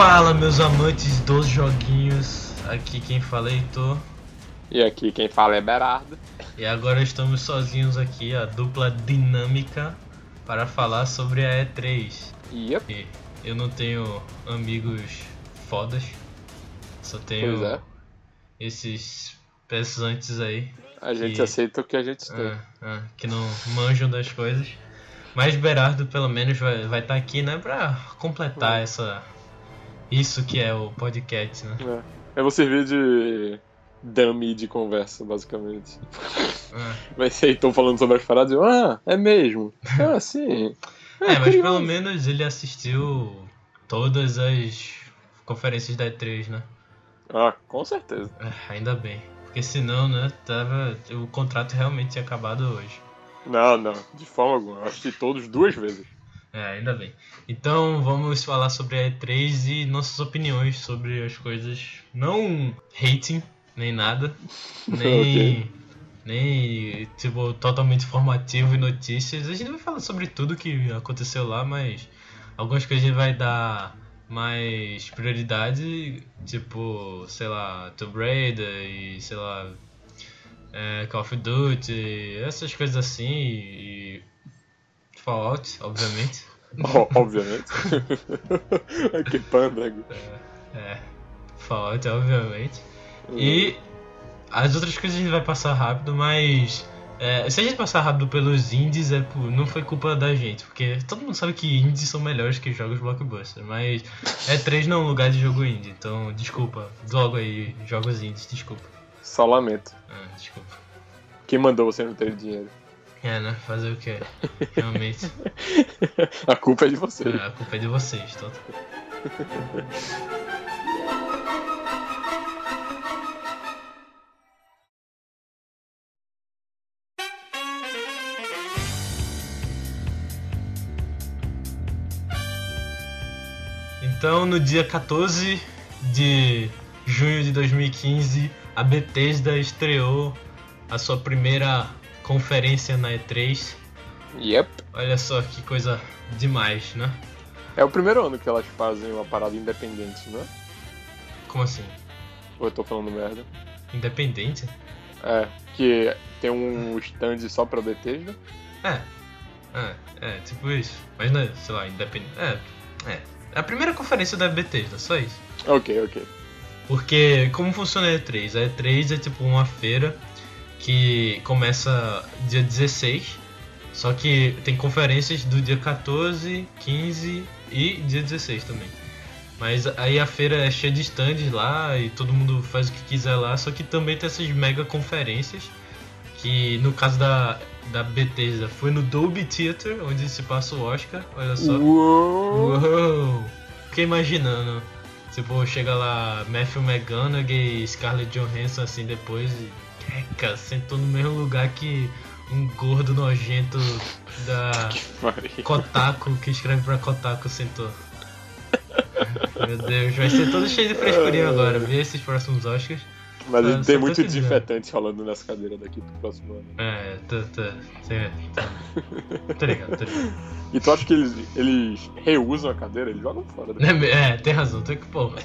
Fala, meus amantes dos joguinhos. Aqui quem fala é Heitor. E aqui quem fala é Berardo. E agora estamos sozinhos aqui, a dupla dinâmica, para falar sobre a E3. Yep. E eu não tenho amigos fodas, só tenho é. esses peçantes aí A gente Que- aceita o que a gente tem. ah, ah, que não manjam das coisas. Mas Berardo pelo menos vai estar vai tá aqui, né, pra completar Hum. essa isso que é o podcast, né? É. Eu vou servir de dummy de conversa, basicamente. Ah. Vai ser então falando sobre as paradas e eu, ah, é mesmo. Ah, sim. É, mas curioso. pelo menos ele assistiu todas as conferências da E3, né? Ah, com certeza. Ah, Ainda bem. Porque senão, né, tava. O contrato realmente tinha acabado hoje. Não, não, de forma alguma. Eu assisti todos duas vezes. É, ainda bem. Então vamos falar sobre a E3 e nossas opiniões sobre as coisas. Não hating, nem nada. Nem. Nem, tipo, totalmente informativo e notícias. A gente vai falar sobre tudo que aconteceu lá, mas algumas coisas a gente vai dar mais prioridade, tipo, sei lá, Tomb Raider e, sei lá, é, Call of Duty, essas coisas assim, e Fallout, obviamente. Ó, Obviamente. que pândego. É, Fallout, obviamente. E as outras coisas a gente vai passar rápido, mas é, se a gente passar rápido pelos indies, é, por- não foi culpa da gente, porque todo mundo sabe que indies são melhores que jogos blockbuster, mas E3 não é um lugar de jogo indie, então desculpa, logo aí, jogos indies, desculpa. Só lamento. Ah, desculpa. Quem mandou você não ter dinheiro? É, né? Fazer o que? Realmente, A culpa é de você. é, a culpa é de vocês, tá? Então, no dia 14 de junho de 2015, a Bethesda estreou a sua primeira conferência na E3. Yep. Olha só que coisa demais, né? É o primeiro ano que elas fazem uma parada independente, não é? Como assim? Ou eu tô falando merda? Independente? É, que tem um stand só pra Bethesda. É. É, é, tipo isso. Mas não é, sei lá, independente. É, é. É a primeira conferência da Bethesda, só isso. Ok, ok. Porque como funciona a E3? A E3 é tipo uma feira que começa dia 16, só que tem conferências do dia 14, 15 e dia 16 também. Mas aí a feira é cheia de stands lá e todo mundo faz o que quiser lá, só que também tem essas mega conferências que no caso da, da Bethesda foi no Dolby Theater, onde se passa o Oscar, olha só. Uou! Uou! Fiquei imaginando. Tipo, chega lá Matthew McConaughey e Scarlett Johansson assim depois e. Eca, sentou no mesmo lugar que um gordo nojento da Pariu. Kotaku, que escreve pra Kotaku, sentou. Meu Deus, vai ser todo cheio de frescurinha agora, vê esses próximos Oscars. Mas Ah, tem muito desinfetante rolando nessa cadeira daqui pro próximo ano. É, tá, tá, tá, ligado, tá ligado. E tu acha que eles, eles reusam a cadeira? Eles jogam fora. né? É, tem razão, tem que, porra.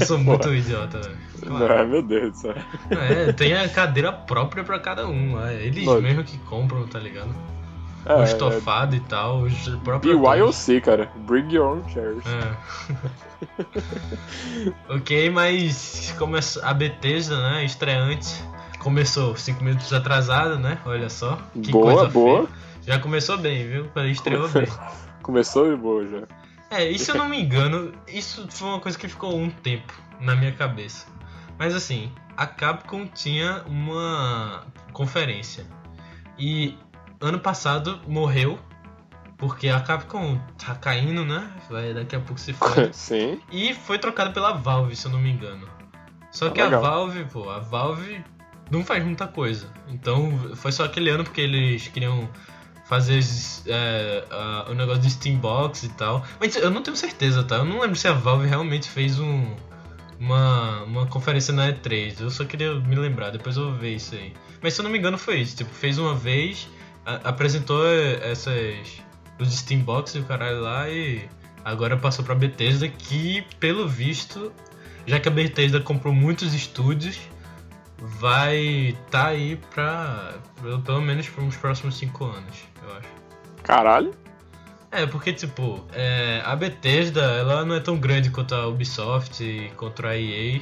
Eu sou muito idiota, velho. Claro. Não, meu Deus do céu. É, tem a cadeira própria pra cada um. É eles Lógico. mesmo que compram, tá ligado? É, o é estofado e tal, os próprios. BYOC, cara. Bring your own chairs. É. ok, mas começa a Bethesda, né? Estreante. Começou 5 minutos atrasado, né? Olha só. Que boa, coisa boa. feia. Já começou bem, viu? Estreou bem. Começou de boa já. É, e se eu não me engano, isso foi uma coisa que ficou um tempo na minha cabeça. Mas assim, a Capcom tinha uma conferência. E ano passado morreu, porque a Capcom tá caindo, né? Vai, daqui a pouco se foi. Sim. e foi trocado pela Valve, se eu não me engano. Só que a Legal. Valve, pô, a Valve não faz muita coisa. Então foi só aquele ano porque eles queriam fazer é, a- o negócio de Steambox e tal. Mas eu não tenho certeza, tá? Eu não lembro se a Valve realmente fez um, uma, uma conferência na E3. Eu só queria me lembrar, depois eu vou ver isso aí. Mas se eu não me engano foi isso, tipo, fez uma vez, a- apresentou essas. os Steambox e o caralho lá e agora passou pra Bethesda que, pelo visto, já que a Bethesda comprou muitos estúdios, vai tá aí pra. pelo pelo menos para os próximos 5 anos, eu acho. Caralho. É, porque, tipo, é, a Bethesda, ela não é tão grande quanto a Ubisoft e contra a EA.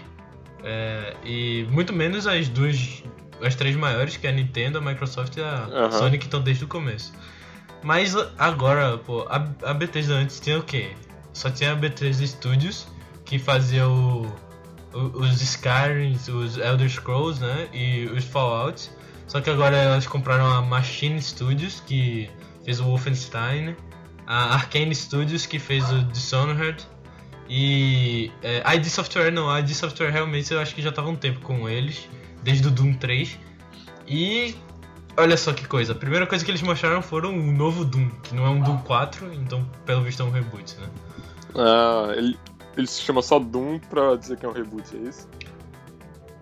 é, e muito menos as duas, as três maiores, que é a Nintendo, a Microsoft e a Aham. Sony, que estão desde o começo. Mas agora, pô, a, a Bethesda antes tinha o quê? Só tinha a Bethesda Studios, que fazia o, o- os Skyrim, os Elder Scrolls, né? E os Fallout. Só que agora elas compraram a Machine Studios, que fez o Wolfenstein a Arkane Studios que fez o Dishonored e é, a ID Software não, a ID Software realmente eu acho que já tava um tempo com eles, desde o Doom 3. E olha só que coisa, a primeira coisa que eles mostraram foram o novo Doom, que não é um Doom 4, então pelo visto é um reboot, né? Ah, ele, ele se chama só Doom pra dizer que é um reboot, é isso?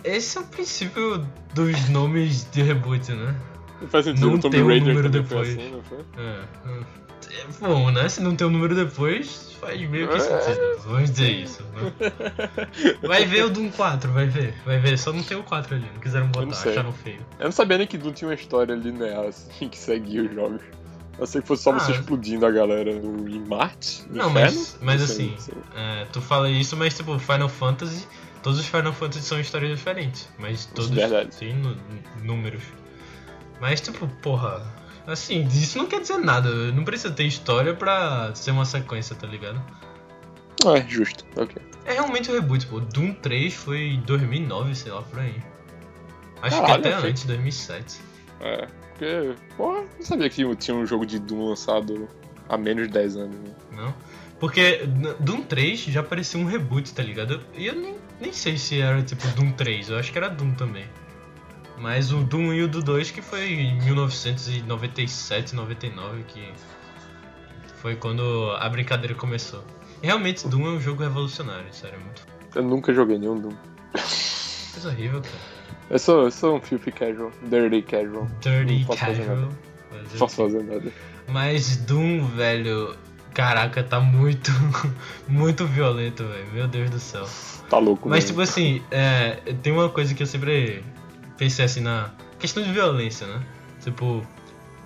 Esse é o princípio dos nomes de reboot, né? Não faz sentido, Não o Tomb tem um Raider número depois. assim, não foi? É, é. É bom, né? Se não tem o número depois, faz meio que É. sentido. Vamos dizer isso. Né? Vai ver o Doom 4, vai ver. Vai ver, só não tem o 4 ali. Não quiseram não botar, sei. acharam feio. Eu não sabia nem que Doom tinha uma história linear assim, que seguia os jogos. Eu sei que fosse só você Ah. explodindo a galera no, em Marte. no Não, inferno. mas, mas Não sei, assim, não sei. é, tu fala isso, mas tipo, Final Fantasy, todos os Final Fantasy são histórias diferentes. Mas todos verdade. têm números. Mas tipo, porra, assim, isso não quer dizer nada. Não precisa ter história pra ser uma sequência, tá ligado? Ah, é justo, ok. É realmente um reboot, pô. Doom 3 foi em 2009, sei lá, por aí. Acho Caralho, que até achei- antes, 2007. É, porque, porra, não sabia que tinha um jogo de Doom lançado há menos de 10 anos. Né? Não? Porque Doom 3 já parecia um reboot, tá ligado? E eu nem, nem sei se era tipo Doom 3, eu acho que era Doom também. Mas o Doom e o do 2 que foi em 1997, 99, que foi quando a brincadeira começou. E realmente Doom é um jogo revolucionário, sério, é muito Eu nunca joguei nenhum Doom. coisa horrível, cara. Eu sou, eu sou um filthy casual, dirty casual. Dirty Não posso fazer casual. nada. Não posso fazer nada. Mas Doom, velho, caraca, tá muito, muito violento, velho. Meu Deus do céu. Tá louco, Mas né? tipo assim, é, tem uma coisa que eu sempre pensei assim na questão de violência, né? Tipo,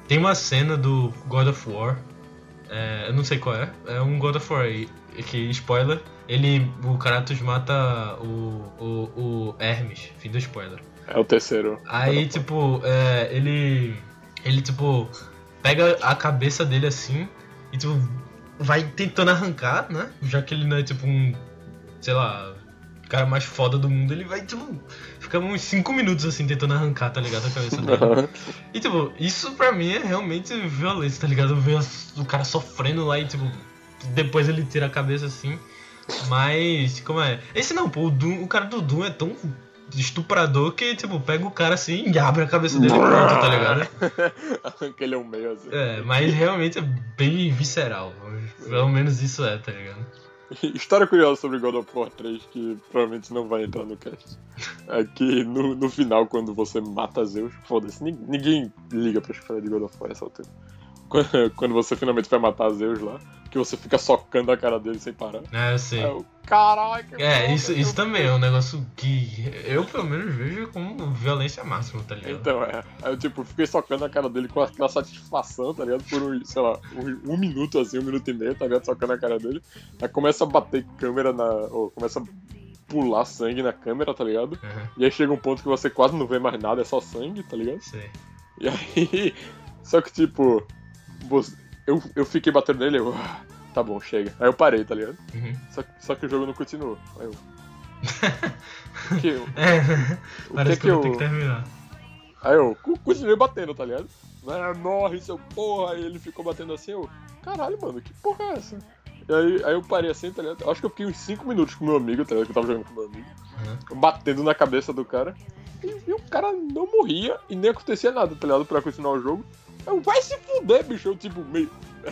tem uma cena do God of War, é, eu não sei qual é, é um God of War aí, que spoiler, ele, o Kratos mata o, o, o Hermes, fim do spoiler. É o terceiro. Aí, tipo, é, ele. Ele, tipo, pega a cabeça dele assim e, tipo, vai tentando arrancar, né? Já que ele não é, tipo, um. Sei lá. o Cara mais foda do mundo, ele vai, tipo, ficar uns 5 minutos assim tentando arrancar, tá ligado? A cabeça dele. E, tipo, isso pra mim é realmente violência, tá ligado? Ver o cara sofrendo lá e, tipo, depois ele tira a cabeça assim. Mas, como é? Esse não, pô, o, Doom, o cara do Doom é tão estuprador que, tipo, pega o cara assim e abre a cabeça dele e pronto, tá ligado? Arranca ele ao meio assim. É, mas realmente é bem visceral. Pelo menos isso é, tá ligado? História curiosa sobre God of War 3 que provavelmente não vai entrar no cast. É que no, no final, quando você mata Zeus, foda-se, nin- ninguém liga pra história de God of War essa altura. Quando, quando você finalmente vai matar Zeus lá, que você fica socando a cara dele sem parar. É, eu sei. É caralho, que É, isso, isso também é um negócio que eu, pelo menos, vejo como violência máxima, tá ligado? Então, é. Aí eu, tipo, fiquei socando a cara dele com aquela satisfação, tá ligado? Por, um, sei lá, um, um minuto, assim, um minuto e meio, tá ligado? Socando a cara dele. Aí começa a bater câmera na... Ou começa a pular sangue na câmera, tá ligado? Aham, E aí chega um ponto que você quase não vê mais nada, é só sangue, tá ligado? sei. E aí... Só que, tipo... Eu, eu fiquei batendo nele, eu... "Ah, Tá bom, chega. Aí eu parei, tá ligado? Uhum. Só, só que o jogo não continuou. Aí eu... O que, o É, que parece que, que eu eu... vou ter que terminar. Aí eu continuei batendo, tá ligado? Ah, morre, seu porra! Aí ele ficou batendo assim, eu. Caralho, mano, que porra é essa? E aí, aí eu parei assim, tá ligado? Acho que eu fiquei uns 5 minutos com meu amigo, tá ligado? Que eu tava jogando com meu amigo. Uhum. Batendo na cabeça do cara. E, e o cara não morria e nem acontecia nada, tá ligado? Pra continuar o jogo. Eu, vai se fuder, bicho. Eu, tipo, meio.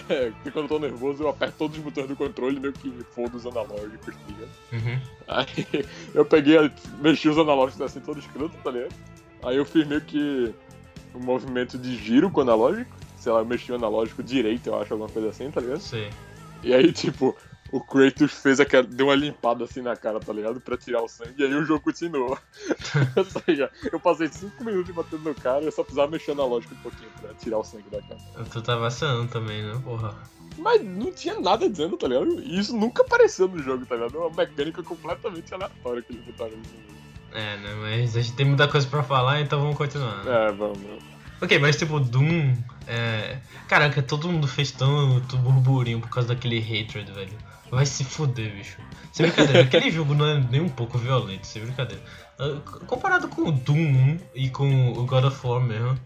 É, porque quando eu tô nervoso eu aperto todos os botões do controle, meio que foda os analógicos, tá ligado? Uhum. Aí eu peguei, mexi os analógicos assim, todo escroto, tá ligado? Aí eu fiz meio que um movimento de giro com o analógico. Sei lá, eu mexi o analógico direito, eu acho, alguma coisa assim, tá ligado? Sei. E aí, tipo, o Kratos fez aquela, deu uma limpada assim na cara, tá ligado? Pra tirar o sangue, e aí o jogo continuou. Ou seja, eu passei 5 minutos batendo no cara e eu só precisava mexer na lógica um pouquinho pra tirar o sangue da cara. Tu tá vacilando também, né, porra? Mas não tinha nada dizendo, tá ligado? E isso nunca apareceu no jogo, tá ligado? É uma mecânica completamente aleatória que eles botaram no jogo. É, né, mas a gente tem muita coisa pra falar, então vamos continuar. É, vamos. Ok, mas tipo, Doom. É... Caraca, todo mundo fez tanto burburinho por causa daquele hatred, velho. Vai se fuder, bicho. Sem brincadeira, aquele jogo não é nem um pouco violento, sem brincadeira. Ah, Comparado com o Doom 1 e com o God of War mesmo.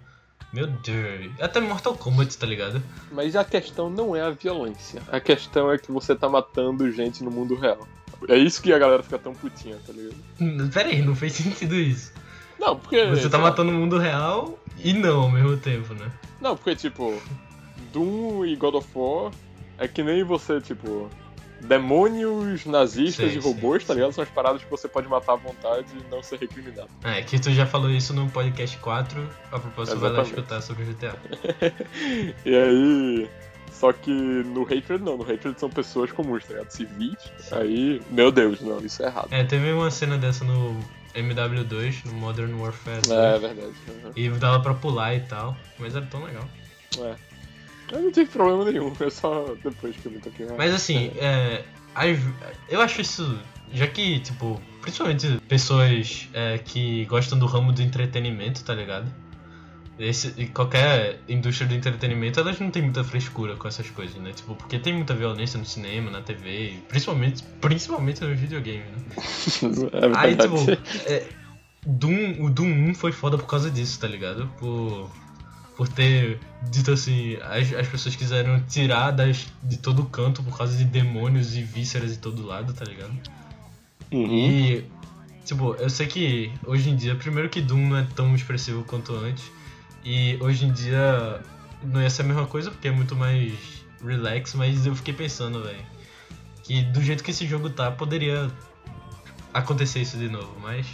Meu Deus. Até Mortal Kombat, tá ligado? Mas a questão não é a violência. A questão é que você tá matando gente no mundo real. É isso que a galera fica tão putinha, tá ligado? Hum, Pera aí, não fez sentido isso. Não, porque. Você tá matando o mundo real e não ao mesmo tempo, né? Não, porque, tipo, Doom e God of War é que nem você, tipo, demônios nazistas Sim, e robôs, sim, tá ligado? São as paradas que você pode matar à vontade e não ser recriminado. É, que tu já falou isso no podcast 4, a propósito, vai lá Exatamente. escutar sobre o GTA. E aí. Só que no Hatred não, no Hatred são pessoas comuns, tá ligado? Civis. Aí, meu Deus, não, isso é errado. É, teve uma cena dessa no MW2, no Modern Warfare 2, É, é verdade. uhum. e dava pra pular e tal, mas era tão legal. É. Eu não tive problema nenhum, é só depois que eu me toquei. Mas assim, é, as- eu acho isso, já que, tipo, principalmente pessoas é, que gostam do ramo do entretenimento, tá ligado? Esse, qualquer indústria do entretenimento, elas não tem muita frescura com essas coisas, né? Tipo, porque tem muita violência no cinema, na TV, principalmente, principalmente no videogame, né? é Aí, tipo, é, Doom, o Doom 1 foi foda por causa disso, tá ligado? Por, por ter dito assim, as, as pessoas quiseram tirar das, de todo canto por causa de demônios e vísceras de todo lado, tá ligado? Uhum. E, tipo, eu sei que hoje em dia, primeiro que Doom não é tão expressivo quanto antes, e hoje em dia não ia ser a mesma coisa porque é muito mais relax, mas eu fiquei pensando, velho, que do jeito que esse jogo tá, poderia acontecer isso de novo, mas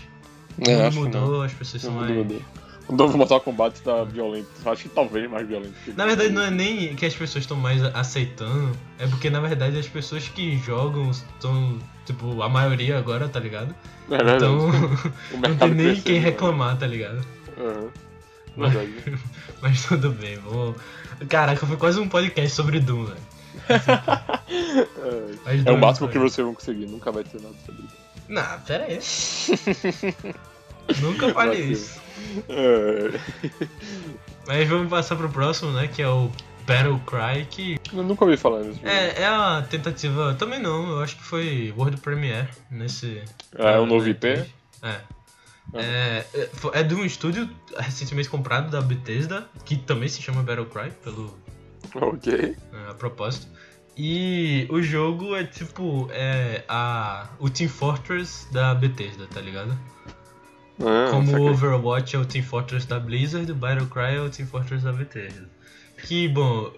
É, mudou, as pessoas são Não mais. mudou. O novo Mortal Kombat tá violento. Acho que talvez mais violento. que- Na verdade, não é nem que as pessoas estão mais aceitando, é porque na verdade as pessoas que jogam estão, tipo, a maioria agora, tá ligado? É verdade. Então, não tem nem quem né? reclamar, tá ligado? Aham. Mas, Verdade. mas tudo bem, vamos. Caraca, foi quase um podcast sobre Doom, velho. É, Mas É Doom o máximo que vocês vão conseguir. Nunca vai ter nada sobre isso. Não, pera aí. Nunca falei isso. É, Mas vamos passar pro próximo, né? Que é o Battle Cry, que Eu nunca ouvi falar nisso. é, é a tentativa. Também não, eu acho que foi World Premiere nesse. É, um novo IP? É. É, é, fo- é de um estúdio recentemente comprado da Bethesda, que também se chama Battle Cry, pelo Ok. é, a propósito. E o jogo é tipo é a, o Team Fortress da Bethesda, tá ligado? Ah, Como o. Overwatch é o Team Fortress da Blizzard, o Battlecry é o Team Fortress da Bethesda. Que, bom,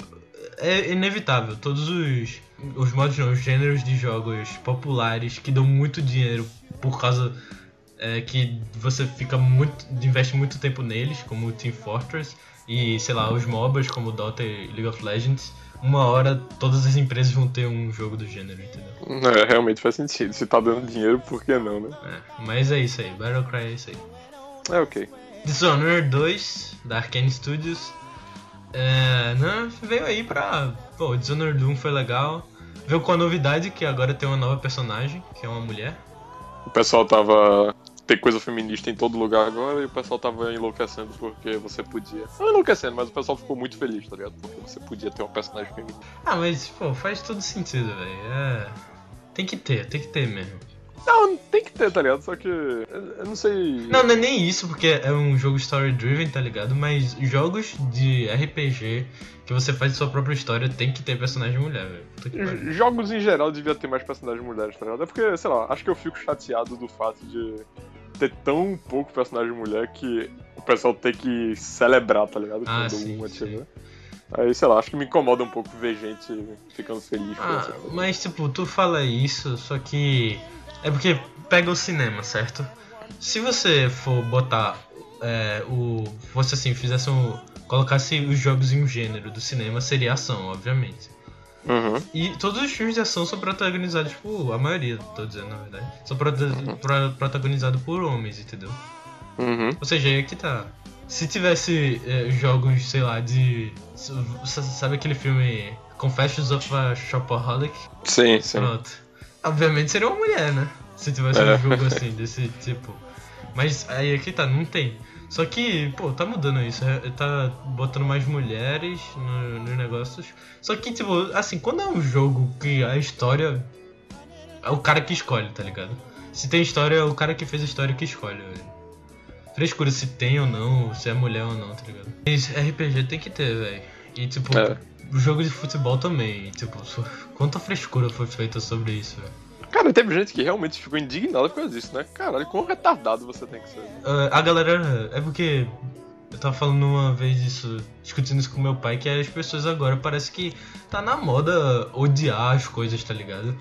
é inevitável. Todos os, os modos, não, os gêneros de jogos populares que dão muito dinheiro por causa é, que você fica muito, investe muito tempo neles, como o Team Fortress, e, sei lá, os MOBAs como Dota e League of Legends, uma hora todas as empresas vão ter um jogo do gênero, entendeu? É, realmente faz sentido. Se tá dando dinheiro, por que não, né? É, mas é isso aí, Battlecry é isso aí. É ok. Dishonored 2, da Arkane Studios. É, né, veio aí pra. Pô, Dishonored 1 foi legal. Veio com a novidade que agora tem uma nova personagem, que é uma mulher. O pessoal tava. Tem coisa feminista em todo lugar agora e o pessoal tava enlouquecendo porque você podia. Não enlouquecendo, mas o pessoal ficou muito feliz, tá ligado? Porque você podia ter uma personagem feminina. Ah, mas, pô, faz todo sentido, velho. É. Tem que ter, tem que ter mesmo. Não, tem que ter, tá ligado? Só que. Eu não sei. Não, não é nem isso, porque é um jogo story-driven, tá ligado? Mas jogos de RPG que você faz sua própria história tem que ter personagem mulher, velho. Jogos em geral devia ter mais personagens mulheres, tá ligado? É porque, sei lá, acho que eu fico chateado do fato de ter tão pouco personagem mulher que o pessoal tem que celebrar, tá ligado? Ah, Quando sim, uma sim. Aí, sei lá, acho que me incomoda um pouco ver gente ficando feliz com Ah, isso. mas tipo, tu fala isso, só que. É porque pega o cinema, certo? Se você for botar é, o. Fosse assim, fizesse um. Colocasse os jogos em um gênero do cinema, seria ação, obviamente. Uhum. E todos os filmes de ação são protagonizados por. A maioria, tô dizendo na verdade. São prota- pro- protagonizados por homens, entendeu? Uhum. Ou seja, aí que tá. Se tivesse é, jogos, sei lá, de. Sabe aquele filme Confessions of a Shopaholic? Sim, sim. Pronto. Obviamente seria uma mulher, né? Se tivesse É. um jogo assim, desse tipo. Mas aí aqui tá, não tem. Só que, pô, tá mudando isso. é- Tá botando mais mulheres no- nos negócios. Só que, tipo, assim, quando é um jogo que a história. É o cara que escolhe, tá ligado? Se tem história, é o cara que fez a história que escolhe, velho. Frescura se tem ou não, se é mulher ou não, tá ligado? Mas RPG tem que ter, velho. E, tipo, É. o jogo de futebol também. Tipo, so- quanta frescura foi feita sobre isso, velho. Cara, teve gente que realmente ficou indignada por causa disso, né? Caralho, quão retardado você tem que ser. Ah, a galera. É porque. Eu tava falando uma vez isso, discutindo isso com meu pai, que as pessoas agora parece que tá na moda odiar as coisas, tá ligado?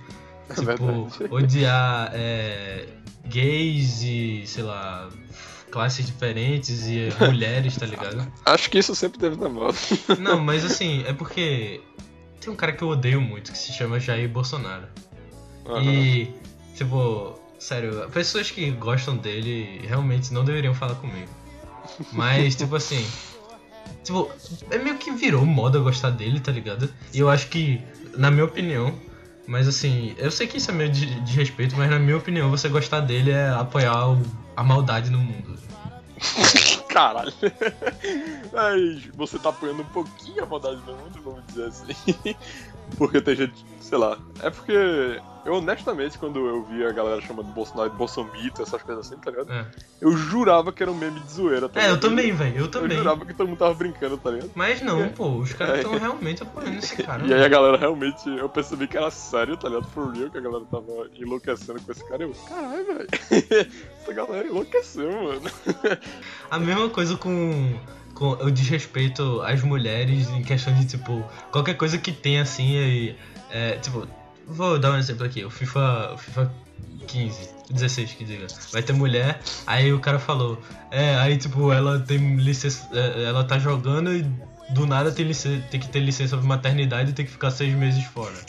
É Tipo, verdade. odiar é, gays e, sei lá, classes diferentes e mulheres, tá ligado? Acho que isso sempre teve na moda. Não, mas assim, é porque tem um cara que eu odeio muito que se chama Jair Bolsonaro. Aham. E, tipo, sério, pessoas que gostam dele realmente não deveriam falar comigo. Mas, tipo assim. Tipo, é meio que virou moda gostar dele, tá ligado? E eu acho que, na minha opinião, mas assim, eu sei que isso é meio de, de respeito, mas na minha opinião, você gostar dele é apoiar o- a maldade no mundo. Caralho. Mas você tá apoiando um pouquinho a maldade do mundo, vamos dizer assim. Porque tem gente, sei lá. É porque eu honestamente, quando eu vi a galera chamando Bolsonaro de Bolsomito, essas coisas assim, tá ligado? É, Eu jurava que era um meme de zoeira, tá É, eu ligado? também, velho, eu Eu também. jurava que todo mundo tava brincando, tá ligado? Mas não, É. pô, os caras É. estão realmente apoiando esse cara. E aí a galera realmente, eu percebi que era sério, tá ligado? For real, que a galera tava enlouquecendo com esse cara. Eu, caralho, velho. Essa galera enlouqueceu, mano. A mesma coisa com, com o desrespeito às mulheres em questão de, tipo, qualquer coisa que tem assim, e, é, tipo, vou dar um exemplo aqui, o FIFA, o FIFA 15, 16 que diga, vai ter mulher, aí o cara falou, é, aí tipo, ela tem licença, é, ela tá jogando e do nada tem, licença, tem que ter licença de maternidade e tem que ficar seis meses fora.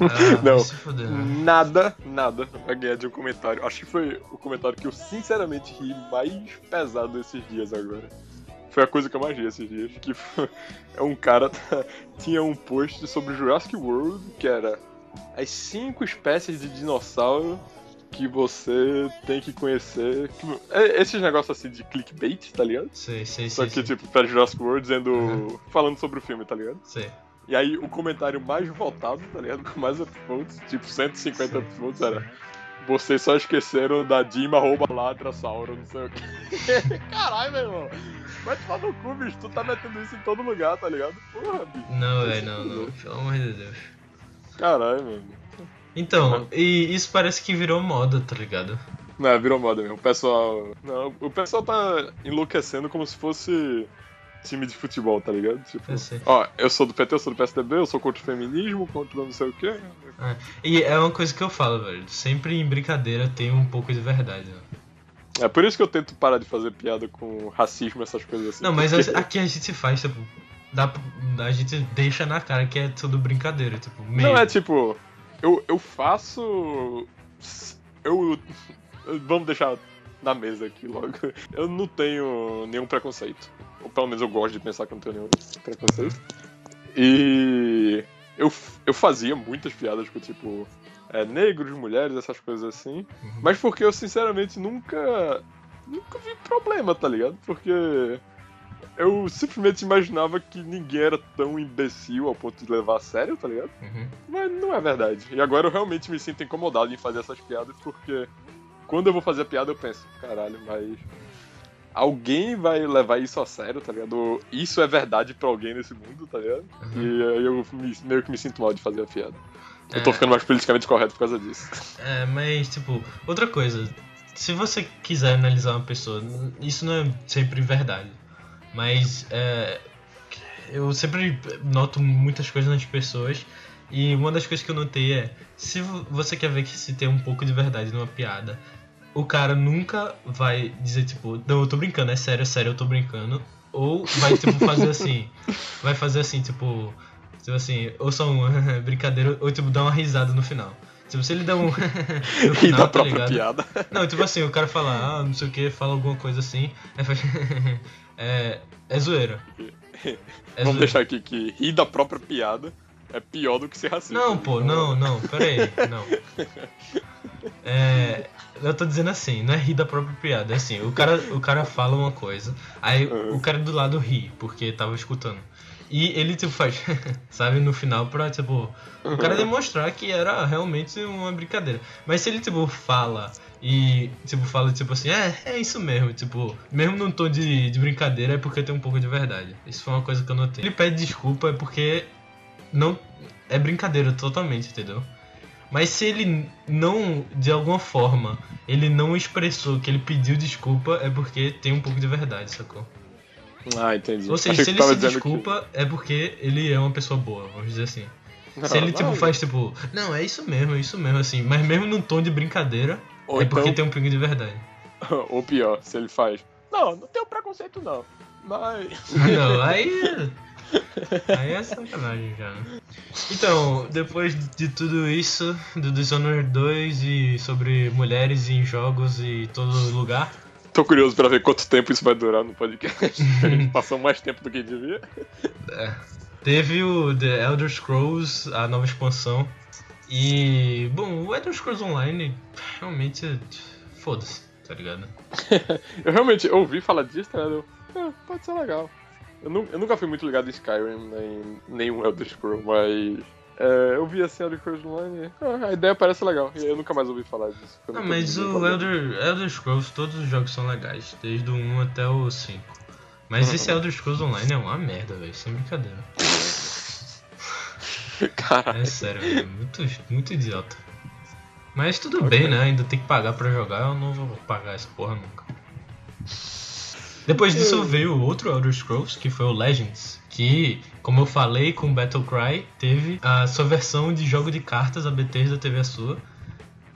Ah, Não. fuder, né? Nada, nada vai ganhar de um comentário. Acho que foi o comentário que eu sinceramente ri mais pesado esses dias agora. Foi a coisa que eu mais ri esses dias. Que foi- é um cara tinha um post sobre Jurassic World que era as cinco espécies de dinossauro que você tem que conhecer. É- Esses negócios assim de clickbait, tá ligado? Sei, sei, Só que, sei, tipo, pra Jurassic World dizendo. Uhum. falando sobre o filme, tá ligado? sei. E aí o comentário mais votado, tá ligado? Com mais upvotes, tipo 150 Sim. upvotes, era. Vocês só esqueceram da Dima rouba Ladrasauro, não sei o quê. Caralho, meu irmão. Vai tomar no cu, bicho. Tu tá metendo isso em todo lugar, tá ligado? Porra, bicho. Não, velho, se não, não, pelo amor de Deus. Caralho, mano. Então, e isso parece que virou moda, tá ligado? Não, virou moda mesmo. O pessoal. Não, o pessoal tá enlouquecendo como se fosse time de futebol, tá ligado? Tipo, Eu sei. ó, eu sou do PT, eu sou do PSDB, eu sou contra o feminismo, contra não sei o quê. E é uma coisa que eu falo, velho. Sempre em brincadeira tem um pouco de verdade. Né? É por isso que eu tento parar de fazer piada com racismo, essas coisas assim. Não, mas porque- aqui a gente faz, tipo. Dá, a gente deixa na cara que é tudo brincadeira, tipo, meio. Não é tipo. Eu, eu faço. Eu. Vamos deixar na mesa aqui logo. Eu não tenho nenhum preconceito. Ou pelo menos eu gosto de pensar que eu não tenho nenhum preconceito. E. Eu, eu fazia muitas piadas com tipo. É, negros, mulheres, essas coisas assim. Uhum. Mas porque eu sinceramente nunca. Nunca vi problema, tá ligado? Porque. Eu simplesmente imaginava que ninguém era tão imbecil ao ponto de levar a sério, tá ligado? Uhum. Mas não é verdade. E agora eu realmente me sinto incomodado em fazer essas piadas, porque quando eu vou fazer a piada eu penso, caralho, mas alguém vai levar isso a sério, tá ligado? Isso é verdade pra alguém nesse mundo, tá ligado? Uhum. E aí eu me- meio que me sinto mal de fazer a piada. Eu tô É. ficando mais politicamente correto por causa disso. É, mas, tipo, outra coisa. Se você quiser analisar uma pessoa, isso não é sempre verdade. Mas, é. eu sempre noto muitas coisas nas pessoas. E uma das coisas que eu notei é: se você quer ver que se tem um pouco de verdade numa piada, o cara nunca vai dizer, tipo, não, eu tô brincando, é sério, é sério, eu tô brincando. Ou vai, tipo, fazer assim. Vai fazer assim, tipo. Tipo assim, ou só um brincadeira, ou tipo, dar uma risada no final. Tipo, se ele dá um. no e da tá própria ligado? piada. Não, tipo assim, o cara fala, ah, não sei o que, fala alguma coisa assim. Aí faz. É, é zoeira. É Vamos zoeira. deixar aqui que rir da própria piada é pior do que ser racista. Não, pô, não, não, pera aí, não. É, eu tô dizendo assim, não é rir da própria piada, é assim, o cara, o cara fala uma coisa, aí uhum. o cara do lado ri, porque tava escutando. E ele, tipo, faz, sabe, no final pra, tipo, o cara uhum. demonstrar que era realmente uma brincadeira. Mas se ele, tipo, fala e, tipo, fala, tipo assim, é, é isso mesmo, tipo, mesmo num tom de, de brincadeira é porque tem um pouco de verdade. Isso foi uma coisa que eu notei. Ele pede desculpa é porque não é brincadeira totalmente, entendeu? Mas se ele não, de alguma forma, ele não expressou que ele pediu desculpa, é porque tem um pouco de verdade, sacou? Ah, entendi. Ou seja, se ele se desculpa, que... é porque ele é uma pessoa boa, vamos dizer assim. Não, se ele, tipo, não, faz, tipo, não, é isso mesmo, é isso mesmo, assim, mas mesmo num tom de brincadeira, Ou é então... porque tem um pingo de verdade. Ou pior, se ele faz, não, não tem preconceito não, mas... Não, aí Aí é sacanagem já? Então, depois de tudo isso, do Dishonored 2 e sobre mulheres em jogos e todo lugar. Tô curioso pra ver quanto tempo isso vai durar no podcast. A gente passou mais tempo do que devia. É. Teve o The Elder Scrolls, a nova expansão. E, bom, o Elder Scrolls Online realmente. Foda-se, tá ligado? eu realmente ouvi falar disso, tá ligado? Ah, pode ser legal. Eu, eu, nunca fui muito ligado em Skyrim, nem nenhum Elder Scrolls, mas. É, eu vi assim Elder Scrolls Online ah, a ideia parece legal, e eu nunca mais ouvi falar disso. Não, mas o Elder, Elder Scrolls, todos os jogos são legais, desde o 1 até o 5. Mas esse Elder Scrolls Online é uma merda, velho, sem brincadeira. Caralho. É sério, é muito, muito idiota. Mas tudo okay. bem, né? Ainda tem que pagar pra jogar, eu não vou pagar essa porra nunca. Depois disso veio outro Elder Scrolls, que foi o Legends, que, como eu falei com Battlecry, teve a sua versão de jogo de cartas, a Bethesda teve a sua,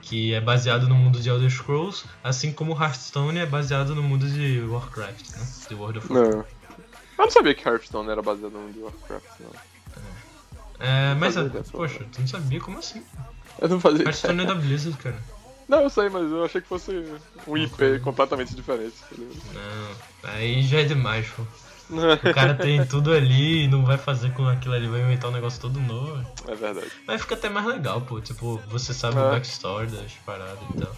que é baseado no mundo de Elder Scrolls, assim como Hearthstone é baseado no mundo de Warcraft, né? De World of Warcraft. Não. Eu não sabia que Hearthstone era baseado no mundo de Warcraft, não. É, mas, a, poxa, tu não sabia? Como assim? Eu não fazia Hearthstone é da Blizzard, cara. Não, eu sei, mas eu achei que fosse um IP completamente diferente. Não, aí já é demais, pô. O cara tem tudo ali e não vai fazer com aquilo ali, vai inventar um negócio todo novo. É verdade. Mas fica até mais legal, pô. Tipo, você sabe é. o backstory das paradas e tal.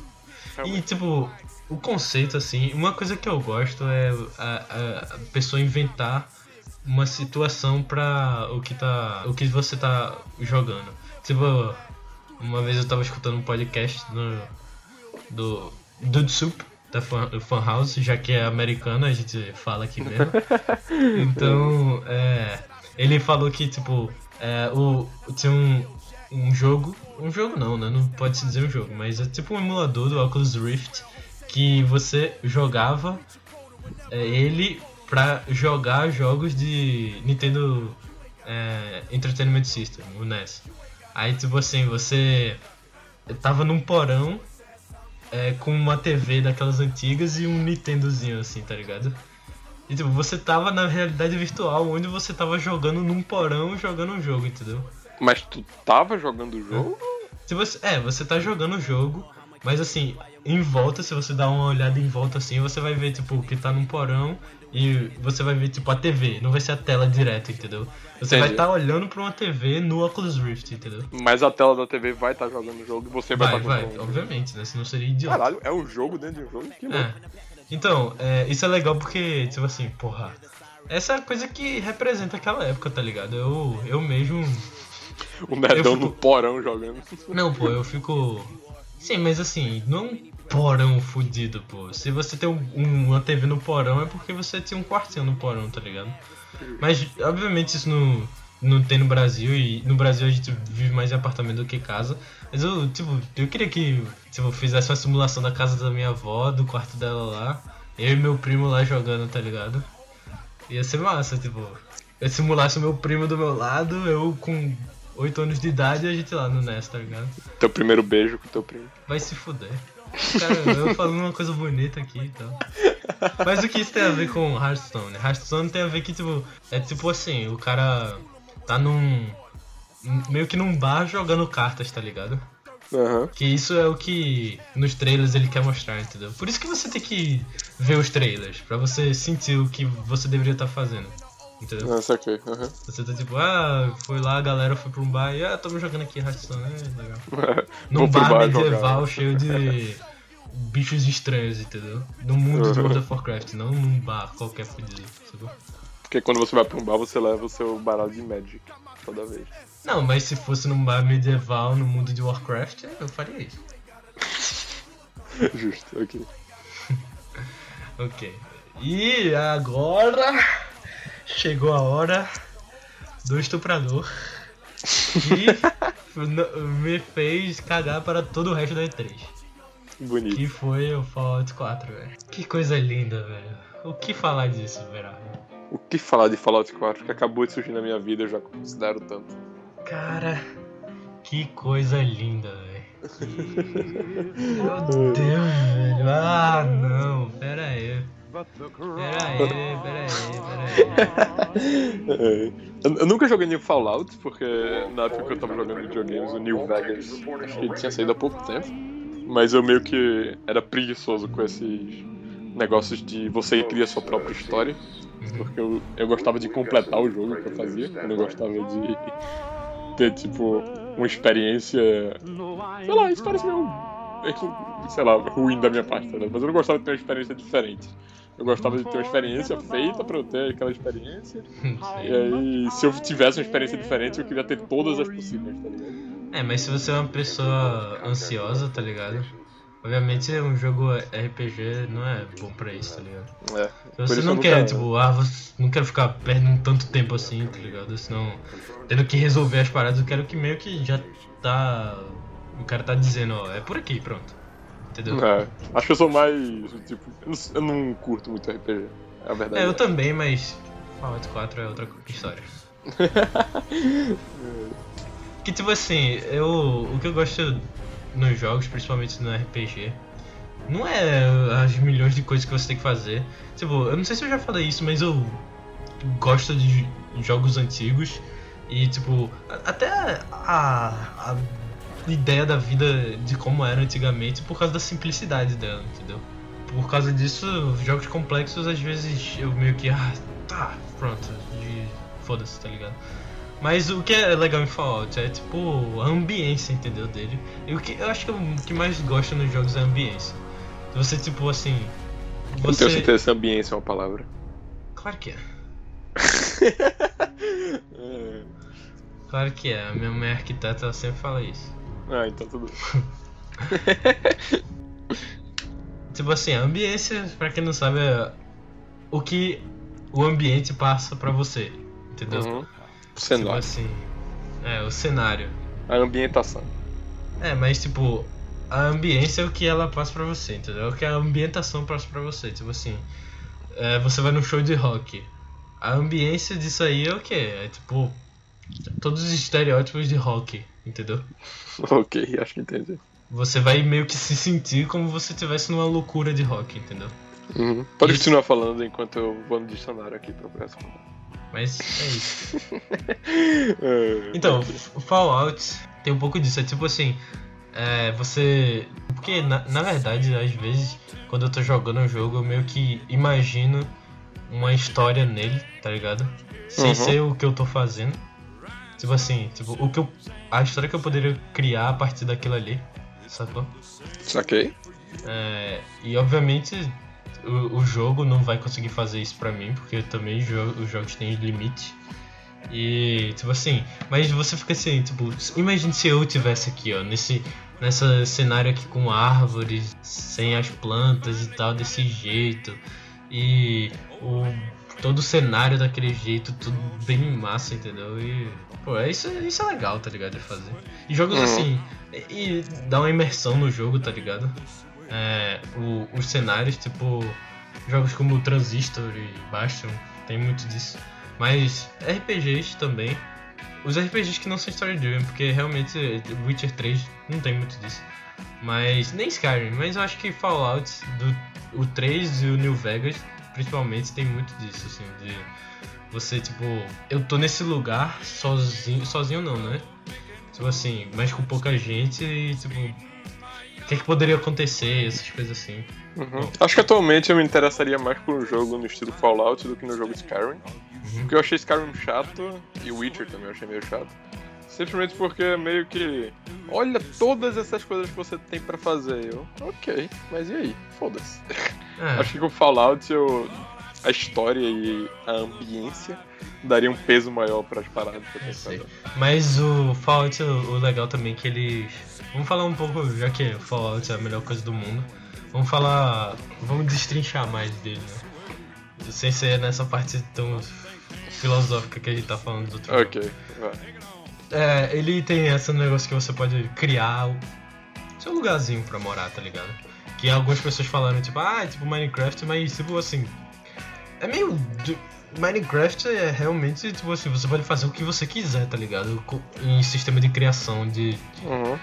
Realmente. E, tipo, o conceito, assim, uma coisa que eu gosto é a, a pessoa inventar uma situação pra o que tá. o que você tá jogando. Tipo, uma vez eu tava escutando um podcast no, do Dude Soup, da Fan, Fan House, já que é americano, a gente fala aqui mesmo. Então, é, ele falou que, tipo, é, o, tinha um, um jogo, um jogo não, né? Não pode se dizer um jogo, mas é tipo um emulador do Oculus Rift que você jogava é, ele pra jogar jogos de Nintendo é, Entertainment System, o NES. Aí, tipo assim, você tava num porão é, com uma TV daquelas antigas e um Nintendozinho assim, tá ligado? E tipo, você tava na realidade virtual, onde você tava jogando num porão jogando um jogo, entendeu? Mas tu tava jogando o jogo? Se você, é, você tá jogando o jogo, mas assim, em volta, se você dá uma olhada em volta assim, você vai ver, tipo, que tá num porão e você vai ver, tipo, a TV, não vai ser a tela direto, entendeu? Você Entendi. vai estar tá olhando pra uma TV no Oculus Rift, entendeu? Mas a tela da TV vai estar tá jogando o jogo e você vai estar tá Vai, vai, obviamente, né? Senão seria idiota. Caralho, é um jogo dentro de um jogo? Que louco. É. Então, é, isso é legal porque, tipo assim, porra. Essa é a coisa que representa aquela época, tá ligado? Eu, eu mesmo. O nerdão fico... no porão jogando. Não, pô, eu fico. Sim, mas assim, não porão fudido, pô. Se você tem um, uma TV no porão é porque você tinha um quartinho no porão, tá ligado? Mas, obviamente, isso não, não tem no Brasil. E no Brasil a gente vive mais em apartamento do que casa. Mas eu, tipo, eu queria que tipo, fizesse uma simulação da casa da minha avó, do quarto dela lá. Eu e meu primo lá jogando, tá ligado? Ia ser massa, tipo. eu simulasse o meu primo do meu lado, eu com 8 anos de idade e a gente lá no NES, tá ligado? Teu primeiro beijo com teu primo. Vai se fuder. Cara, eu falando uma coisa bonita aqui e então. tal. Mas o que isso tem a ver com Hearthstone? Hearthstone tem a ver que, tipo, é tipo assim, o cara tá num. meio que num bar jogando cartas, tá ligado? Aham. Que isso é o que nos trailers ele quer mostrar, entendeu? Por isso que você tem que ver os trailers, pra você sentir o que você deveria estar fazendo. Entendeu? Ah, saquei. Aham. Você tá tipo, ah, foi lá, a galera foi pra um bar e ah, tamo jogando aqui Hearthstone, é legal. Num bar, bar medieval jogar. cheio de bichos estranhos, entendeu? No mundo de World of Warcraft, não num bar qualquer fudido, sacou? Porque quando você vai pra um bar, você leva o seu baralho de Magic toda vez. Não, mas se fosse num bar medieval no mundo de Warcraft, eu faria isso. Justo, ok. Ok. E agora chegou a hora do estuprador que n- me fez cagar para todo o resto da E3. Bonito. Que foi o Fallout 4, velho. Que coisa linda, velho. O que falar disso, velho? O que falar de Fallout 4 que acabou de surgir na minha vida, eu já considero tanto. Cara, que coisa linda, velho. Meu Deus, velho. Ah, não. Pera aí. Pera aí, pera aí, pera aí. É. Eu, nunca joguei nenhum Fallout, porque na época que eu tava jogando videogames, o New Vegas, acho que ele tinha saído há pouco tempo. Mas eu meio que era preguiçoso com esses negócios de você criar sua própria história. Porque eu, eu gostava de completar o jogo que eu fazia. Eu não gostava de ter, tipo, uma experiência. Sei lá, isso parece meio. Sei lá, ruim da minha parte, né? mas eu não gostava de ter uma experiência diferente. Eu gostava de ter uma experiência feita pra eu ter aquela experiência. E aí, se eu tivesse uma experiência diferente, eu queria ter todas as possíveis, tá ligado? É, mas se você é uma pessoa ansiosa, tá ligado? Obviamente um jogo RPG não é bom pra isso, tá ligado? É. Se você não quer, nunca- tipo, ah, você não quero ficar perdendo tanto tempo assim, tá ligado? Senão, tendo que resolver as paradas, eu quero que meio que já tá. O cara tá dizendo, ó, é por aqui, pronto. Entendeu? É. Acho que eu sou mais. Tipo, eu não, curto muito RPG. É a verdade. É, eu também, mas Fallout 4 é outra história. que tipo assim, eu. O que eu gosto nos jogos, principalmente no RPG, não é as milhões de coisas que você tem que fazer. Tipo, eu não sei se eu já falei isso, mas eu gosto de jogos antigos e tipo, até a, a ideia da vida de como era antigamente por causa da simplicidade dela, entendeu? Por causa disso, jogos complexos às vezes eu meio que, ah, tá, pronto, de foda-se, tá ligado? Mas o que é legal em Fallout é tipo a ambiência, entendeu? Dele. E o que eu acho que o que mais gosto nos jogos é a ambiência. Você, tipo assim. Eu não Você. tenho certeza se ambiência é uma palavra. Claro que é. É. Claro que é. A minha mãe arquiteta, ela sempre fala isso. Ah, então tudo. Tipo assim, a ambiência, pra quem não sabe, é o que o ambiente passa pra você. Entendeu? Uhum. Tipo Cenário. assim. É, o cenário. A ambientação. É, mas tipo, a ambiência é o que ela passa pra você, entendeu? É o que a ambientação passa pra você. Tipo assim, é, você vai num show de rock. A ambiência disso aí é o que? É tipo, todos os estereótipos de rock, entendeu? ok, acho que entendi. Você vai meio que se sentir como se estivesse numa loucura de rock, entendeu? Uhum. Pode Isso. continuar falando enquanto eu vou no dicionário aqui pra próximo. Mas é isso. É, Então, o Fallout tem um pouco disso. É tipo assim, é, você. Porque na, na verdade, às vezes, quando eu tô jogando um jogo, eu meio que imagino uma história nele, tá ligado? Sem Uhum. ser o que eu tô fazendo. Tipo assim, tipo, o que eu. A história que eu poderia criar a partir daquilo ali, sacou? Saquei. É, e obviamente o, o jogo não vai conseguir fazer isso pra mim, porque também jo os jogos têm limite. E tipo assim, mas você fica assim, tipo, imagine se eu tivesse aqui, ó, nesse nessa cenário aqui com árvores, sem as plantas e tal desse jeito. E o todo o cenário daquele jeito, tudo bem massa, entendeu? E pô, é isso, isso é legal, tá ligado? De fazer. E jogos Uhum. assim, e, e dá uma imersão no jogo, tá ligado? É, o- os cenários, tipo, jogos como Transistor e Bastion, tem muito disso. Mas RPGs também. Os RPGs que não são story driven, porque realmente Witcher 3 não tem muito disso. Mas nem Skyrim, mas eu acho que Fallout do o 3 e o New Vegas, principalmente, tem muito disso, assim, de você, tipo, eu tô nesse lugar sozinho, sozinho não, né? Tipo assim, mas com pouca gente e, tipo, o que, é que poderia acontecer, essas coisas assim. Uhum. Acho que atualmente eu me interessaria mais por um jogo no estilo Fallout do que no jogo Skyrim. Uhum. Porque eu achei Skyrim chato e Witcher também eu achei meio chato. Simplesmente porque meio que. Olha todas essas coisas que você tem para fazer. Eu, ok, mas e aí? Foda-se. É. Acho que com Fallout eu a história e a ambiência daria um peso maior para as paradas que eu Mas o Fallout, o legal também é que eles. Vamos falar um pouco, já que Fallout é a melhor coisa do mundo. Vamos falar. Vamos destrinchar mais dele, né? Sem ser nessa parte tão filosófica que a gente tá falando do outro. Ok, vai. É, ele tem esse negócio que você pode criar o seu lugarzinho pra morar, tá ligado? Que algumas pessoas falaram, tipo, ah, é tipo Minecraft, mas tipo assim, é meio. Minecraft é realmente, tipo assim, você pode fazer o que você quiser, tá ligado? Em sistema de criação de uhum.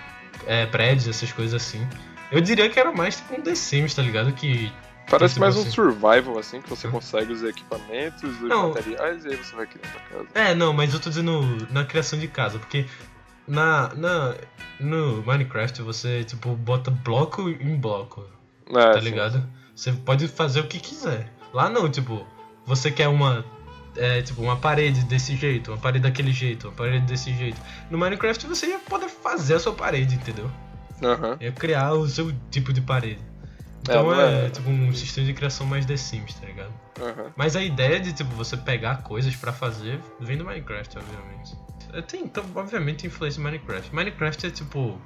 é, prédios, essas coisas assim. Eu diria que era mais tipo um The Sims, tá ligado? Que. Parece tipo mais assim. um survival, assim, que você consegue os equipamentos, os não, materiais e aí você vai criando a casa. É, não, mas eu tô dizendo na criação de casa, porque na, na, no Minecraft você, tipo, bota bloco em bloco, é, tá sim. ligado? Você pode fazer o que quiser. Lá não, tipo, você quer uma. É, tipo, uma parede desse jeito, uma parede daquele jeito, uma parede desse jeito. No Minecraft você ia poder fazer a sua parede, entendeu? Uhum. Ia criar o seu tipo de parede. Então é, é, é, tipo um sistema de criação mais The Sims, tá ligado? Uhum. Mas a ideia de tipo você pegar coisas para fazer vem do Minecraft, obviamente. Tem, então, obviamente, influência Minecraft. Minecraft é tipo.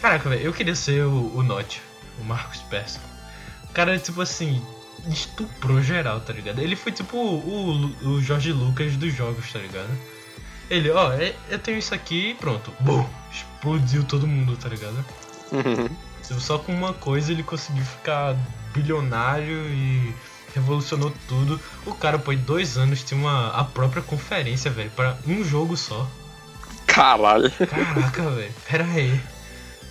Caraca, velho, eu queria ser o, o Notch, o Marcos Persson. O cara, tipo assim, estuprou geral, tá ligado? Ele foi tipo o, o Jorge Lucas dos jogos, tá ligado? Ele, ó, é, eu tenho isso aqui e pronto. Bum! Explodiu todo mundo, tá ligado? Uhum. Só com uma coisa ele conseguiu ficar bilionário e revolucionou tudo. O cara, pô, em dois anos tinha uma, a própria conferência, velho, para um jogo só. Caralho. Caraca, velho. Pera aí.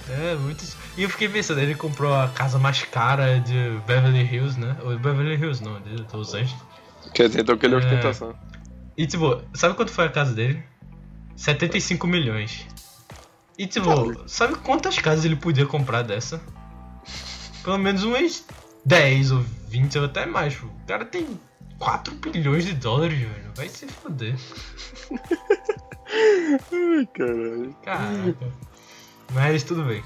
É, muito. E eu fiquei pensando, ele comprou a casa mais cara de Beverly Hills, né? Ou Beverly Hills não, de Los Angeles. Quer dizer, então que ele é ostentação. E tipo, sabe quanto foi a casa dele? 75 milhões. E tipo, sabe quantas casas ele podia comprar dessa? Pelo menos umas 10 ou 20 ou até mais. O cara tem 4 bilhões de dólares, velho. Vai se foder. Ai, caralho. Caraca. Mas tudo bem.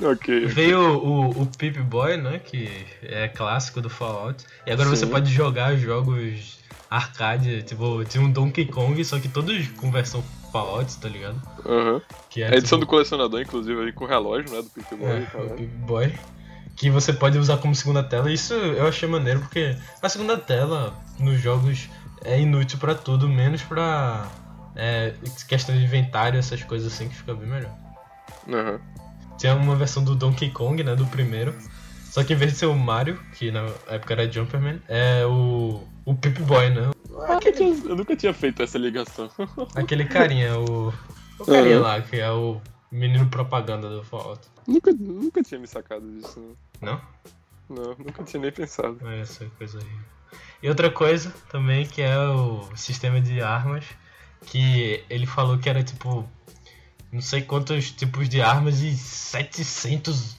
Ok. Veio o, o, o Pip Boy, né? Que é clássico do Fallout. E agora Sim. você pode jogar jogos arcade, tipo, tinha um Donkey Kong, só que todos com versão Fallout, tá ligado? Uhum. Que é, a edição tipo... do colecionador, inclusive, aí com o relógio, né? Do Pip Boy. É, o Pip Boy. Que você pode usar como segunda tela. Isso eu achei maneiro, porque a segunda tela nos jogos é inútil para tudo, menos pra é, questão de inventário, essas coisas assim, que fica bem melhor. Uhum. Tinha uma versão do Donkey Kong, né? Do primeiro. Só que em vez de ser o Mario, que na época era Jumperman, é o. o Pip Boy, né? Aquele... Eu nunca tinha feito essa ligação. Aquele carinha, o. O carinha uhum. lá, que é o menino propaganda do Fallout. Nunca, nunca tinha me sacado disso, Não? Não, nunca tinha nem pensado. É essa coisa aí. E outra coisa também que é o sistema de armas, que ele falou que era tipo não sei quantos tipos de armas e 700 uh,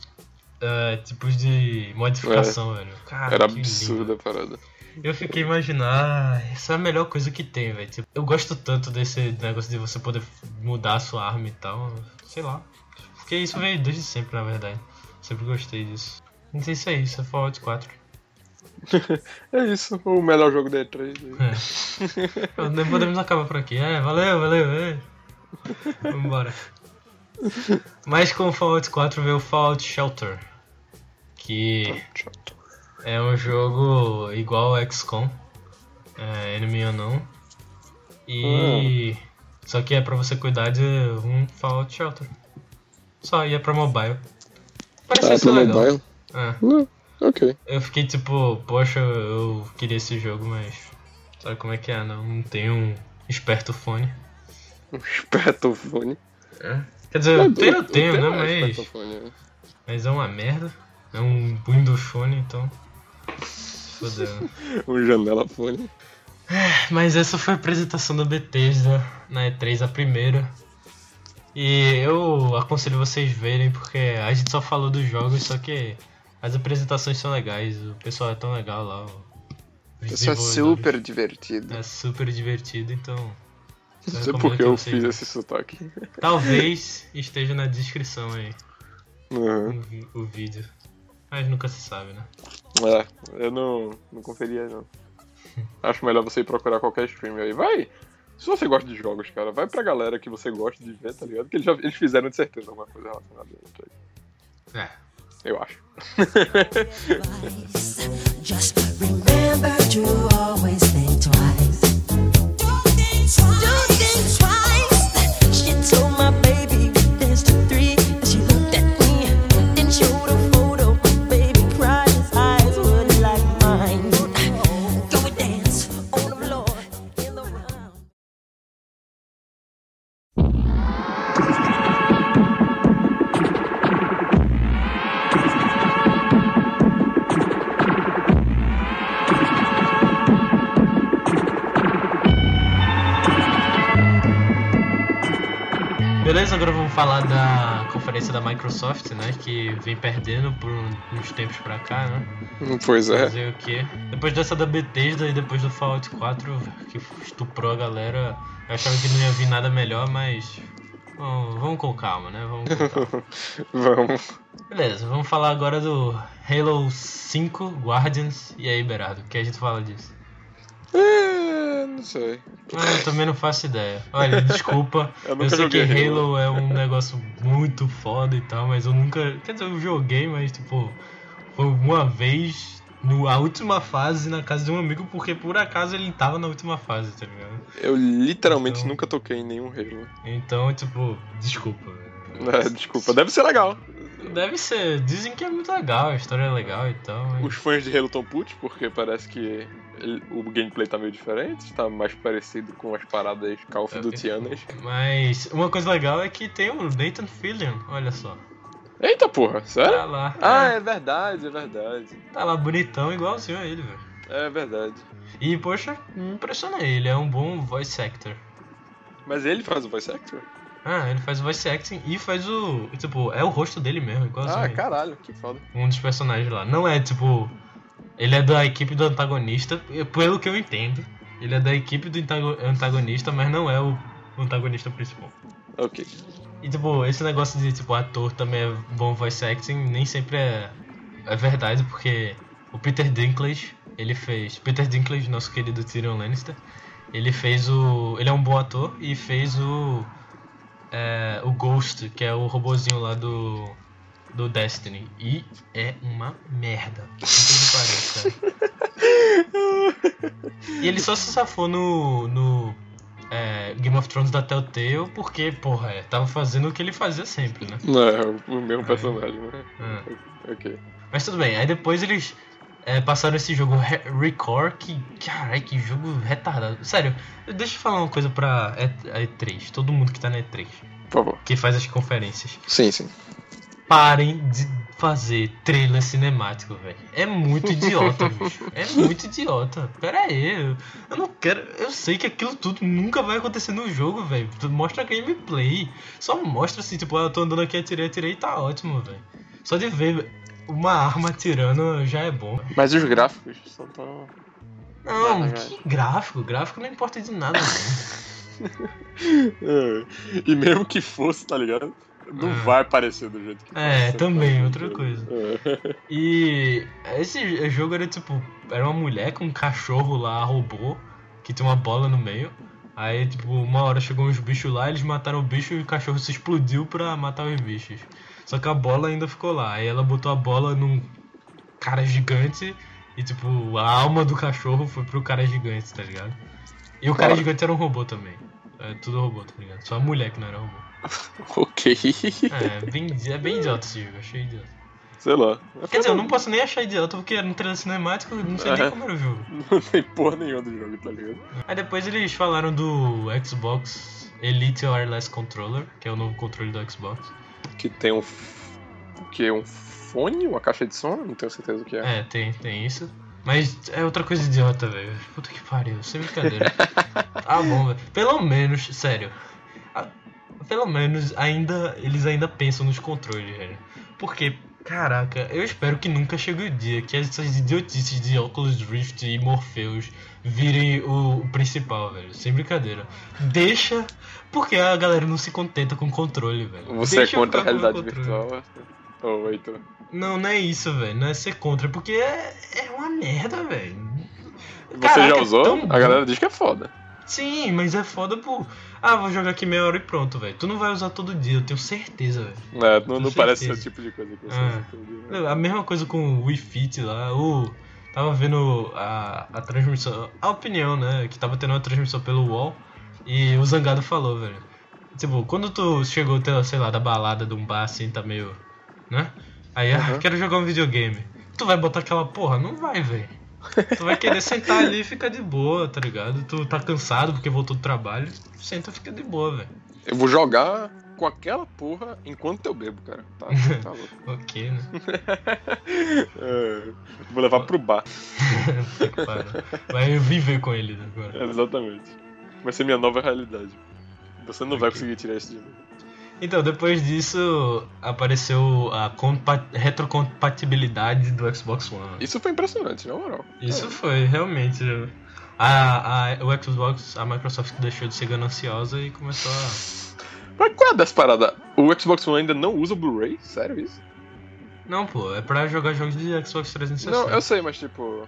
eh, tipos de modificação, é. velho. Cara, Era absurda a parada. Eu fiquei imaginando, ah, isso é a melhor coisa que tem, velho. Tipo, eu gosto tanto desse negócio de você poder mudar a sua arma e tal. Sei lá. Porque isso veio desde sempre, na verdade. Sempre gostei disso. Não sei se é isso, é Fallout 4. é isso, o melhor jogo da E3. É. Podemos acabar por aqui. É, valeu, valeu. É. Vambora. Mas com o Fallout 4 veio o Fallout Shelter. Que é um jogo igual ao XCOM. É, Enemy Unknown. E. Hum. Só que é pra você cuidar de um Fallout Shelter. Só, ia pra mobile. Parece ah, ser legal. Mobile? É. Não, ok. Eu fiquei tipo, poxa, eu queria esse jogo, mas Sabe como é que é, não? Não tem um esperto fone. Um espertofone. É. Quer dizer, eu tenho, eu tenho, né? Mas, né? mas é uma merda. É um Windows Phone, então. Fodeu. Um janela fone. Mas essa foi a apresentação da Bethesda na E3, a primeira. E eu aconselho vocês verem, porque a gente só falou dos jogos, só que as apresentações são legais, o pessoal é tão legal lá. o- Isso é super divertido. É super divertido, então. Não sei porque que eu vocês fiz vejam. esse sotaque. Talvez esteja na descrição aí Uhum. o, o vídeo. Mas nunca se sabe, né? É, eu não, não conferia não. Acho melhor você ir procurar qualquer stream aí. Vai! Se você gosta de jogos, cara, vai pra galera que você gosta de ver, tá ligado? Que eles, já, eles fizeram de certeza alguma coisa relacionada a isso aí. É. Eu acho. Falar da conferência da Microsoft, né? Que vem perdendo por uns tempos pra cá, né? Pois é. Fazer o quê? Depois dessa da Bethesda e depois do Fallout 4, que estuprou a galera, eu achava que não ia vir nada melhor, mas. Bom, vamos com calma, né? Vamos com calma. Vamos. Beleza, vamos falar agora do Halo 5 Guardians. E aí, Berardo, o que a gente fala disso? É, não sei. Ah, eu também não faço ideia. Olha, desculpa. Eu eu sei que Halo Halo. é um negócio muito foda e tal, mas eu nunca. Quer dizer, eu joguei, mas tipo, foi uma vez no, a última fase na casa de um amigo, porque por acaso ele tava na última fase, tá ligado? Eu literalmente Então- nunca toquei em nenhum Halo. Então, tipo, desculpa. É, desculpa, deve ser legal. Deve ser, dizem que é muito legal, a história é legal e tal, mas... Os fãs de Halo tão putos porque parece que o gameplay tá meio diferente, tá mais parecido com as paradas Call of Dutianas. Mas uma coisa legal é que tem o Nathan Fillion, olha só. Eita porra, sério? Tá lá. Ah, é, é verdade, é verdade. Tá lá bonitão, igualzinho a ele, velho. É verdade. E, poxa, me impressiona ele, é um bom voice actor. Mas ele faz o voice actor? Ah, ele faz voice acting e faz o. Tipo, é o rosto dele mesmo, igualzinho. Ah, ele. caralho, que foda. Um dos personagens lá. Não é tipo. Ele é da equipe do antagonista, pelo que eu entendo. Ele é da equipe do antago- antagonista, mas não é o antagonista principal. Ok. E tipo, esse negócio de tipo, ator também é bom voice acting, nem sempre é, é verdade, porque o Peter Dinklage, ele fez. Peter Dinklage, nosso querido Tyrion Lannister, ele fez o. Ele é um bom ator e fez o. é, o Ghost, que é o robozinho lá do. Do Destiny. E é uma merda. Sério. E ele só se safou no. no é, Game of Thrones da Telltale porque, porra, é, tava fazendo o que ele fazia sempre, né? Não é o mesmo personagem, né? É. Ok. Mas tudo bem, aí depois eles é, passaram esse jogo Re- Record, que, caralho, que jogo retardado. Sério, deixa eu falar uma coisa pra E- a E3, todo mundo que tá na E3, Por favor. que faz as conferências. Sim, sim. Parem de fazer trailer cinemático, velho. É muito idiota, bicho. É muito idiota. Pera aí, eu, eu não quero. Eu sei que aquilo tudo nunca vai acontecer no jogo, velho. Mostra gameplay. Só mostra assim, tipo, ah, eu tô andando aqui, atirei, atirei e tá ótimo, velho. Só de ver uma arma atirando já é bom. Mas os gráficos são tão. Não, vai, que gráfico. Gráfico não importa de nada. É. E mesmo que fosse, tá ligado? Não É. vai parecer do jeito que É, parece, também, tá outra coisa. É. E esse jogo era tipo, era uma mulher com um cachorro lá, robô, que tem uma bola no meio. Aí, tipo, uma hora chegou uns bichos lá, eles mataram o bicho e o cachorro se explodiu pra matar os bichos. Só que a bola ainda ficou lá. Aí ela botou a bola num cara gigante e, tipo, a alma do cachorro foi pro cara gigante, tá ligado? E o cara Claro. gigante era um robô também. É tudo robô, tá ligado? Só a mulher que não era robô. Ok. É, bem, é bem idiota esse jogo, achei idiota. Sei lá. Quer dizer, eu não posso nem achar idiota porque era no trailer cinemático, não sei nem É. como era o jogo. Não tem porra nenhuma do jogo, tá ligado? Aí depois eles falaram do Xbox Elite Wireless Controller, que é o novo controle do Xbox. Que tem um. que? Um fone? Uma caixa de som? Não tenho certeza o que é. É, tem, tem isso. Mas é outra coisa idiota, velho. Puta que pariu, sem brincadeira. tá bom, velho. Pelo menos, sério. ah, Pelo menos ainda. Eles ainda pensam nos controles, velho. Porque, caraca, eu espero que nunca chegue o dia que essas idiotices de Oculus Rift e Morpheus virem o, o principal, velho. Sem brincadeira. Deixa. Porque a galera não se contenta com controle, velho. Você Deixa é contra a o realidade virtual? Ô, Heitor. Não, não é isso, velho. Não é ser contra, porque é, é uma merda, velho. Você já é usou? tão A galera diz que é foda. Sim, mas é foda por. Ah, vou jogar aqui meia hora e pronto, velho. Tu não vai usar todo dia, eu tenho certeza, velho. É, não, não Com parece esse tipo de coisa que você Ah. entendeu, né? A mesma coisa com o Wii Fit lá. O... Tava vendo a, a transmissão, a opinião, né? Que tava tendo uma transmissão pelo UOL e o Zangado falou, velho. Tipo, quando tu chegou, sei lá, da balada de um bar assim, tá meio. né? Aí, ah, Uhum. quero jogar um videogame. Tu vai botar aquela porra? Não vai, velho. Tu vai querer sentar ali e ficar de boa, tá ligado? Tu tá cansado porque voltou do trabalho. Senta e fica de boa, velho. Eu vou jogar com aquela porra enquanto eu bebo, cara. Tá, tá louco. Ok, né? É, vou levar pro bar. Vai viver com ele agora. Exatamente. Vai ser minha nova realidade. Você não vai Ok. conseguir tirar isso de mim. Então, depois disso, apareceu a compa- retrocompatibilidade do Xbox One. Isso foi impressionante, na moral. Isso foi, realmente. A, a, o Xbox, a Microsoft deixou de ser gananciosa e começou a. Mas qual é dessa parada? O Xbox One ainda não usa Blu-ray? Sério isso? Não, pô, é pra jogar jogos de Xbox 360. Não, eu sei, mas tipo.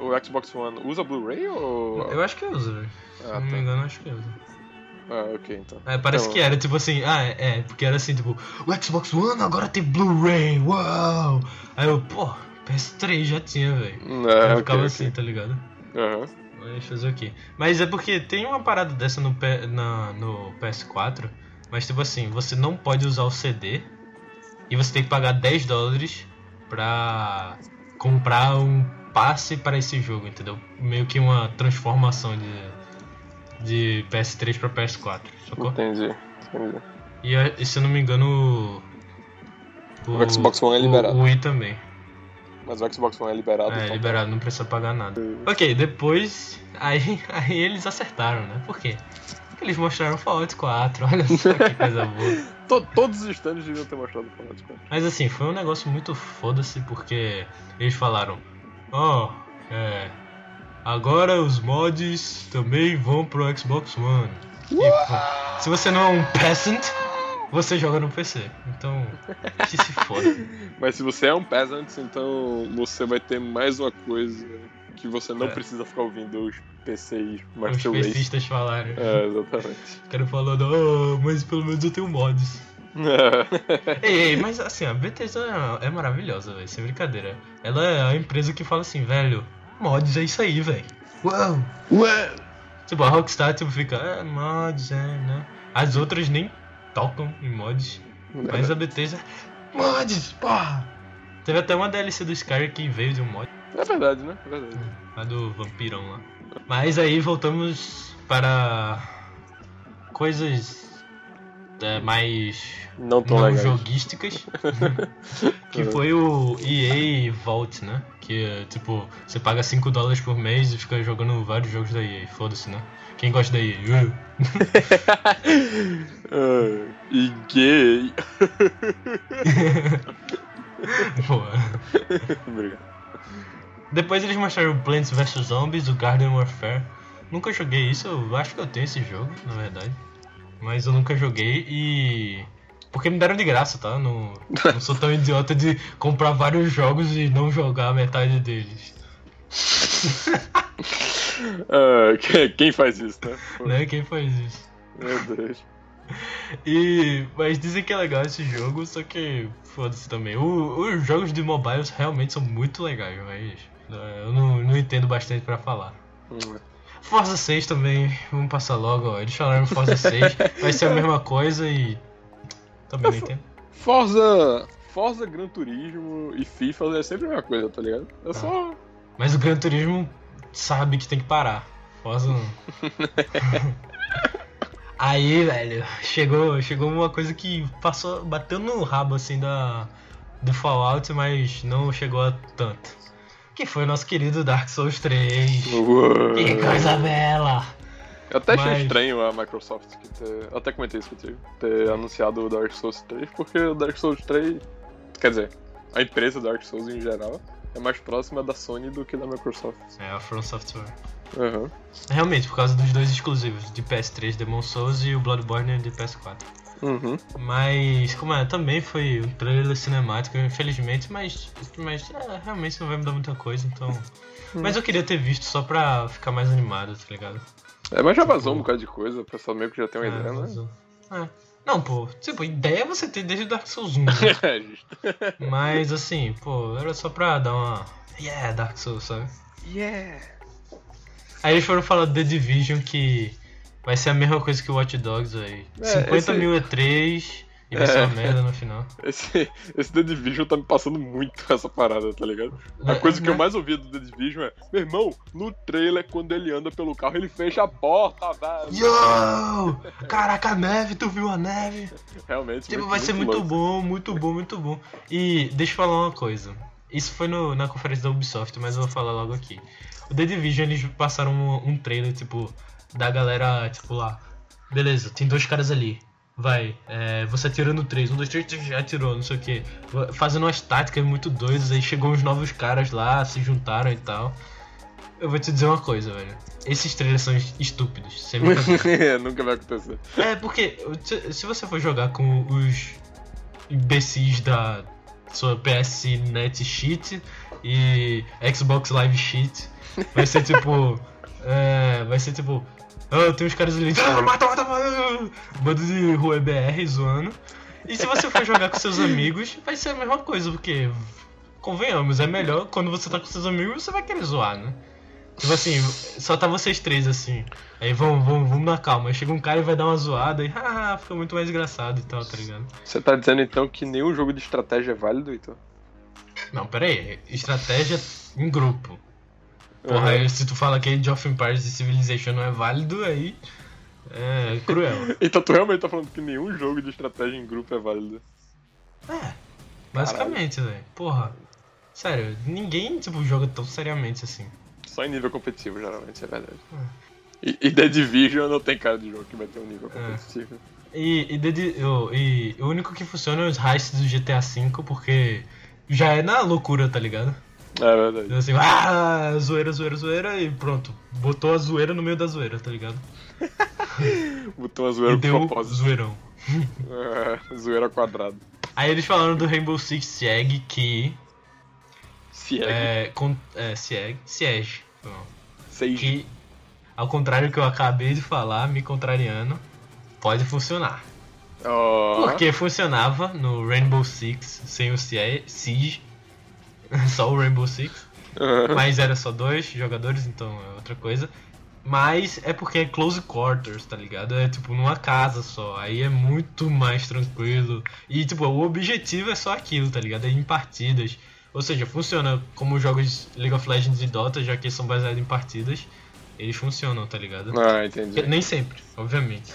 O Xbox One usa Blu-ray ou. Eu acho que usa, velho. Se Ah, não me tá. engano, acho que usa. Ah, ok, então. É, parece Então- que era tipo assim, ah, é, é, porque era assim, tipo, o Xbox One agora tem Blu-ray, uau! Aí eu, pô, PS3 já tinha, velho. Ah, eu ficava ok. assim, tá ligado? Aham. Mas fazer o quê? Mas é porque tem uma parada dessa no, P- na, no PS4, mas tipo assim, você não pode usar o CD e você tem que pagar 10 dólares pra comprar um passe para esse jogo, entendeu? Meio que uma transformação de, de PS3 pra PS4, sacou? Entendi, entendi. E, eh, e se eu não me engano. O Xbox One é liberado. O, o Wii também. Mas o Xbox One é liberado, É, então. liberado, não precisa pagar nada. Ok, depois. Aí, aí eles acertaram, né? Por quê? Porque eles mostraram Fallout 4, olha só que coisa boa. To- todos os stands deviam ter mostrado o Fallout 4. Mas assim, foi um negócio muito foda-se porque eles falaram: Ó, é. Agora os mods também vão pro Xbox One. E, pô, se você não é um peasant, você joga no PC. Então, que se foda. Mas se você é um peasant, então você vai ter mais uma coisa que você não É. precisa ficar ouvindo os PCs Os Master Race. PCistas falaram. É, exatamente. Quero falando, oh, mas pelo menos eu tenho mods. É. Ei, ei, mas assim, a Bethesda é maravilhosa, velho, sem brincadeira. Ela é a empresa que fala assim, velho, mods é isso aí, velho. Uau! Ué! Tipo, a Rockstar tipo, fica, é, mods, é, né? As outras nem tocam em mods, mas a Bethesda, mods, porra! Teve até uma DLC do Skyrim que veio de um mod, É verdade, né? É verdade. lá do vampirão lá. Mas aí voltamos para coisas é, mais Não tão não joguísticas, que foi o EA Vault, né? Que tipo, você paga 5 dólares por mês e fica jogando vários jogos da EA, foda-se, né? Quem gosta da EA? Uh. Ah, e gay. Boa. Obrigado. Depois eles mostraram o Plants vs Zombies, o Garden Warfare. Nunca joguei isso, eu acho que eu tenho esse jogo, na verdade. Mas eu nunca joguei e. Porque me deram de graça, tá? Não, não sou tão idiota de comprar vários jogos e não jogar a metade deles. Que- quem faz isso, né? Né? Quem faz isso? Meu Deus. E. Mas dizem que é legal esse jogo, só que. Foda-se também. O- os jogos de mobiles realmente são muito legais, mas. é, Eu não, não entendo bastante pra falar. Hum. Forza 6 também, vamos passar logo, ó. Eles falaram Forza 6, vai ser a mesma coisa e. Também não entendo. Forza. Forza, Gran Turismo e FIFA é sempre a mesma coisa, tá ligado? É só. Mas o Gran Turismo sabe que tem que parar. Forza não. Aí, velho, chegou, chegou uma coisa que passou, bateu no rabo assim da do Fallout, mas não chegou a tanto. Que foi o nosso querido Dark Souls 3. Uou. Que coisa bela! Eu até achei Mas- estranho a Microsoft ter, eu até comentei isso contigo, ter anunciado o Dark Souls 3, porque o Dark Souls 3, quer dizer, a empresa Dark Souls em geral é mais próxima da Sony do que da Microsoft. É, a From Software. Aham. Realmente, por causa dos dois exclusivos, de PS3 Demon Souls e o Bloodborne de PS4. Uhum. Mas, como é, também foi um trailer cinemático, infelizmente, mas, mas é, realmente não vai mudar muita coisa, então. Mas eu queria ter visto só pra ficar mais animado, tá ligado? É, mas já vazou um bocado de coisa, o pessoal meio que já tem uma É, ideia, né? vazou. É. Não, pô, tipo, ideia você tem desde o Dark Souls 1. né? é, justo. mas assim, pô, era só pra dar uma. Yeah, Dark Souls, sabe? Yeah! Aí eles foram falar do The Division que vai ser a mesma coisa que o Watch Dogs, velho. É, 50 esse- mil E3 e vai ser É. uma merda no final. Esse, esse The Division tá me passando muito essa parada, tá ligado? A É, coisa que eu né? mais ouvi do The Division é, meu irmão, no trailer, quando ele anda pelo carro, ele fecha a porta, velho. Yo! Caraca, a neve, tu viu a neve? Realmente. Tipo, vai ser muito bom, muito bom, muito bom. E deixa eu falar uma coisa. Isso foi no- na conferência da Ubisoft, mas eu vou falar logo aqui. O The Division, eles passaram um, um trailer, tipo, da galera, tipo, lá. Beleza, tem dois caras ali. Vai, é, você atirando três, um, dois, três, já atirou, não sei o que. Fazendo umas táticas muito doidas, aí chegou uns novos caras lá, se juntaram e tal. Eu vou te dizer uma coisa, velho. Esses trailers são estúpidos, sem brincadeira. Nunca vai acontecer. É, porque se, se você for jogar com os imbecis da sua PS Net Cheat e Xbox Live Cheat, vai ser tipo. é, vai ser tipo. Ah, tem uns caras ali. Ah, mata, mata, mata! Bando de rua BR zoando. E se você for jogar com seus amigos, vai ser a mesma coisa, porque. Convenhamos, é melhor quando você tá com seus amigos, você vai querer zoar, né? Tipo assim, só tá vocês três assim. Aí vamos, vamos, vamos na calma. Aí chega um cara e vai dar uma zoada e haha, fica muito mais engraçado e tal, tá ligado? Você tá dizendo então que nenhum jogo de estratégia é válido, então? Não, pera aí, estratégia em grupo. Porra, Uhum. aí se tu fala que Age of Empires e Civilization não é válido, aí é cruel. Então tu realmente tá falando que nenhum jogo de estratégia em grupo é válido. É, basicamente, velho. Porra, sério, ninguém, tipo, joga tão seriamente assim. Só em nível competitivo, geralmente, é verdade. Hum. E, e The Division não tem cara de jogo que vai ter um nível É. competitivo. E, e, dedi- o- e o único que funciona é os heists do GTA V, porque já é na loucura, tá ligado? É verdade. Então, assim, ah, zoeira, zoeira, zoeira, e pronto. Botou a zoeira no meio da zoeira, tá ligado? Botou uma zoeira e deu propósito. zoeirão. É, zoeira quadrado. Aí eles falaram do Rainbow Six Siege, que Sieg. é... Com, é Siege, Siege. Seis. que, ao contrário do que eu acabei de falar, me contrariando, pode funcionar. Ó. Porque funcionava no Rainbow Six sem o Sie- Siege, só o Rainbow Six, mas era só dois jogadores, então é outra coisa. Mas é porque é close quarters, tá ligado? É tipo numa casa só, aí é muito mais tranquilo. E tipo, o objetivo é só aquilo, tá ligado? É em partidas. Ou seja, funciona como jogos League of Legends e Dota, já que são baseados em partidas. Eles funcionam, tá ligado? Ah, entendi. Nem sempre, obviamente.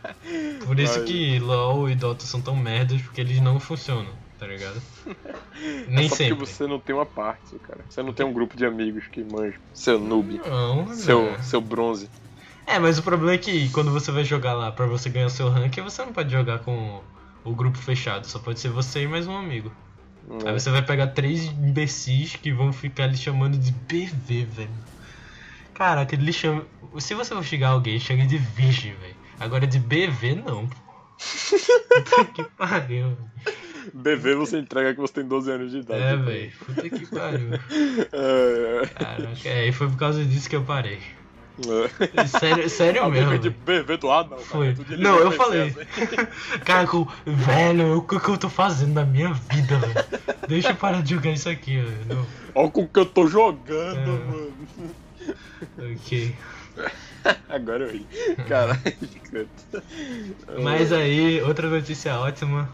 Por isso Ai. que LoL e Dota são tão merdas, porque eles não funcionam, tá ligado? Nem É só sempre. porque você não tem uma parte, cara. Você não tem um grupo de amigos que manjam. Seu noob. Não, Seu, né? seu bronze. É, mas o problema é que quando você vai jogar lá pra você ganhar seu rank, você não pode jogar com o grupo fechado, só pode ser você e mais um amigo. Aí você vai pegar três imbecis que vão ficar lhe chamando de BV, velho. Caraca, ele chama. Se você for xingar alguém, chega de virgem, velho. Agora de BV não. Puta que pariu. BV você entrega que você tem 12 anos de idade. É, velho. Puta que pariu. É, Caraca, é, e foi por causa disso que eu parei. é. Sério, sério Alguém mesmo. de. BV do ah, não, cara. Foi. tu de Não, eu falei. assim. Cara, com- velho, o que que eu tô fazendo na minha vida, velho? Deixa eu parar de jogar isso aqui, velho. Olha com o que eu tô jogando, É. mano. Ok. Agora eu ri. Caralho. Mas aí, outra notícia ótima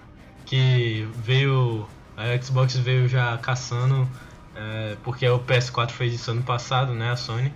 que veio A Xbox veio já caçando, é, porque o PS4 fez isso ano passado, né, a Sony.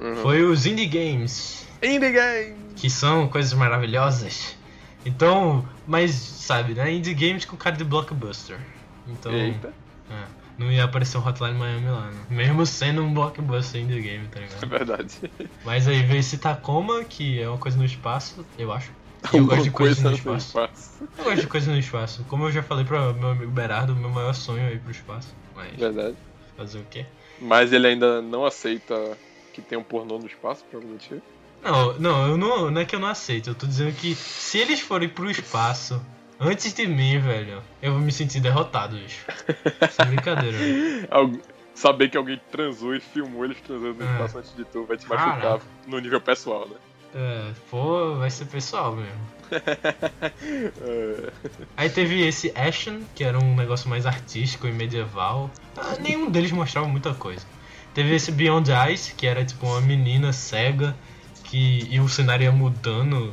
Uhum. Foi os Indie Games, Indie Game! que são coisas maravilhosas. Então, mas sabe, né, Indie Games com cara de blockbuster. Então, Eita, é, não ia aparecer um Hotline Miami lá, né? Mesmo sendo um blockbuster Indie Game, tá é ligado? verdade. Mas aí veio esse Tacoma, que é uma coisa no espaço, eu acho. Eu Alguma gosto de coisas no no espaço. espaço. Eu gosto de coisas no espaço. Como eu já falei pro meu amigo Berardo, meu maior sonho é ir pro espaço. Mas Verdade. fazer o quê? Mas ele ainda não aceita que tem um pornô no espaço, provavelmente. Não, não, eu não, não é que eu não aceito. Eu tô dizendo que se eles forem pro espaço antes de mim, velho, eu vou me sentir derrotado, bicho. Sem brincadeira, velho. Algu- Saber que alguém transou e filmou eles transando no É. espaço antes de tu vai te Caraca. machucar no nível pessoal, né? É, pô, vai ser pessoal mesmo. Aí teve esse Ashen, que era um negócio mais artístico e medieval. Ah, nenhum deles mostrava muita coisa. Teve esse Beyond Ice, que era tipo uma menina cega que e o cenário ia mudando.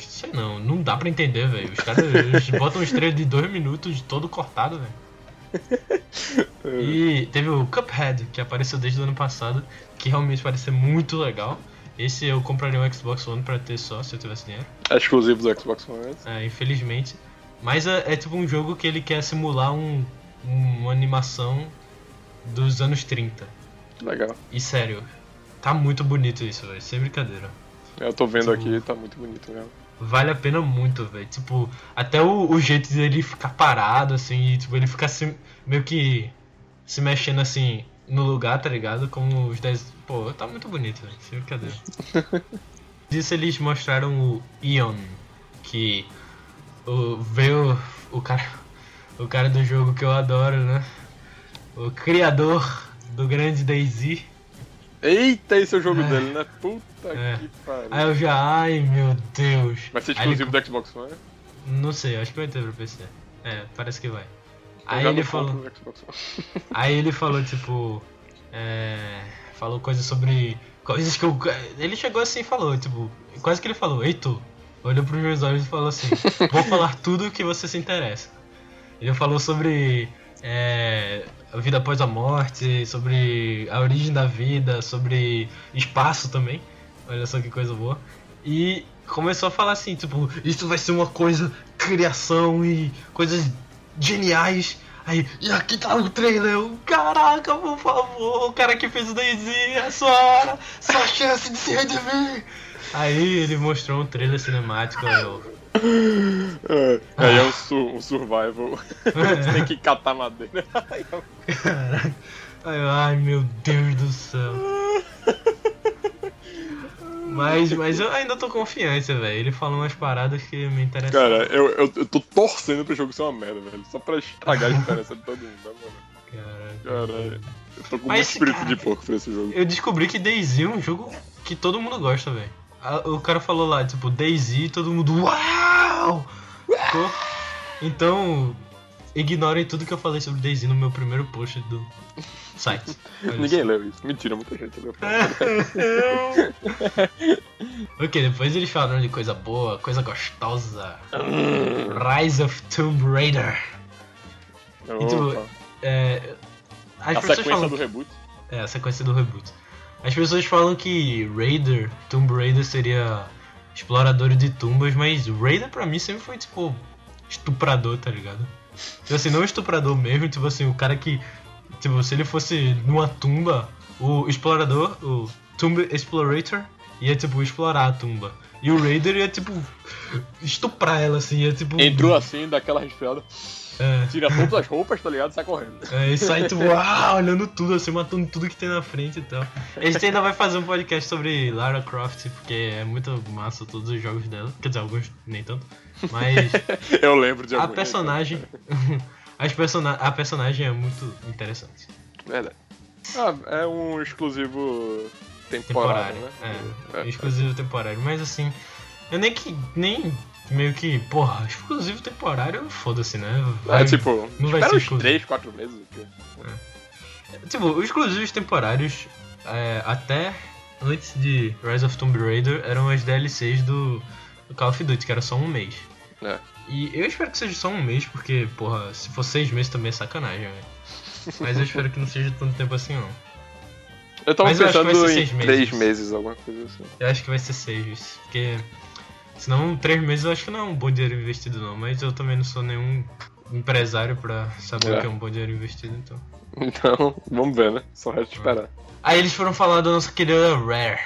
Sei não, não dá pra entender, velho. Os caras eles botam um estrela de dois minutos todo cortado, velho. E teve o Cuphead, que apareceu desde o ano passado, que realmente parece ser muito legal. Esse eu compraria um Xbox One pra ter só, se eu tivesse dinheiro. É exclusivo do Xbox One. S. É, infelizmente. Mas é, é tipo um jogo que ele quer simular um, um- uma animação dos anos 30. Legal. E sério, tá muito bonito isso, velho. Sem brincadeira. Eu tô vendo Tipo- aqui, tá muito bonito mesmo. Vale a pena muito, velho. Tipo, até o, o jeito dele ficar parado, assim, e, tipo, ele ficar se, meio que se mexendo assim no lugar, tá ligado? Como os 10. Pô, tá muito bonito, velho. Sem brincadeira. Disso eles mostraram o Ion, que o, veio o cara. O cara do jogo que eu adoro, né? O criador do grande Daisy. Eita, esse é o jogo É. dele, né? Puta É. que pariu. Aí eu já, ai meu Deus. Vai ser ele exclusivo do Xbox One? Não sei, acho que vai ter pra PC. É, parece que vai. Aí ele falou. Aí ele falou, tipo. É, falou coisas sobre. Coisas que eu. Ele chegou assim e falou, tipo. Quase que ele falou, ei tu. Olhou pros meus olhos e falou assim: Vou falar tudo que você se interessa. Ele falou sobre. É, a vida após a morte, sobre a origem da vida, sobre espaço também. Olha só que coisa boa. E começou a falar assim, tipo, isso vai ser uma coisa, criação e coisas geniais. Aí, e aqui tá o trailer, caraca, por favor, o cara que fez o Daisy, é sua hora, sua chance de se redimir. Aí ele mostrou um trailer cinemático, aí eu, É, aí é um, sur- um survival. Você tem que catar madeira. caraca, ai meu Deus do céu. Mas, mas eu ainda tô confiante, velho. Ele falou umas paradas que me interessam. Cara, eu, eu, eu tô torcendo pro jogo ser uma merda, velho. Só pra estragar a experiência de todo mundo, né, mano? Caraca. Caralho. Eu tô com Mas, muito espírito cara, de porco pra esse jogo. Eu descobri que Daisy é um jogo que todo mundo gosta, velho. O cara falou lá, tipo, Daisy, todo mundo, uau! Ficou? Então, ignorem tudo que eu falei sobre Daisy no meu primeiro post do site. Ninguém leu isso. Mentira, muita gente leu. ok, depois eles falaram de coisa boa, coisa gostosa. Rise of Tomb Raider. Então, Opa. É, as A sequência falam do reboot. É, a sequência do reboot. As pessoas falam que Raider, Tomb Raider seria explorador de tumbas, mas Raider pra mim sempre foi tipo estuprador, tá ligado? Tipo assim, não estuprador mesmo, tipo assim, o cara que. Tipo, se ele fosse numa tumba, o explorador, o Tomb Explorator, ia tipo explorar a tumba. E o Raider ia tipo estuprar ela assim, ia tipo. Entrou assim, daquela respirada, É. tira todas as roupas, tá ligado? Sai correndo. É, e sai tipo, ah, olhando tudo, assim, matando tudo que tem na frente e tal. A gente ainda vai fazer um podcast sobre Lara Croft, porque é muito massa todos os jogos dela. Quer dizer, alguns nem tanto. Mas Eu lembro de a personagem. As persona a personagem é muito interessante. Verdade. Ah, é um exclusivo temporário, Temporário. né? É, exclusivo temporário. Mas assim, eu nem que. nem meio que. Porra, exclusivo temporário, foda-se, né? É, Vai- tipo, não vai ser uns exclusivo. 3, 4 meses. quê? Tipo, os exclusivos temporários, é, até antes de Rise of Tomb Raider, eram as DLCs do, do Call of Duty, que era só um mês. É. E eu espero que seja só um mês, porque, porra, se for seis meses também é sacanagem, velho. Mas eu espero que não seja tanto tempo assim, não. Eu tava Mas eu pensando ser em seis meses. três meses, alguma coisa assim. Eu acho que vai ser seis, porque. Senão, três meses eu acho que não é um bom dinheiro investido, não. Mas eu também não sou nenhum empresário pra saber É. o que é um bom dinheiro investido, então. Então, vamos ver, né? Só resta esperar. Aí eles foram falar da nossa querida Rare.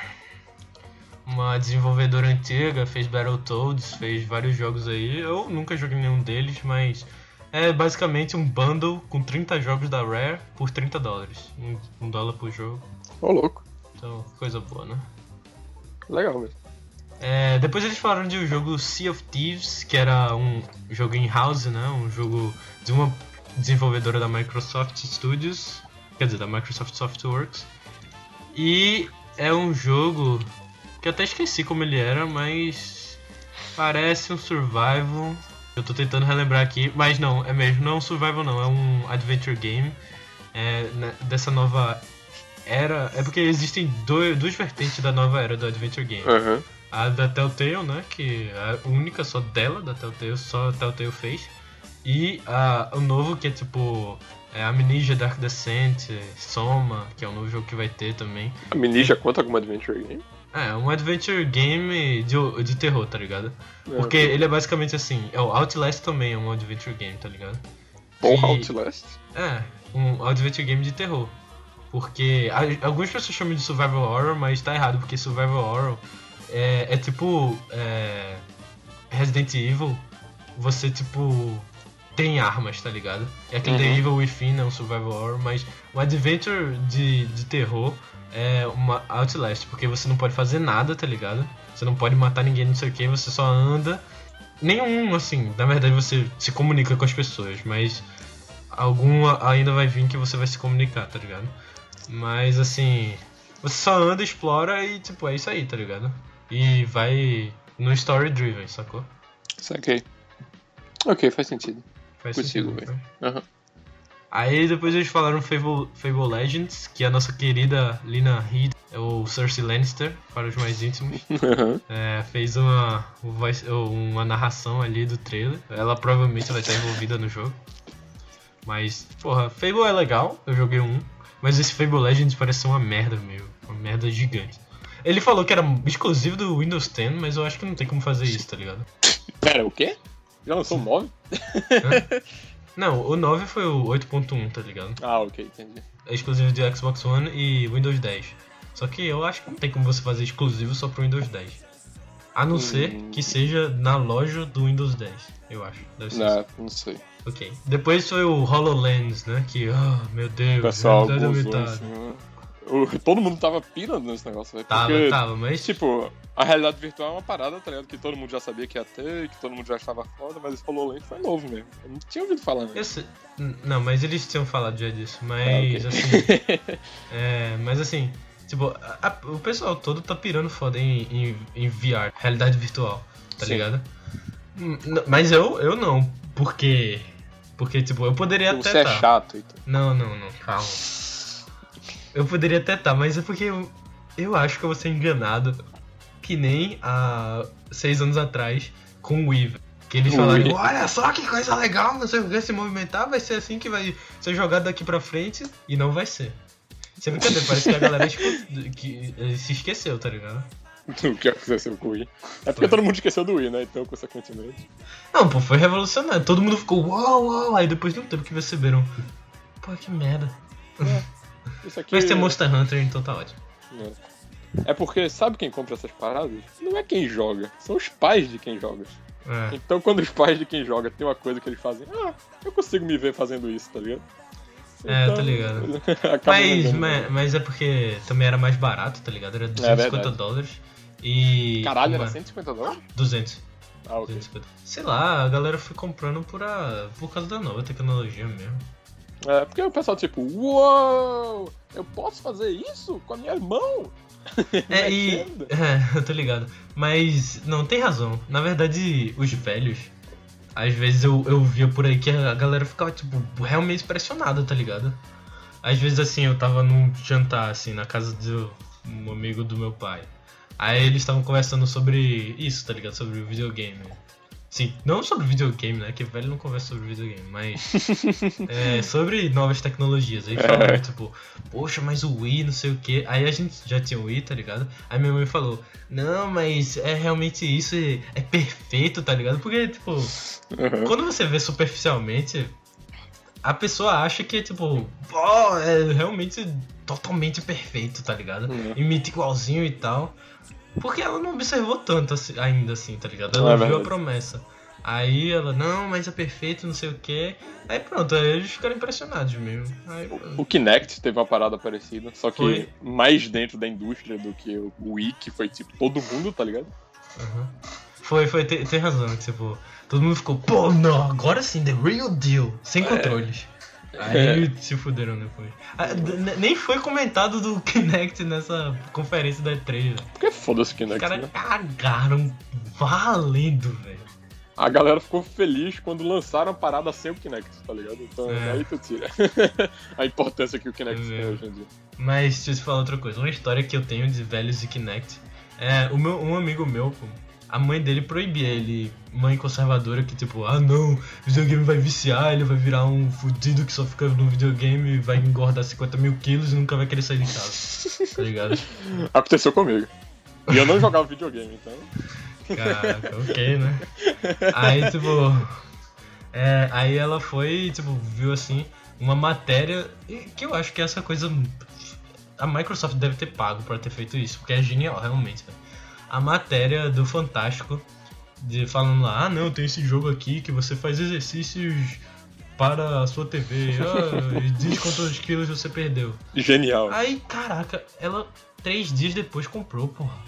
Uma desenvolvedora antiga, fez Battletoads, fez vários jogos aí. Eu nunca joguei nenhum deles, mas é basicamente um bundle com 30 jogos da Rare por 30 dólares. Um, um dólar por jogo. Ô, louco. Então, coisa boa, né? Legal mesmo. É, depois eles falaram de um jogo Sea of Thieves, que era um jogo in-house, né? Um jogo de uma desenvolvedora da Microsoft Studios, quer dizer, da Microsoft Softworks. E é um jogo que eu até esqueci como ele era, mas parece um survival. Eu tô tentando relembrar aqui, mas não, é mesmo, não é um survival não, é um adventure game é, né, dessa nova era. É porque existem dois, duas vertentes da nova era do adventure game. Aham. A da Telltale, né? Que é a única só dela, da Telltale, só a Telltale fez. E a, o novo que é tipo é Amnesia Dark Descent, Soma, que é um novo jogo que vai ter também. A Amnesia conta como Adventure Game? É, um adventure game de, de terror, tá ligado? Porque É. ele é basicamente assim, é o Outlast também é um adventure game, tá ligado? Porra, E- Outlast? É, um adventure game de terror. Porque a- algumas pessoas chamam de survival horror, mas tá errado, porque survival horror é, é tipo é, Resident Evil, você tipo tem armas, tá ligado? É aquele The Uhum. Evil Within, é um survival horror, mas um adventure de, de terror é uma Outlast, porque você não pode fazer nada, tá ligado? Você não pode matar ninguém, não sei o que, você só anda. Nenhum, assim, na verdade você se comunica com as pessoas, mas alguma ainda vai vir que você vai se comunicar, tá ligado? Mas assim, você só anda, explora e tipo, é isso aí, tá ligado? E vai no story driven, sacou? Saquei. Ok, faz sentido. Faz Consigo, sentido. velho. Aham. Aí depois eles falaram Fable, Fable Legends, que a nossa querida Lina Headey, ou Cersei Lannister, para os mais íntimos, Aham. é, fez uma, uma narração ali do trailer. Ela provavelmente vai estar envolvida no jogo. Mas, porra, Fable é legal, eu joguei um. Mas esse Fable Legends parece ser uma merda, meu. Uma merda gigante. Ele falou que era exclusivo do Windows 10, mas eu acho que não tem como fazer isso, tá ligado? Pera, o quê? Já lançou um 9? Não, o 9 foi o 8.1, tá ligado? Ah, ok, entendi. É exclusivo de Xbox One e Windows 10. Só que eu acho que não tem como você fazer exclusivo só pro Windows 10. A não Hum. ser que seja na loja do Windows 10, eu acho. Deve ser Não, não sei. Ok. Depois foi o HoloLens, né? Que, oh, meu Deus, O pessoal gozou, aumentada. assim, né? O- Todo mundo tava pirando nesse negócio, velho. Tava, Porque, tava, mas tipo, a realidade virtual é uma parada, tá ligado? Que todo mundo já sabia que ia ter, que todo mundo já estava foda, mas esse HoloLens foi novo mesmo. Eu não tinha ouvido falar, né? N- Não, mas eles tinham falado já disso. Mas Ah, ok. assim. é, mas assim, tipo, a- a- o pessoal todo tá pirando foda em, em, em VR, realidade virtual, tá Sim. ligado? Mas eu, eu não, porque. Porque, tipo, eu poderia até Você é tá. chato, então. Não, não, não, calma. Eu poderia até tá, mas é porque eu, eu acho que eu vou ser enganado que nem há seis anos atrás com o Wii. Que eles falaram, olha só que coisa legal, não sei o que, se movimentar, vai ser assim que vai ser jogado daqui pra frente, e não vai ser. Sem brincadeira, parece que a galera esco- que, eh, se esqueceu, tá ligado? O que aconteceu com o Wii. É porque Foi. todo mundo esqueceu do Wii, né? Então, consequentemente. Não, pô, foi revolucionário. Todo mundo ficou uau, uau, aí depois de um tempo que perceberam, pô, que merda. Isso aqui. Mas tem Monster Hunter, então tá ótimo. É porque sabe quem compra essas paradas? Não é quem joga, são os pais de quem joga. É. Então quando os pais de quem joga tem uma coisa que eles fazem, ah, eu consigo me ver fazendo isso, tá ligado? É, tô ligado. acaba Mas, mas, mas é porque também era mais barato, tá ligado? Era 250 verdade. dólares. E. Caralho, uma- era 150 dólares? 200. Ah, ok. 250. Sei lá, a galera foi comprando por, a, por causa da nova tecnologia mesmo. É, porque o pessoal tipo, uou, eu posso fazer isso com a minha mão? É, e. É, eu tô ligado. Mas, não, tem razão. Na verdade, os velhos. Às vezes eu, eu via por aí que a galera ficava, tipo, realmente pressionada, tá ligado? Às vezes, assim, eu tava num jantar, assim, na casa de um amigo do meu pai. Aí eles estavam conversando sobre isso, tá ligado? Sobre o videogame. Sim, não sobre videogame, né? Que velho não conversa sobre videogame, mas. é, sobre novas tecnologias. Aí falou, É. tipo, poxa, mas o Wii, não sei o que. Aí a gente já tinha o Wii, tá ligado? Aí minha mãe falou, não, mas é realmente isso, é, é perfeito, tá ligado? Porque, tipo, Uhum. quando você vê superficialmente, a pessoa acha que, tipo, ó, é realmente totalmente perfeito, tá ligado? Uhum. Imita igualzinho e tal. Porque ela não observou tanto assim- ainda assim, tá ligado? É Ela viu a promessa. Aí ela, não, mas é perfeito, não sei o que. Aí pronto, aí eles ficaram impressionados mesmo. Aí, O Kinect teve uma parada parecida, só que Foi. mais dentro da indústria do que o Wii, que foi tipo todo mundo, tá ligado? Aham. Foi, foi, tem, tem razão, que, tipo, todo mundo ficou, pô, não, agora sim, the real deal, sem controles. Aí se fuderam depois. Ah, nem foi comentado do Kinect nessa conferência da E3, velho. Porque foda-se o Os Kinect, caras né? cagaram valendo, velho. A galera ficou feliz quando lançaram a parada sem o Kinect, tá ligado? Então É. aí tu tira a importância que o Kinect É tem mesmo. hoje em dia. Mas deixa eu te falar outra coisa. Uma história que eu tenho de velhos e Kinect. É, o meu, um amigo meu, pô, a mãe dele proibia ele, mãe conservadora, que tipo, ah não, videogame vai viciar, ele vai virar um fudido que só fica no videogame, vai engordar 50 mil quilos e nunca vai querer sair de casa. Tá ligado? Aconteceu comigo. E eu não jogava videogame, então. Caraca, ok, né? Aí, tipo. É, aí ela foi, tipo, viu assim, uma matéria que eu acho que essa coisa. A Microsoft deve ter pago pra ter feito isso, porque é genial, realmente. velho. A matéria do Fantástico, de falando lá, ah não, tem esse jogo aqui que você faz exercícios para a sua TV, ah, e diz quantos quilos você perdeu. Genial. Aí, caraca, ela três dias depois comprou, porra.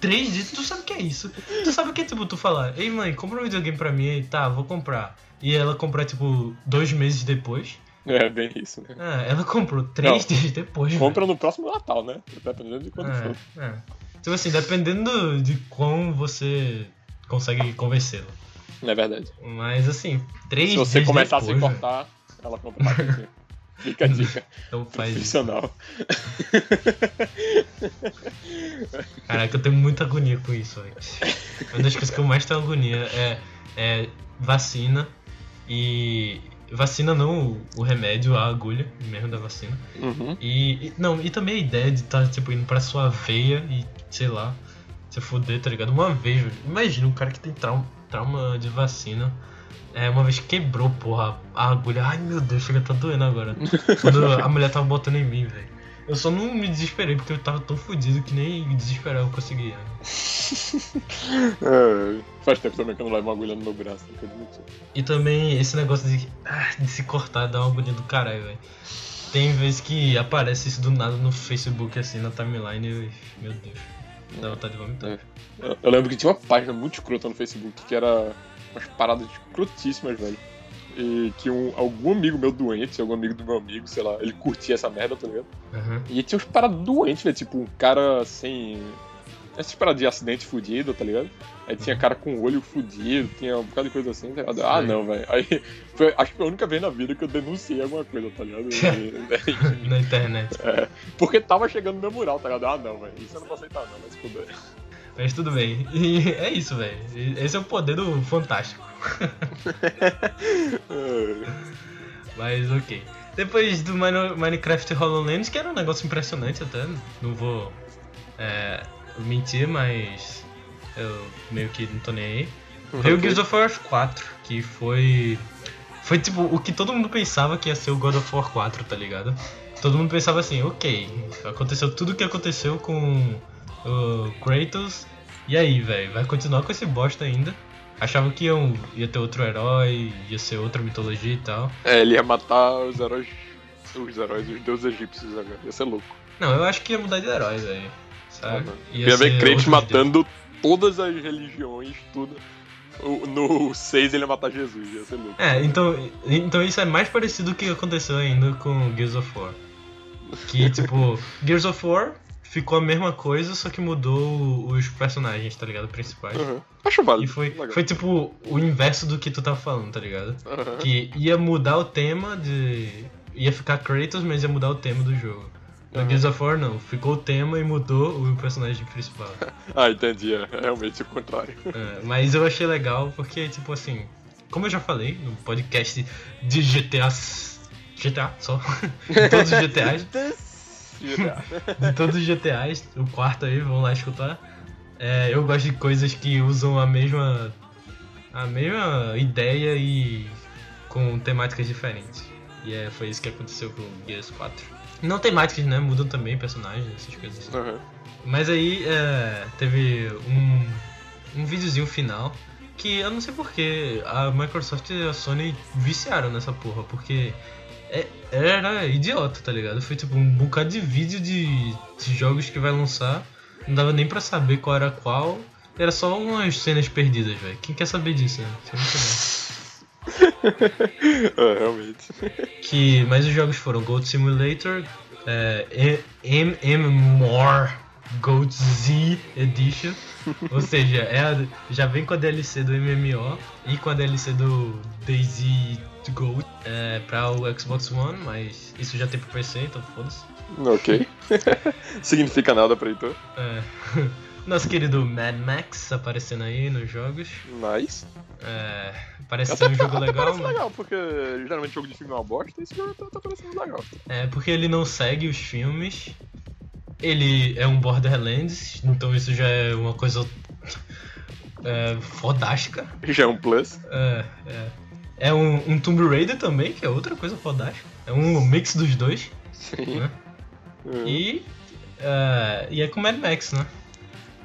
Três dias, tu sabe o que é isso? Tu sabe o que é tipo tu falar, ei mãe, compra um videogame pra mim aí, tá, vou comprar. E ela comprar, tipo, dois meses depois. É, bem isso, né? Ah, ela comprou três Não. dias depois. Compra no próximo Natal, né? Dependendo de quando velho. for. É, Tipo assim, dependendo de como você consegue convencê-la. Não é verdade. Mas assim, três Se você começar a depois, se velho. cortar, ela compra rapidinho. Fica a dica. Então faz isso. Profissional. Caraca, eu tenho muita agonia com isso, velho. Uma das coisas que eu mais tenho agonia é, é vacina e. Vacina não o, o remédio, a agulha mesmo da vacina. Uhum. E, e- Não, e também a ideia de estar, tipo, indo pra sua veia e, sei lá, se fuder, tá ligado? Uma vez. Imagina um cara que tem trauma, trauma de vacina. É, uma vez quebrou, porra, a agulha. Ai meu Deus, chega tá doendo agora. Quando a mulher tava botando em mim, velho. Eu só não me desesperei porque eu tava tão fudido que nem desesperar eu conseguia. É, faz tempo também que eu não levo uma agulha no meu braço, não admitir. E também esse negócio de, ah, de se cortar dá uma agonia do caralho, velho. Tem vezes que aparece isso do nada no Facebook, assim, na timeline e, meu Deus, dá vontade de vomitar. É. Eu, eu lembro que tinha uma página muito escrota no Facebook que era umas paradas escrotíssimas, velho. E que um, algum amigo meu doente, algum amigo do meu amigo, sei lá, ele curtia essa merda, tá ligado? Aham. E tinha uns paradas doentes, velho, tipo um cara sem. Essas paradas de acidente fudido, tá ligado? Aí tinha cara com olho fudido, tinha um bocado de coisa assim, tá ligado? Ah, não, velho. Aí foi, acho que foi a única vez na vida que eu denunciei alguma coisa, tá ligado? E- Na internet. é, porque tava chegando no meu mural, tá ligado? Ah, não, velho. Isso eu não vou aceitar, não, mas puder. Mas tudo bem. E é isso, velho. Esse é o poder do Fantástico. Mas ok. Depois do Mine- Minecraft HoloLens, que era um negócio impressionante até, não vou é, mentir, mas eu meio que não tô nem aí. Veio o Gears of War 4, que foi. Foi tipo o que todo mundo pensava que ia ser o God of War 4, tá ligado? Todo mundo pensava assim, ok, aconteceu tudo o que aconteceu com o Kratos, e aí, velho, vai continuar com esse bosta ainda. Achava que iam, ia ter outro herói, ia ser outra mitologia e tal. É, ele ia matar os heróis. Os heróis, os deuses egípcios agora. Ia ser louco. Não, eu acho que ia mudar de herói, velho. Sabe? Uhum. Ia, ver outros matando todas as religiões, tudo. No 6 ele ia matar Jesus, ia ser louco. É, então, então isso é mais parecido com o que aconteceu ainda com Gears of War. Que, tipo, Gears of War ficou a mesma coisa, só que mudou os personagens, tá ligado? Principais. Uhum. Acho válido. E foi, legal. foi, tipo, o inverso do que tu tava falando, tá ligado? Uhum. Que ia mudar o tema de... Ia ficar Kratos, mas ia mudar o tema do jogo. No Gears of War não, ficou o tema e mudou o personagem principal. Ah, entendi. É realmente o contrário. É, mas eu achei legal porque, tipo assim, como eu já falei no podcast de GTA. GTA só. todos os GTAs. de todos os GTAs, o quarto aí, vamos lá escutar. É, eu gosto de coisas que usam a mesma. a mesma ideia e com temáticas diferentes. E é, foi isso que aconteceu com o Gears 4. Não temáticas, né? Mudam também personagens, essas coisas assim. Aham. Mas aí é, teve um, um videozinho final que eu não sei porquê a Microsoft e a Sony viciaram nessa porra, porque é- era idiota, tá ligado? Foi tipo um bocado de vídeo de, de jogos que vai lançar, não dava nem pra saber qual era qual, era só umas cenas perdidas, velho. Quem quer saber disso, né? É realmente. que mas os jogos foram Gold Simulator, é, M- MMOR Gold Z Edition, ou seja, é a- já vem com a DLC do MMO e com a DLC do DayZ Gold é, para o Xbox One, mas isso já tem pro PC, então foda-se. Ok. Significa nada pra Heitor. É, nosso querido Mad Max aparecendo aí nos jogos, Nice. é, parece ser um jogo até legal, parece mas- legal, porque geralmente jogo de filme é uma bosta esse jogo tá, tá parecendo legal. É, porque ele não segue os filmes. Ele é um Borderlands, então isso já é uma coisa é, fodástica. Já é um plus. É, é. É um, um Tomb Raider também, que é outra coisa fodástica. É um mix dos dois, Sim. né? Uhum. E, é, e é com Mad Max, né?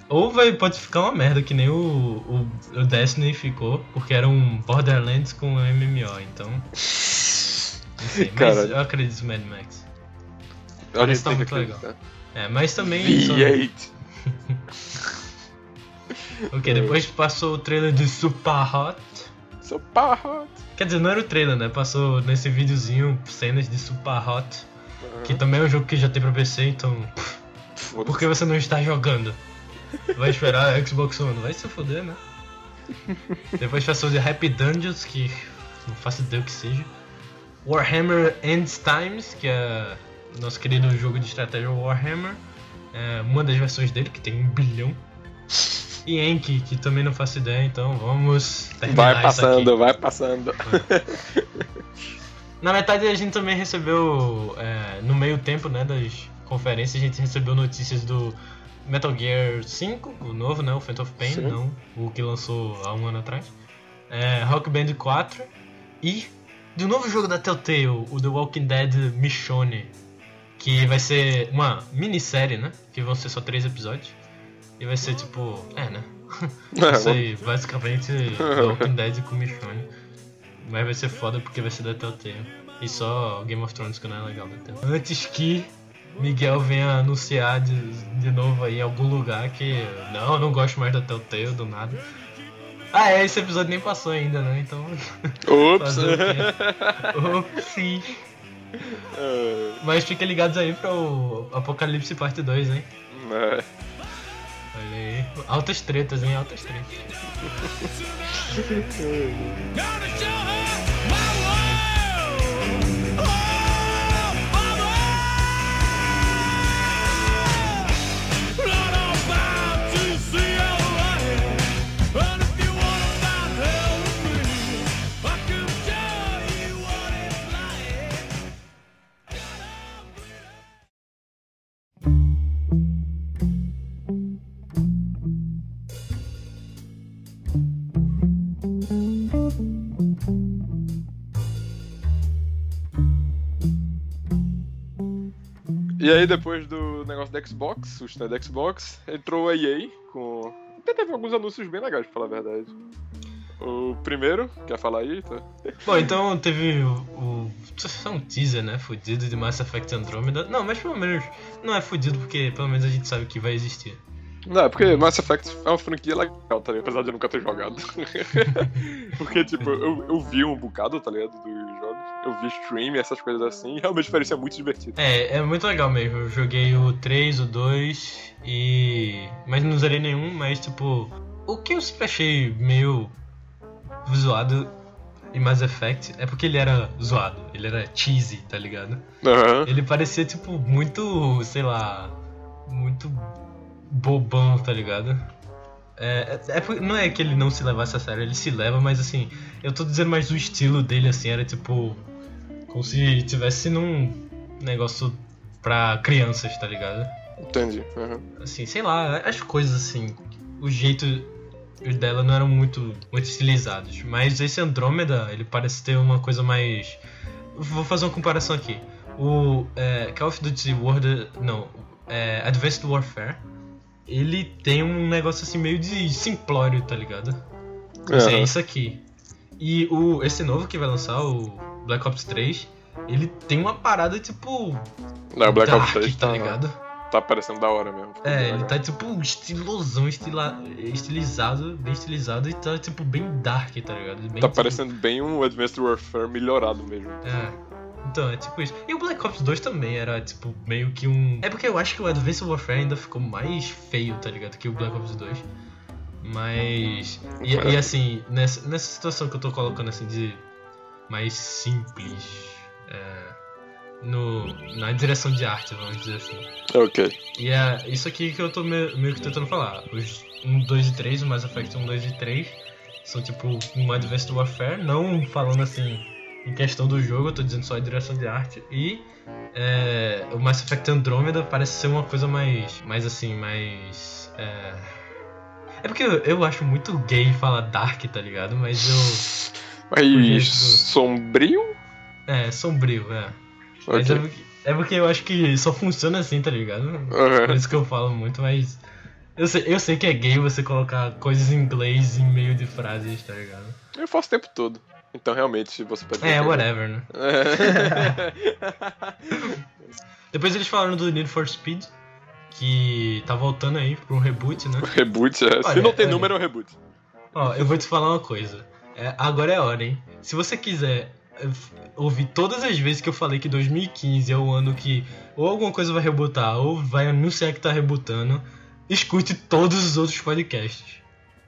Ou vai, pode ficar uma merda, que nem o, o, o Destiny ficou, porque era um Borderlands com MMO, então. Sei, mas Caralho. eu acredito no Mad Max. Parece tá muito legal. É, mas também. só- V8. Ok, depois passou o trailer de Super Hot. Seu parra. Quer dizer, não era o trailer, né? Passou nesse videozinho cenas de Super Hot. Que também é um jogo que já tem pra PC, então. Por que você não está jogando? Vai esperar a Xbox One? Vai se foder, né? Depois passou de Happy Dungeons, que não faço ideia o que seja. Warhammer End Times, que é o nosso querido jogo de estratégia Warhammer. É uma das versões dele, que tem um bilhão. E Enki, que também não faço ideia, então vamos terminar Vai passando, vai passando. Na metade a gente também recebeu, é, no meio tempo né, das conferências, a gente recebeu notícias do Metal Gear 5, o novo, né, o Phantom of Pain, Sim. não o que lançou há um ano atrás. É, Rock Band 4 e do novo jogo da Telltale, o The Walking Dead Michonne, que vai ser uma minissérie, né, que vão ser só três episódios. E vai ser tipo, é, né? Vai ser basicamente Walking Dead com Michonne. Mas vai ser foda porque vai ser da Telltale. E só Game of Thrones que não é legal da Telltale. Antes que Miguel venha anunciar de, de novo aí em algum lugar que não, eu não gosto mais da Telltale do nada. Ah é, esse episódio nem passou ainda, né? Então. Ops. Fazer o quê? Upsi. É, Mas fiquem ligados aí para o Apocalipse Parte 2, hein? é. Olha aí. Altas tretas, hein? Altas tretas. E aí, depois do negócio da Xbox, o stand da Xbox, entrou a EA com. Até teve alguns anúncios bem legais, pra falar a verdade. O primeiro, quer falar aí? Tá? Bom, então teve o, o. Só um teaser, né? Fudido de Mass Effect Andromeda. Não, mas pelo menos não é fudido porque pelo menos a gente sabe que vai existir. Não, é porque Mass Effect é uma franquia legal, tá ligado? Apesar de eu nunca ter jogado. porque, tipo, eu, eu vi um bocado, tá ligado? Dos jogos. Eu vi stream essas coisas assim, e realmente parecia muito divertido. É, é muito legal mesmo. Eu joguei o 3, o 2 e. Mas não zerei nenhum, mas tipo. O que eu sempre achei meio zoado em Mass Effect é porque ele era zoado, ele era cheesy, tá ligado? Aham. Ele parecia, tipo, muito, sei lá, muito bobão, tá ligado? É, é, é não é que ele não se levasse a sério, ele se leva, mas assim, eu tô dizendo mais do estilo dele, assim, era tipo. Como se tivesse num negócio pra crianças, tá ligado? Entendi. Aham. Assim, sei lá, as coisas assim, o jeito dela não eram muito, muito estilizados. Mas esse Andrômeda, ele parece ter uma coisa mais. Vou fazer uma comparação aqui. O é, Call of Duty World. Não, é, Advanced Warfare. Ele tem um negócio assim meio de simplório, tá ligado? Assim, é isso aqui. E o, esse novo que vai lançar, o Black Ops 3, ele tem uma parada tipo. Não, o Black Ops dark, 3 tá tá, ligado? tá parecendo da hora mesmo. É, ele tá tipo estilosão, estila, estilizado, bem estilizado e tá tipo bem dark, tá ligado? Bem, Tá tipo, parecendo bem um Advanced Warfare melhorado mesmo. É. Então, é tipo isso. E o Black Ops 2 também era tipo meio que um. É porque eu acho que o Advanced Warfare ainda ficou mais feio, tá ligado? Que o Black Ops 2. Mas. E, e assim, nessa, nessa situação que eu tô colocando assim de mais simples. É, no, na direção de arte, vamos dizer assim. Ok. E é isso aqui que eu tô meio, meio que tentando falar. Os 1, 2 e 3, o Mass Effect 1, 2 e 3, são tipo um Advanced Warfare, não falando assim em questão do jogo, eu tô dizendo só a direção de arte. E é, o Mass Effect Andromeda parece ser uma coisa mais, mais assim, mais... É, é porque eu, eu acho muito gay falar Dark, tá ligado? Mas eu... Mas do- sombrio? É, sombrio, é. Mas é porque, é porque eu acho que só funciona assim, tá ligado? Por Aham. isso que eu falo muito, mas. Eu sei, eu sei que é gay você colocar coisas em inglês em meio de frases, tá ligado? Eu faço o tempo todo. Então realmente você pode É, que whatever, né? Depois eles falaram do Need for Speed, que tá voltando aí pra um reboot, né? reboot, é. Se Olha, não tem olha. número, é um reboot. Ó, eu vou te falar uma coisa. É, agora é a hora, hein? Se você quiser é, ouvir todas as vezes que eu falei que 2015 é o ano que ou alguma coisa vai rebootar ou vai anunciar que tá rebutando, escute todos os outros podcasts.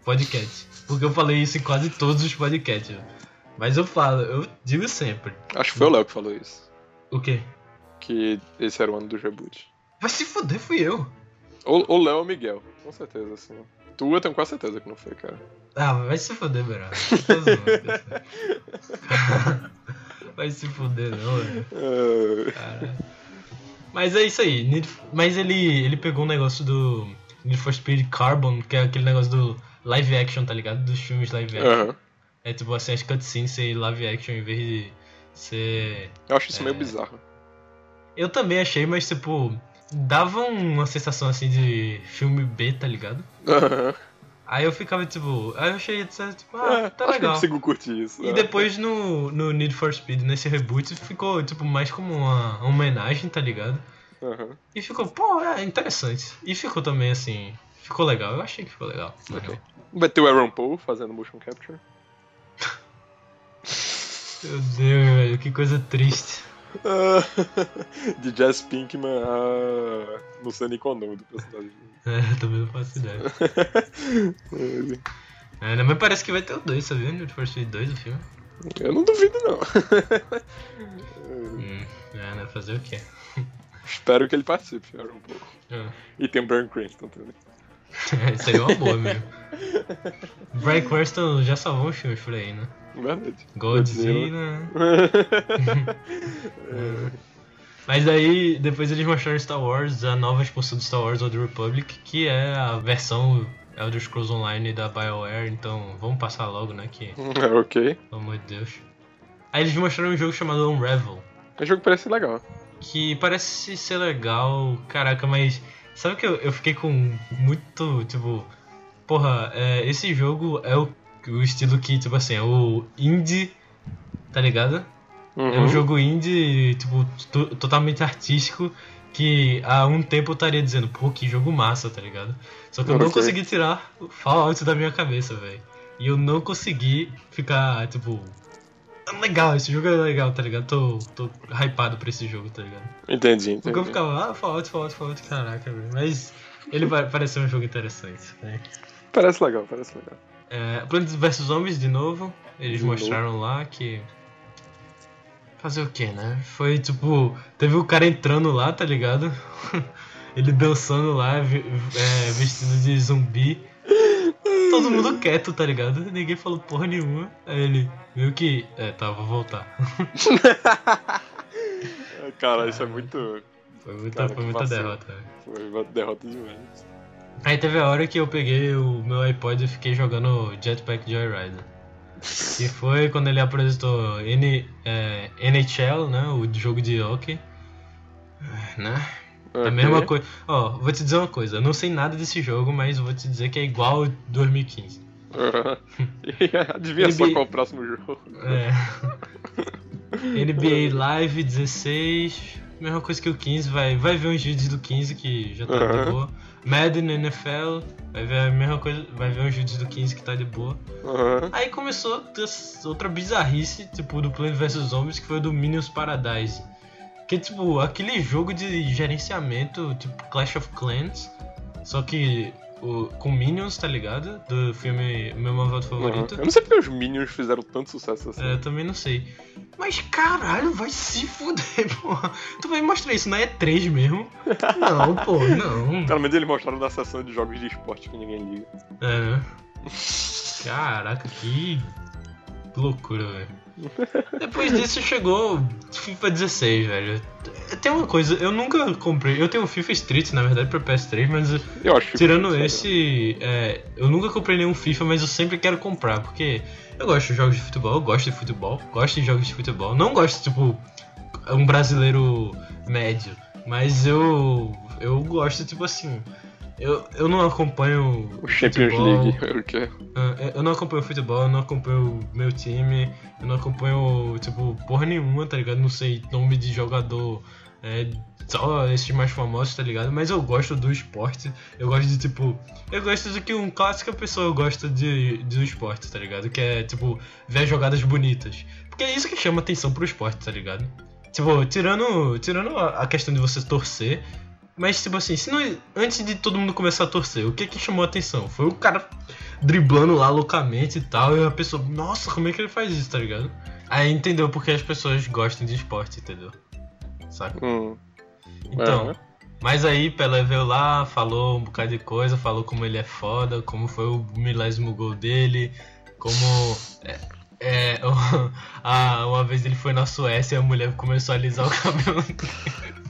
Podcasts. Porque eu falei isso em quase todos os podcasts. Mas eu falo, eu digo sempre. Acho que foi o Léo que falou isso. O quê? Que esse era o ano do reboot. Vai se fuder, fui eu. Ou ou Léo ou Miguel. Com certeza, assim. Tu eu tenho quase certeza que não foi, cara. Ah, vai se zoando, cara. Vai se fuder, não, velho. É, Cara. Mas é isso aí. Mas ele, ele pegou um negócio do Need for Speed Carbon, que é aquele negócio do live action, tá ligado? Dos filmes live action. Aham. É tipo assim, as cutscenes ser live action em vez de ser. Eu acho isso É. meio bizarro. Eu também achei, mas tipo. Dava uma sensação assim de filme B, tá ligado? Aham. Aí eu ficava tipo. Aí eu achei, tipo, ah, É, tá acho que eu legal. consigo curtir isso. E é. depois no, no Need for Speed, nesse reboot, ficou tipo mais como uma homenagem, tá ligado? Aham. E ficou, pô, é interessante. E ficou também assim, ficou legal. Eu achei que ficou legal. Vai ter o Aaron Paul fazendo motion capture. Meu Deus, velho, que coisa triste. Ah, de Jazz Pinkman a... não sei nem qual é o nome do personagem. É, também não faço ideia. É, né, mas parece que vai ter o 2, sabia? Need for Speed 2 o filme. Eu não duvido, não. Hum, é, né? Fazer o quê? Espero que ele participe, Aaron Paul. É. E tem o Brian Cranston também. Seria uma boa mesmo. Brian Cranston já salvou os filmes por aí, né? Verdade. Godzilla. Mas daí, depois eles mostraram Star Wars, a nova expansão do Star Wars Old Republic, que é a versão Elder Scrolls Online da BioWare, então vamos passar logo, né? Que, É, ok. pelo amor de Deus. Aí eles mostraram um jogo chamado Unravel, O jogo parece legal. que parece ser legal, caraca, mas sabe que eu, eu fiquei com muito, tipo, porra, é, esse jogo é o, o estilo que, tipo assim, é o indie, tá ligado? É um Uhum. jogo indie, tipo, to- totalmente artístico, que há um tempo eu estaria dizendo, pô, que jogo massa, tá ligado? Só que eu não consegui tirar o Fallout da minha cabeça, velho. E eu não consegui ficar, tipo, legal, esse jogo é legal, tá ligado? Tô, tô hypado pra esse jogo, tá ligado? Entendi, entendi. Porque eu ficava, ah, Fallout, Fallout, Fallout, caraca, velho. Mas ele vai parecer um jogo interessante, né? Parece legal, parece legal. É, Plants vs Zombies de novo. Eles De novo. mostraram lá que. Fazer o que, né? Foi tipo. Teve o cara entrando lá, tá ligado? Ele dançando lá, é, vestido de zumbi. Todo mundo quieto, tá ligado? Ninguém falou porra nenhuma. Aí ele, meio que. É, tá, vou voltar. Cara, isso é muito. Foi muita, Cara, foi muita vacilo. derrota. velho. Foi uma derrota demais. Aí teve a hora que eu peguei o meu iPod e fiquei jogando Jetpack Joyride. Que foi quando ele apresentou N, é, NHL, né? O jogo de hockey. Né? É a mesma coisa. Ó, vou te dizer uma coisa, eu não sei nada desse jogo, mas vou te dizer que é igual ao 2015. Aham. Adivinha só NBA qual é o próximo jogo. É. NBA Live 16, mesma coisa que o 15, vai, vai ver uns vídeos do 15 que já tá de Aham. boa. Madden NFL, vai ver a mesma coisa, vai ver uns vídeos do 15 que tá de boa. Aham. Aí começou outra bizarrice, tipo, do Plants vs Zombies, que foi do Minions Paradise. Que tipo, aquele jogo de gerenciamento, tipo Clash of Clans, só que o, com Minions, tá ligado? Do filme Meu Malvado Favorito. Eu não sei porque os Minions fizeram tanto sucesso assim. É, eu também não sei. Mas caralho, vai se fuder, porra. Tu vai mostrar isso na E3 mesmo? Não, pô, não. Pelo menos eles mostraram na sessão de jogos de esporte que ninguém liga. É? Caraca, que loucura, velho. Depois disso chegou FIFA 16, velho. Tem uma coisa, eu nunca comprei. Eu tenho FIFA Street, na verdade, pra PS3, mas Eu acho tirando esse, é, eu nunca comprei nenhum FIFA, mas eu sempre quero comprar, porque eu gosto de jogos de futebol, eu gosto de futebol, gosto de jogos de futebol. Não gosto, tipo, um brasileiro médio, mas eu eu gosto, tipo assim. Eu, eu não acompanho O Champions futebol, League, o quê? ah, Eu não acompanho futebol, eu não acompanho o meu time, eu não acompanho, tipo, porra nenhuma, tá ligado? Não sei nome de jogador, é, só esses mais famosos, tá ligado? Mas eu gosto do esporte, eu gosto de, tipo, eu gosto do que um clássica pessoa gosta de, do esporte, tá ligado? Que é, tipo, ver jogadas bonitas. Porque é isso que chama atenção pro esporte, tá ligado? Tipo, tirando, tirando a questão de você torcer, mas, tipo assim, se não, antes de todo mundo começar a torcer, o que que chamou a atenção? Foi o cara driblando lá loucamente e tal, e a pessoa, nossa, como é que ele faz isso, tá ligado? Aí entendeu porque as pessoas gostam de esporte, entendeu? Saca? Hum. Então, É. mas aí Pelé veio lá, falou um bocado de coisa, falou como ele é foda, como foi o milésimo gol dele, como. É, é, ah, uma vez ele foi na Suécia e a mulher começou a alisar o cabelo dele.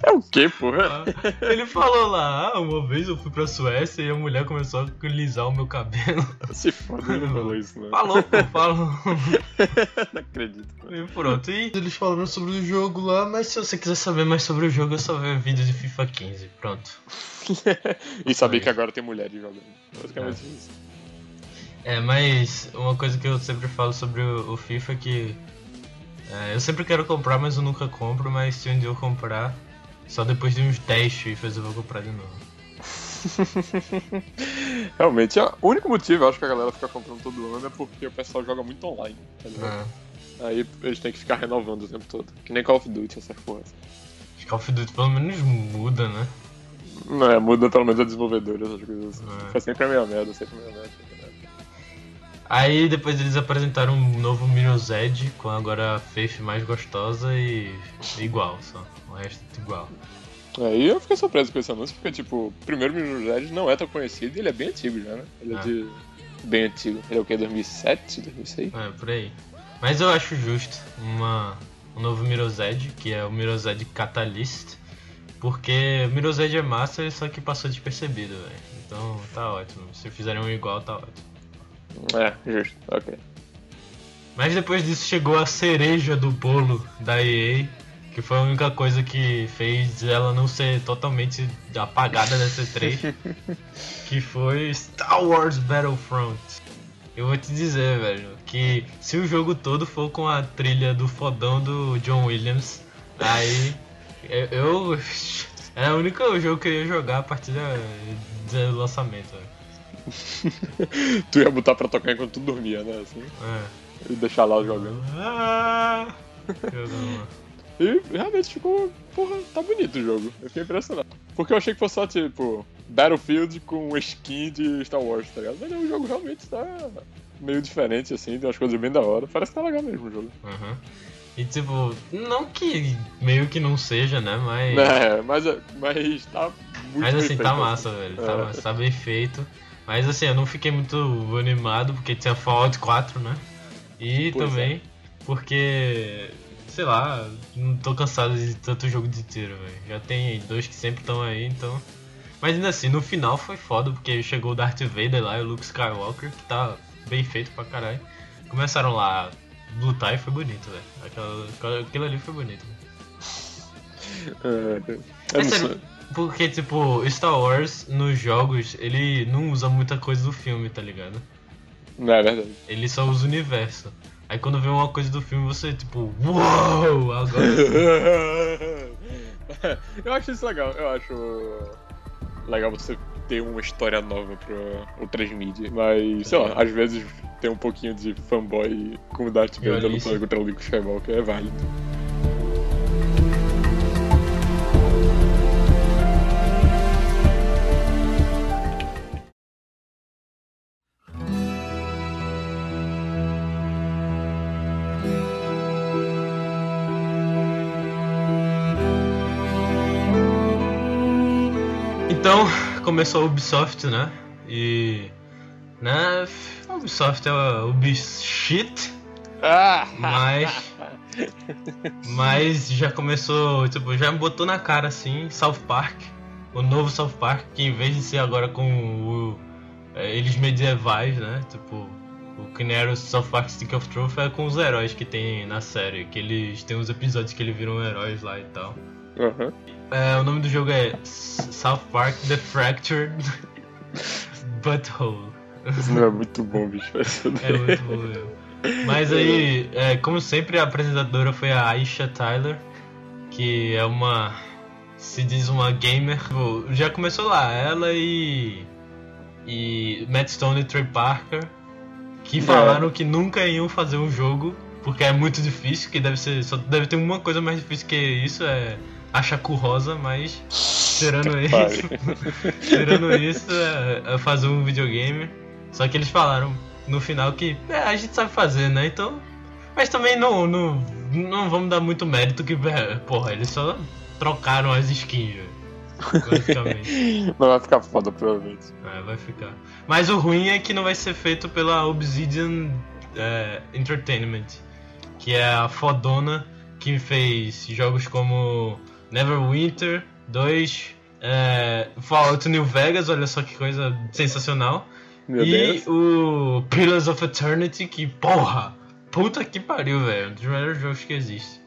É o quê, porra? Ele falou lá, ah, uma vez eu fui pra Suécia e a mulher começou a alisar o meu cabelo. Se foda, ele não falou isso, não. Falou, pô, falou. Não acredito. E pronto. E eles falaram sobre o jogo lá, mas se você quiser saber mais sobre o jogo, é só ver vídeo de FIFA 15. Pronto. e saber que agora tem mulheres jogando. Basicamente isso. É, mas uma coisa que eu sempre falo sobre o, o FIFA é que é, eu sempre quero comprar, mas eu nunca compro, mas se um dia eu comprar, só depois de uns 10 FIFAs eu vou comprar de novo. Realmente, é- o único motivo eu acho que a galera fica comprando todo ano é porque o pessoal joga muito online, tá ligado? É. Aí eles têm que ficar renovando o tempo todo. Que nem Call of Duty, essa porra. Acho que Call of Duty pelo menos muda, né? Não, é, muda pelo menos a desenvolvedora, essas coisas assim. É. Fica sempre a mesma merda, sempre a mesma merda. Aí depois eles apresentaram um novo Mirror's Edge com agora a Faith mais gostosa e igual só. O resto é igual. Aí eu fiquei surpreso com esse anúncio, porque, tipo, o primeiro Mirror's Edge não é tão conhecido e ele é bem antigo já, né? Ele é Ah. de. bem antigo. Ele é o que? 2007, 2006? É, por aí. Mas eu acho justo uma, um novo Mirror's Edge, que é o Mirror's Edge Catalyst, porque o Mirror's Edge é massa, só que passou despercebido, velho. Então tá ótimo. Se fizerem um igual, tá ótimo. É, justo, ok. Mas depois disso chegou a cereja do bolo da EA, que foi a única coisa que fez ela não ser totalmente apagada dessa E3, que foi Star Wars Battlefront. Eu vou te dizer, velho, que se o jogo todo for com a trilha do fodão do John Williams, aí eu. é o único jogo que eu ia jogar a partir do lançamento. velho. tu ia botar pra tocar enquanto tu dormia, né? Assim, É. e deixar lá jogando. Ah. E realmente ficou. Porra, tá bonito o jogo. Eu fiquei impressionado. Porque eu achei que fosse só tipo Battlefield com skin de Star Wars, tá ligado? Mas não, o jogo realmente tá. meio diferente, assim, tem umas coisas bem da hora. Parece que tá legal mesmo o jogo. Aham. E tipo, não que meio que não seja, né? Mas. É, mas, mas tá muito Mas assim, feito, tá massa, velho. Tá, É. massa, tá bem feito. Mas assim, eu não fiquei muito animado porque tinha Fallout 4, né? E Pois é. também porque, sei lá, não tô cansado de tanto jogo de tiro, velho. Já tem dois que sempre estão aí, então. Mas ainda assim, no final foi foda porque chegou o Darth Vader lá e o Luke Skywalker, que tá bem feito pra caralho. Começaram lá a lutar e foi bonito, velho. Aquilo ali foi bonito. É, É eu não sério, sei. Porque, tipo, Star Wars nos jogos, ele não usa muita coisa do filme, tá ligado? Não é verdade. Ele só usa o universo. Aí quando vê uma coisa do filme, você, tipo, uou! Agora. eu acho isso legal. Eu acho legal você ter uma história nova pra outras mídias. Mas, sei lá, às vezes tem um pouquinho de fanboy com o Darth Vader lutando contra o Luke Skywalker. É válido. Começou a Ubisoft, né? E. Né? A Ubisoft é a Ubishit, Ah! mas. Mas já começou, tipo, já botou na cara assim, South Park, o novo South Park, que em vez de ser agora com o, é, eles medievais, né? Tipo, o que nem era o South Park Stick of Truth é com os heróis que tem na série, que eles tem uns episódios que eles viram heróis lá e tal. Aham. É, o nome do jogo é South Park The Fractured Butthole. Esse não é muito bom, bicho. É muito bom mesmo. Mas aí, é, como sempre, a apresentadora foi a Aisha Tyler, que é uma. se diz uma gamer. Tipo, Já começou lá, ela e. e Matt Stone e Trey Parker, que falaram que nunca iam fazer um jogo, porque é muito difícil, que deve ser. Só deve ter uma coisa mais difícil que isso, é a Chacu Rosa, mas. Tirando isso. Tirando isso, é, é fazer um videogame. Só que eles falaram no final que é, a gente sabe fazer, né? Então. Mas também não, não, não vamos dar muito mérito que, é, porra, eles só trocaram as skins, velho. Basicamente. Vai ficar foda, provavelmente. É, vai ficar. Mas o ruim é que não vai ser feito pela Obsidian é, Entertainment, que é a fodona que fez jogos como Neverwinter 2, é, Fallout New Vegas, olha só que coisa sensacional. Meu e Deus. o Pillars of Eternity, que porra, puta que pariu, velho, um dos melhores jogos que existe.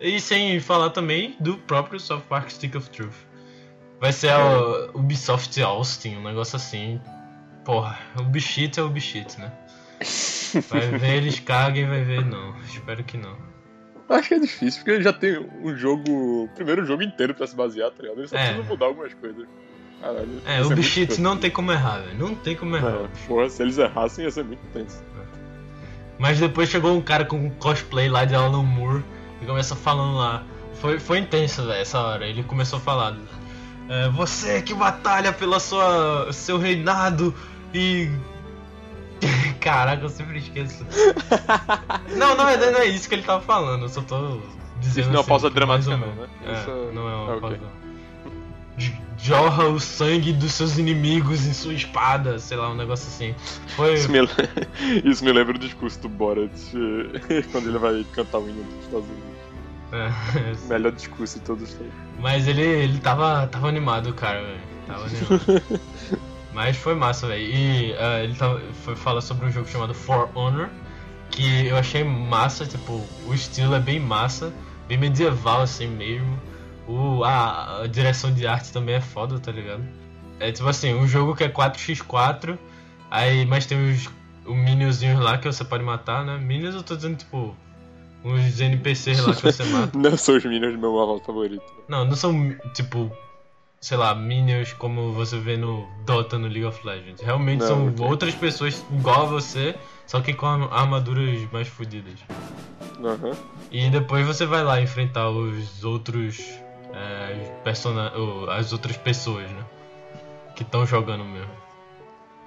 E sem falar também do próprio South Park Stick of Truth. Vai ser a Ubisoft Austin, um negócio assim. Porra, o bichito é o bichito, né? Vai ver eles caguem, vai ver não. Espero que não. Acho que é difícil, porque já tem um jogo. O primeiro jogo inteiro pra se basear, tá ligado? Eles só É. precisam mudar algumas coisas. Caralho. É, ia o bichito não tem como errar, velho. Não tem como errar. É, porra, se eles errassem ia ser muito tenso. Mas depois chegou um cara com um cosplay lá de Alan Moore e começa falando lá. Foi, foi intenso, velho, essa hora. Ele começou a falar. é, você que batalha pela sua seu reinado e. Caraca, eu sempre esqueço. não, não é, não é isso que ele tava falando, eu só tô dizendo. Isso não é uma assim, pausa mais dramática, não, né? É, Isso- não é uma Ah, ok. pausa. Jorra o sangue dos seus inimigos em sua espada, sei lá, um negócio assim. Foi. Isso me, isso me lembra o discurso do Borat quando ele vai cantar o hino dos Estados Unidos. É, Melhor discurso de todos os tempos. Mas ele, ele tava, tava animado, cara, velho. Tava animado. Mas foi massa, velho. E ah, ele tava, foi falar sobre um jogo chamado For Honor, que eu achei massa, tipo, o estilo é bem massa, bem medieval assim mesmo. O, a, a direção de arte também é foda, tá ligado? É tipo assim, um jogo que é 4x4, aí, mas tem os, os minionzinhos lá que você pode matar, né? Minions eu tô dizendo, tipo, uns NPCs lá que você mata. Não são os Minions do meu Marvel favorito. Não, não são tipo, sei lá, minions como você vê no Dota no League of Legends. Realmente Não, são outras pessoas igual a você, só que com arm- armaduras mais fodidas. Aham. E depois você vai lá enfrentar os outros é, persona as outras pessoas, né? Que estão jogando mesmo.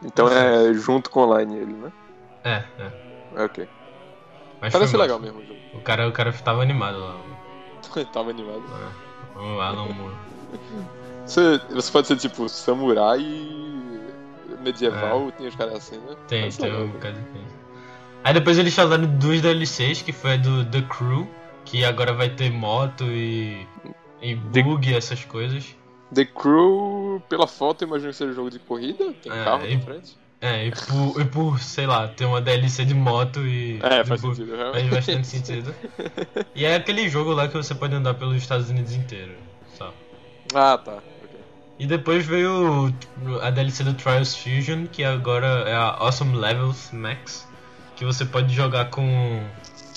Então é junto com online ele, né? É, é. É, ok. Mas Parece legal mesmo o jogo. O cara, o cara tava animado lá. Tava animado. né? O Alan Moore. Você, você pode ser tipo samurai medieval, tem os caras assim, né? É. Tem, Parece tem um cara. bocado de coisa. Aí depois eles falaram duas DLCs, que foi a do The Crew, que agora vai ter moto e. e bug e essas coisas. The Crew, pela foto, imagino que seja um jogo de corrida, tem É, carro e- na frente. É, e por, e por, sei lá, ter uma DLC de moto e. É, faz bug. sentido, Faz realmente. bastante sentido. E é aquele jogo lá que você pode andar pelos Estados Unidos inteiro. Só. Ah, tá. E depois veio a DLC do Trials Fusion, que agora é a Awesome Levels Max, que você pode jogar com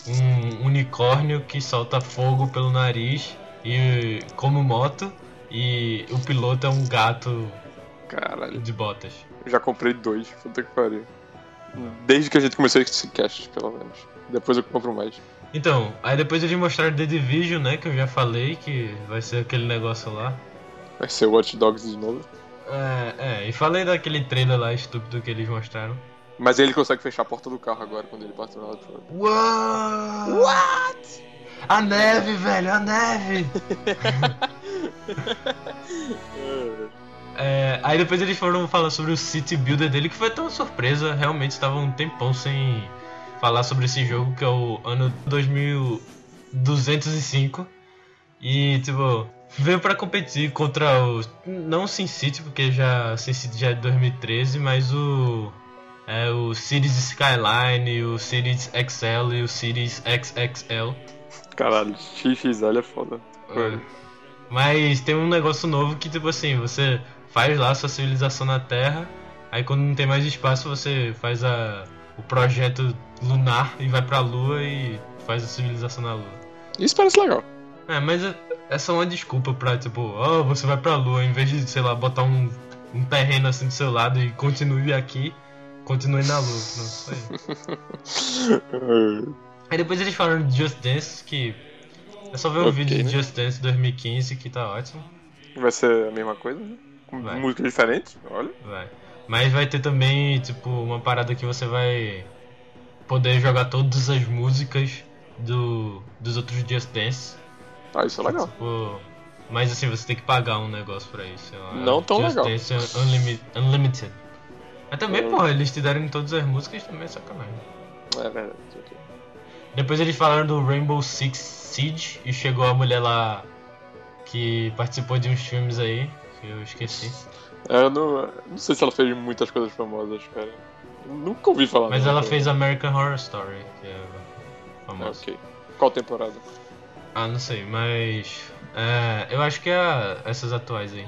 um unicórnio que solta fogo pelo nariz e como moto, e o piloto é um gato Caralho. de botas. Eu já comprei dois, puta que pariu. Desde que a gente começou esse cast, pelo menos. Depois eu compro mais. Então, aí depois eles mostraram The Division, né, que eu já falei, que vai ser aquele negócio lá. Vai ser Watch Dogs de novo. É, é, e falei daquele trailer lá estúpido que eles mostraram. Mas ele consegue fechar a porta do carro agora quando ele bate no outro. What? What? A neve, velho, a neve! É, aí depois eles foram falar sobre o City Builder dele, que foi tão surpresa, realmente estava um tempão sem falar sobre esse jogo, que é o ano 2205. E, tipo, veio pra competir contra o. Não o Sin City, porque já Sin City já é de 2013, mas o. É o Cities Skyline, o Cities XL e o Cities XXL. Caralho, XXL é foda. É. Mas tem um negócio novo que, tipo assim, você faz lá a sua civilização na Terra, aí quando não tem mais espaço você faz a, o projeto lunar e vai pra Lua e faz a civilização na Lua. Isso parece legal. É, mas é, é só uma desculpa pra, tipo, oh, você vai pra Lua, em vez de, sei lá, botar um, um terreno assim do seu lado e continue aqui, continue na Lua. Não sei. Aí depois eles falaram de Just Dance, que é só ver o Ok, vídeo de né? Just Dance 2015 que tá ótimo. Vai ser a mesma coisa, né? Com Vai. música diferente, olha. Vai. Mas vai ter também, tipo, uma parada que você vai poder jogar todas as músicas do, dos outros Just Dance. Ah, isso é legal. Tipo, mas assim, você tem que pagar um negócio pra isso. Não tão Just legal. Dance Unlimi- Unlimited. Mas também, Eu- porra, eles te deram todas as músicas também é sacanagem. É verdade. Depois eles falaram do Rainbow Six Siege e chegou a mulher lá que participou de uns filmes aí, que eu esqueci. É, eu não, não sei se ela fez muitas coisas famosas, cara. Nunca ouvi falar Mas ela cara. fez American Horror Story, que é Ah, famosa. ok. Qual temporada? Ah, não sei, mas. É, eu acho que é essas atuais aí.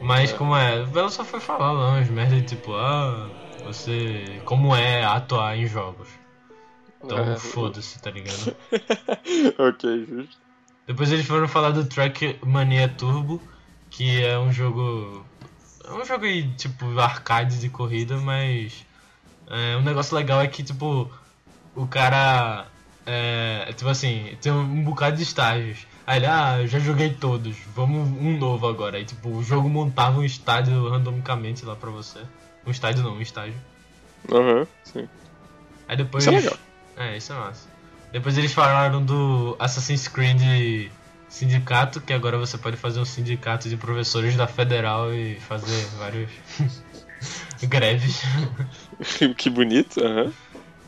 Mas É. como é? Ela só foi falar lá umas merda tipo, ah, você. Como é atuar em jogos. Então É. foda-se, tá ligado? ok, justo. Depois eles foram falar do Track Mania Turbo, que é um jogo. É um jogo aí, tipo, arcade de corrida, mas. É, um negócio legal é que, tipo, o cara. É, tipo assim, tem um bocado de estágios. Aí ele, ah, eu já joguei todos, vamos um novo agora. Aí, tipo, o jogo montava um estádio randomicamente lá pra você. Um estádio não, um estágio. Aham, sim. Aí depois. Isso é legal. É, isso é massa. Depois eles falaram do Assassin's Creed Sindicato, que agora você pode fazer um sindicato de professores da Federal e fazer vários greves. que bonito, aham.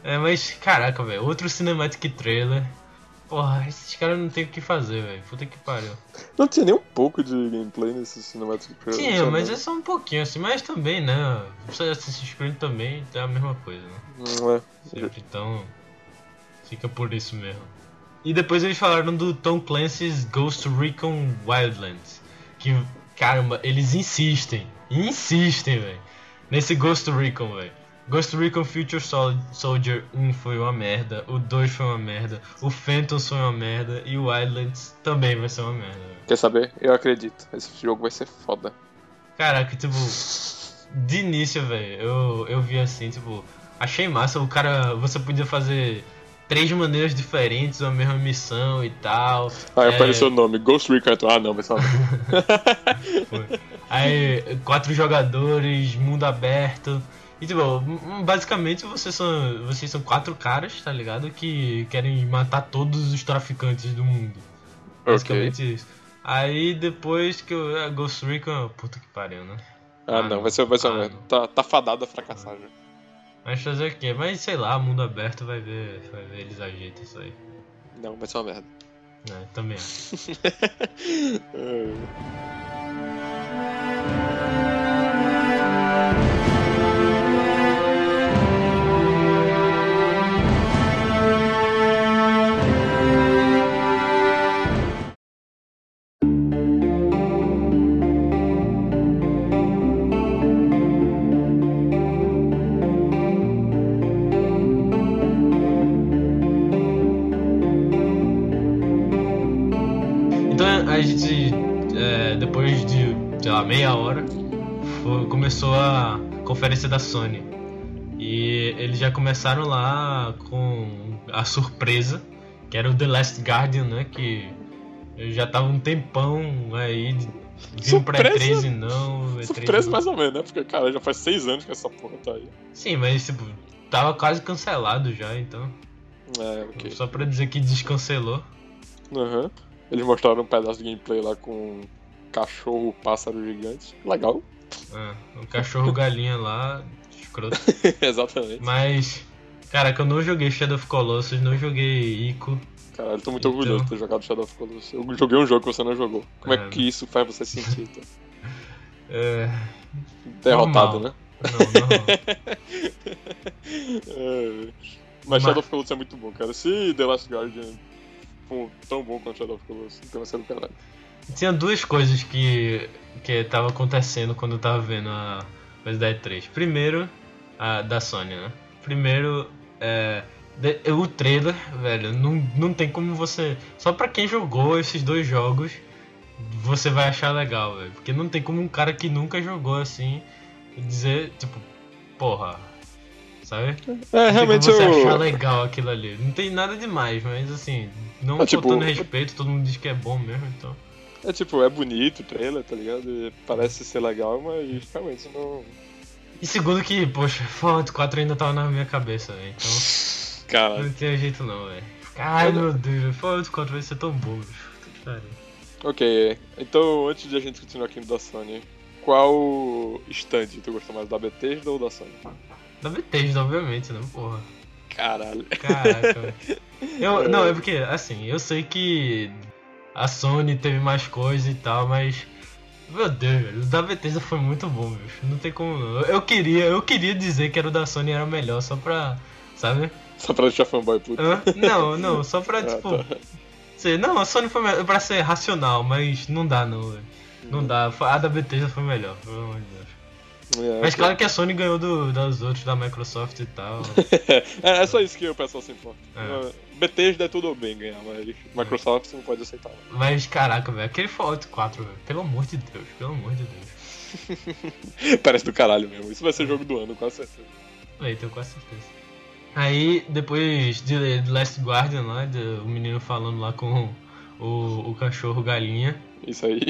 É, mas caraca, velho, outro cinematic trailer. Porra, esses caras não tem o que fazer, velho. Puta que pariu. Não tinha nem um pouco de gameplay nesse Cinematic Trailer. Tinha, mas é só um pouquinho assim, mas também, né? Você Assassin's Creed também é a mesma coisa, né? Não é. Sempre, então fica por isso mesmo. E depois eles falaram do Tom Clancy's Ghost Recon Wildlands. Que, caramba, eles insistem, insistem, velho, nesse Ghost Recon, velho. Ghost Recon Future Sol- Soldier 1 foi uma merda, o 2 foi uma merda, o Phantoms foi uma merda e o Wildlands também vai ser uma merda. Quer saber? Eu acredito. Esse jogo vai ser foda. Caraca, tipo, de início, velho, eu, eu vi assim, tipo, achei massa, o cara, você podia fazer três maneiras diferentes, a mesma missão e tal. Aí É, apareceu o nome, Ghost Recon. Ah, não, foi. Aí, quatro jogadores, mundo aberto. E tipo, basicamente vocês são, vocês são quatro caras, tá ligado? Que querem matar todos os traficantes do mundo. Basicamente isso. Aí depois que eu, a Ghost Recon, puta que pariu, né? Ah, Ah, não, vai ser, vai ser Ah, uma. Tá, tá fadado a fracassar já. Mas fazer o quê? Mas sei lá, mundo aberto vai ver, vai ver eles ajeitam isso aí. Não, vai ser uma merda. É, também. acho. É. conferência da Sony. E eles já começaram lá com a surpresa, que era o The Last Guardian, né? Que já tava um tempão aí de- vindo pra Surpresa? E3 e não. E3 Surpresa não. mais ou menos, né? Porque, cara, já faz seis anos que essa porra tá aí. Sim, mas tipo, tava quase cancelado já, então. É, ok. Só pra dizer que descancelou. Aham. Eles mostraram um pedaço de gameplay lá com um cachorro, pássaro gigante. Legal. É, o cachorro galinha lá, escroto. Exatamente. Mas, cara, que eu não joguei Shadow of Colossus, não joguei Ico. Caralho, tô muito Então- orgulhoso de ter jogado Shadow of Colossus. Eu joguei um jogo que você não jogou. Como é, É. que isso faz você sentir? Então? É, Derrotado, Normal. né? não, não. É. Mas Mas- Shadow of Colossus é muito bom, cara. Se The Last Guardian for tão bom quanto Shadow of Colossus, então vai ser do caralho. Tinha duas coisas que que tava acontecendo quando eu tava vendo a da E3. Primeiro, a da Sony, né? Primeiro, é, de- o trailer, velho, não, não tem como você. Só pra quem jogou esses dois jogos, você vai achar legal, velho. Porque não tem como um cara que nunca jogou assim dizer, tipo, porra, sabe? É, Não realmente tem como você achar eu. legal aquilo ali. Não tem nada demais, mas assim, não É, tipo, faltando respeito, todo mundo diz que é bom mesmo, então. É tipo, é bonito o trailer, tá ligado? E parece ser legal, mas realmente não. E segundo que, poxa, Fallout 4 ainda tava na minha cabeça, velho. Então Caralho. não tinha jeito não, velho. Ai meu Deus, Fallout 4 vai ser tão bom, bicho. Ok, então antes de a gente continuar aqui no da Sony, qual stand tu gostou mais, da Bethesda ou da Sony? Da Bethesda, obviamente, né, porra. Caralho. Caraca. Eu, não, é porque, assim, eu sei que a Sony teve mais coisa e tal, mas. Meu Deus, velho, o da Bethesda foi muito bom, bicho. Não tem como. Eu queria, eu queria dizer que era o da Sony era melhor, só pra. Sabe? Só pra deixar fanboy puto. Hã? Não, não, só pra, Ah, tipo. tá. Sei, não, a Sony foi melhor pra ser racional, mas não dá não, velho. Não dá. A da Bethesda foi melhor, pelo amor de Deus. É, Mas claro que a Sony ganhou do, das outras, da Microsoft e tal. é, é só isso que o pessoal se importa. É. Bethesda é tudo bem ganhar, mas Microsoft não pode aceitar. Mas caraca, velho, aquele Fallout 4, velho. Pelo amor de Deus, pelo amor de Deus. Parece do caralho mesmo. Isso vai ser jogo do ano, com certeza. Aí, tenho quase certeza. Aí, depois de The Last Guardian lá, de- o menino falando lá com o, o cachorro galinha. Isso aí.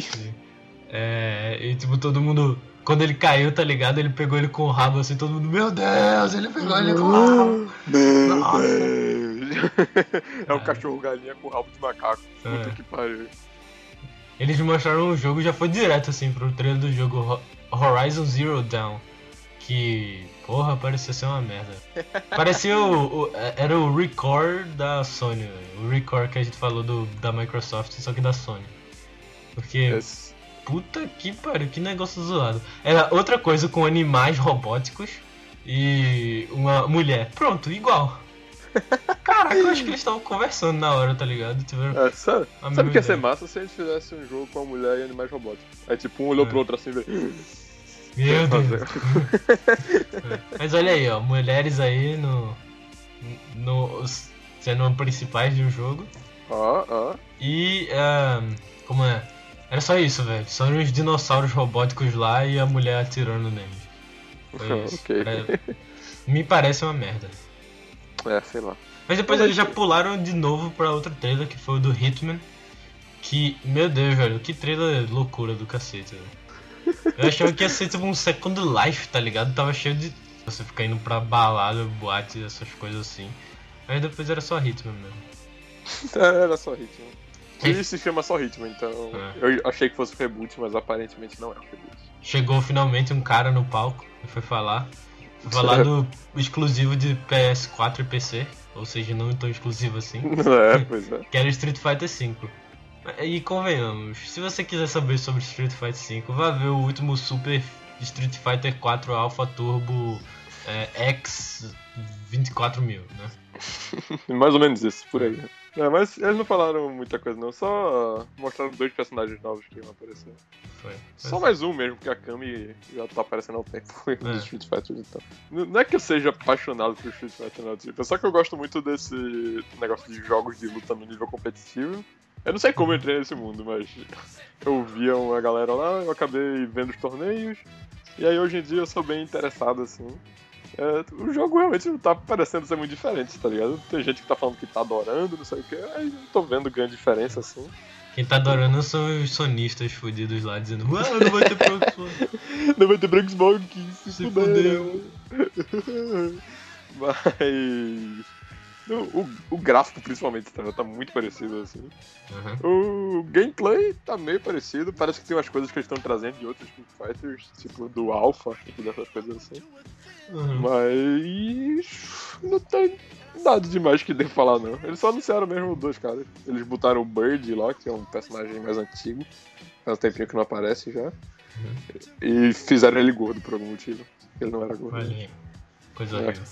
É, e tipo, todo mundo. Quando ele caiu, tá ligado? Ele pegou ele com o rabo assim, todo mundo, meu Deus, ele pegou ele com o rabo. Meu Nossa. Deus. é um Cara. cachorro galinha com rabo de macaco. Puta É. que pariu. Eles mostraram o jogo já foi direto assim pro trailer do jogo Ho- Horizon Zero Dawn. Que, porra, parecia ser uma merda. Parecia o, o- Era o Record da Sony, velho. O Record que a gente falou do, da Microsoft, só que da Sony. Porque, Esse- puta que pariu, que negócio zoado. Era outra coisa com animais robóticos e uma mulher. Pronto, igual. Caraca, eu acho que eles estavam conversando na hora, tá ligado? Tiveram É, Sabe o que ia ser massa se a gente fizesse um jogo com a mulher e animais robóticos? Aí tipo, um olhou É. pro outro assim e veio. Meu. Deus. Mas olha aí, ó, mulheres aí no, no sendo principais de um jogo Ó, ó. e ahn, como é? Era só isso, velho. Só uns dinossauros robóticos lá e a mulher atirando neles. Foi isso. Ok. Era- Me parece uma merda. É, sei lá. Mas depois eles já pularam de novo pra outro trailer que foi o do Hitman. Que, meu Deus, velho, que trailer loucura do cacete, velho. Eu achava que ia ser tipo um Second Life, tá ligado? Tava cheio de Você ficar indo pra balada, boate, essas coisas assim. Mas depois era só ritmo mesmo. Era só ritmo. E se chama só ritmo, então É. eu achei que fosse reboot, mas aparentemente não é um reboot. Chegou finalmente um cara no palco e foi falar. Foi falar do exclusivo de PS4 e PC. Ou seja, não tão exclusivo assim. É, pois é. Que era o Street Fighter V. E convenhamos, se você quiser saber sobre Street Fighter V, vá ver o último Super Street Fighter 4 Alpha Turbo é, X 24000, né? Mais ou menos isso, por aí. É, mas eles não falaram muita coisa não, só mostraram dois personagens novos que iam aparecer. Foi. Só mais um mesmo, porque a Kami já tá aparecendo há um tempo É. no Street Fighter então. Não é que eu seja apaixonado por Street Fighter, não, tipo, é só que eu gosto muito desse negócio de jogos de luta no nível competitivo. Eu não sei como eu entrei nesse mundo, mas eu via uma galera lá, eu acabei vendo os torneios, e aí hoje em dia eu sou bem interessado assim. É, o jogo realmente não tá parecendo ser muito diferente, tá ligado? Tem gente que tá falando que tá adorando, não sei o que, aí não tô vendo grande diferença assim. Quem tá adorando são os sonistas fudidos lá dizendo Ah, não vai ter próximo. Não vai ter Smog, se, Se fudeu. Mas. O, o, gráfico, principalmente, tá, tá muito parecido, assim. Aham. O gameplay tá meio parecido. Parece que tem umas coisas que eles estão trazendo de outros Street Fighters, tipo do Alpha, tipo dessas coisas assim. Uhum. Mas. Não tem nada demais que dê pra falar, não. Eles só anunciaram mesmo dois caras. Eles botaram o Bird lá, que é um personagem mais antigo. Faz um tempinho que não aparece já. E fizeram ele gordo por algum motivo. Ele não era gordo. Olha. Coisa É. horrível.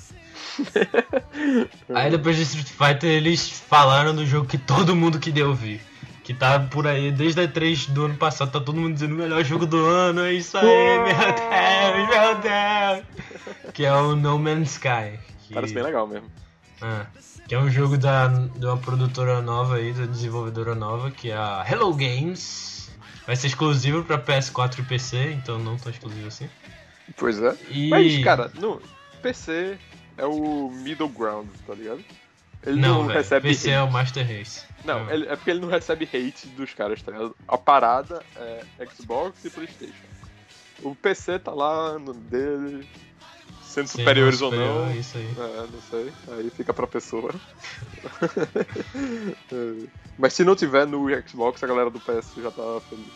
Aí depois de Street Fighter eles falaram do jogo que todo mundo queria ouvir. Que tá por aí desde a E3 do ano passado, tá todo mundo dizendo o melhor jogo do ano, é isso aí, meu Deus, meu Deus! Que é o No Man's Sky. que- Parece bem legal mesmo. Ah, que é um jogo da, de uma produtora nova aí, da desenvolvedora nova, que é a Hello Games. Vai ser exclusivo pra PS4 e PC, então não tão exclusivo assim. Pois é. E... Mas, cara, no PC é o middle ground, tá ligado? Ele não, não, velho, recebe PC hate. é o Master Race. Não, Ah. ele- é porque ele não recebe hate dos caras, tá ligado? A parada é Xbox e Playstation. O PC tá lá no dele, sendo Ser superiores não ou superior, não. Isso aí. É, não sei. Aí fica pra pessoa. É. Mas se não tiver no Xbox, a galera do PS já tá feliz.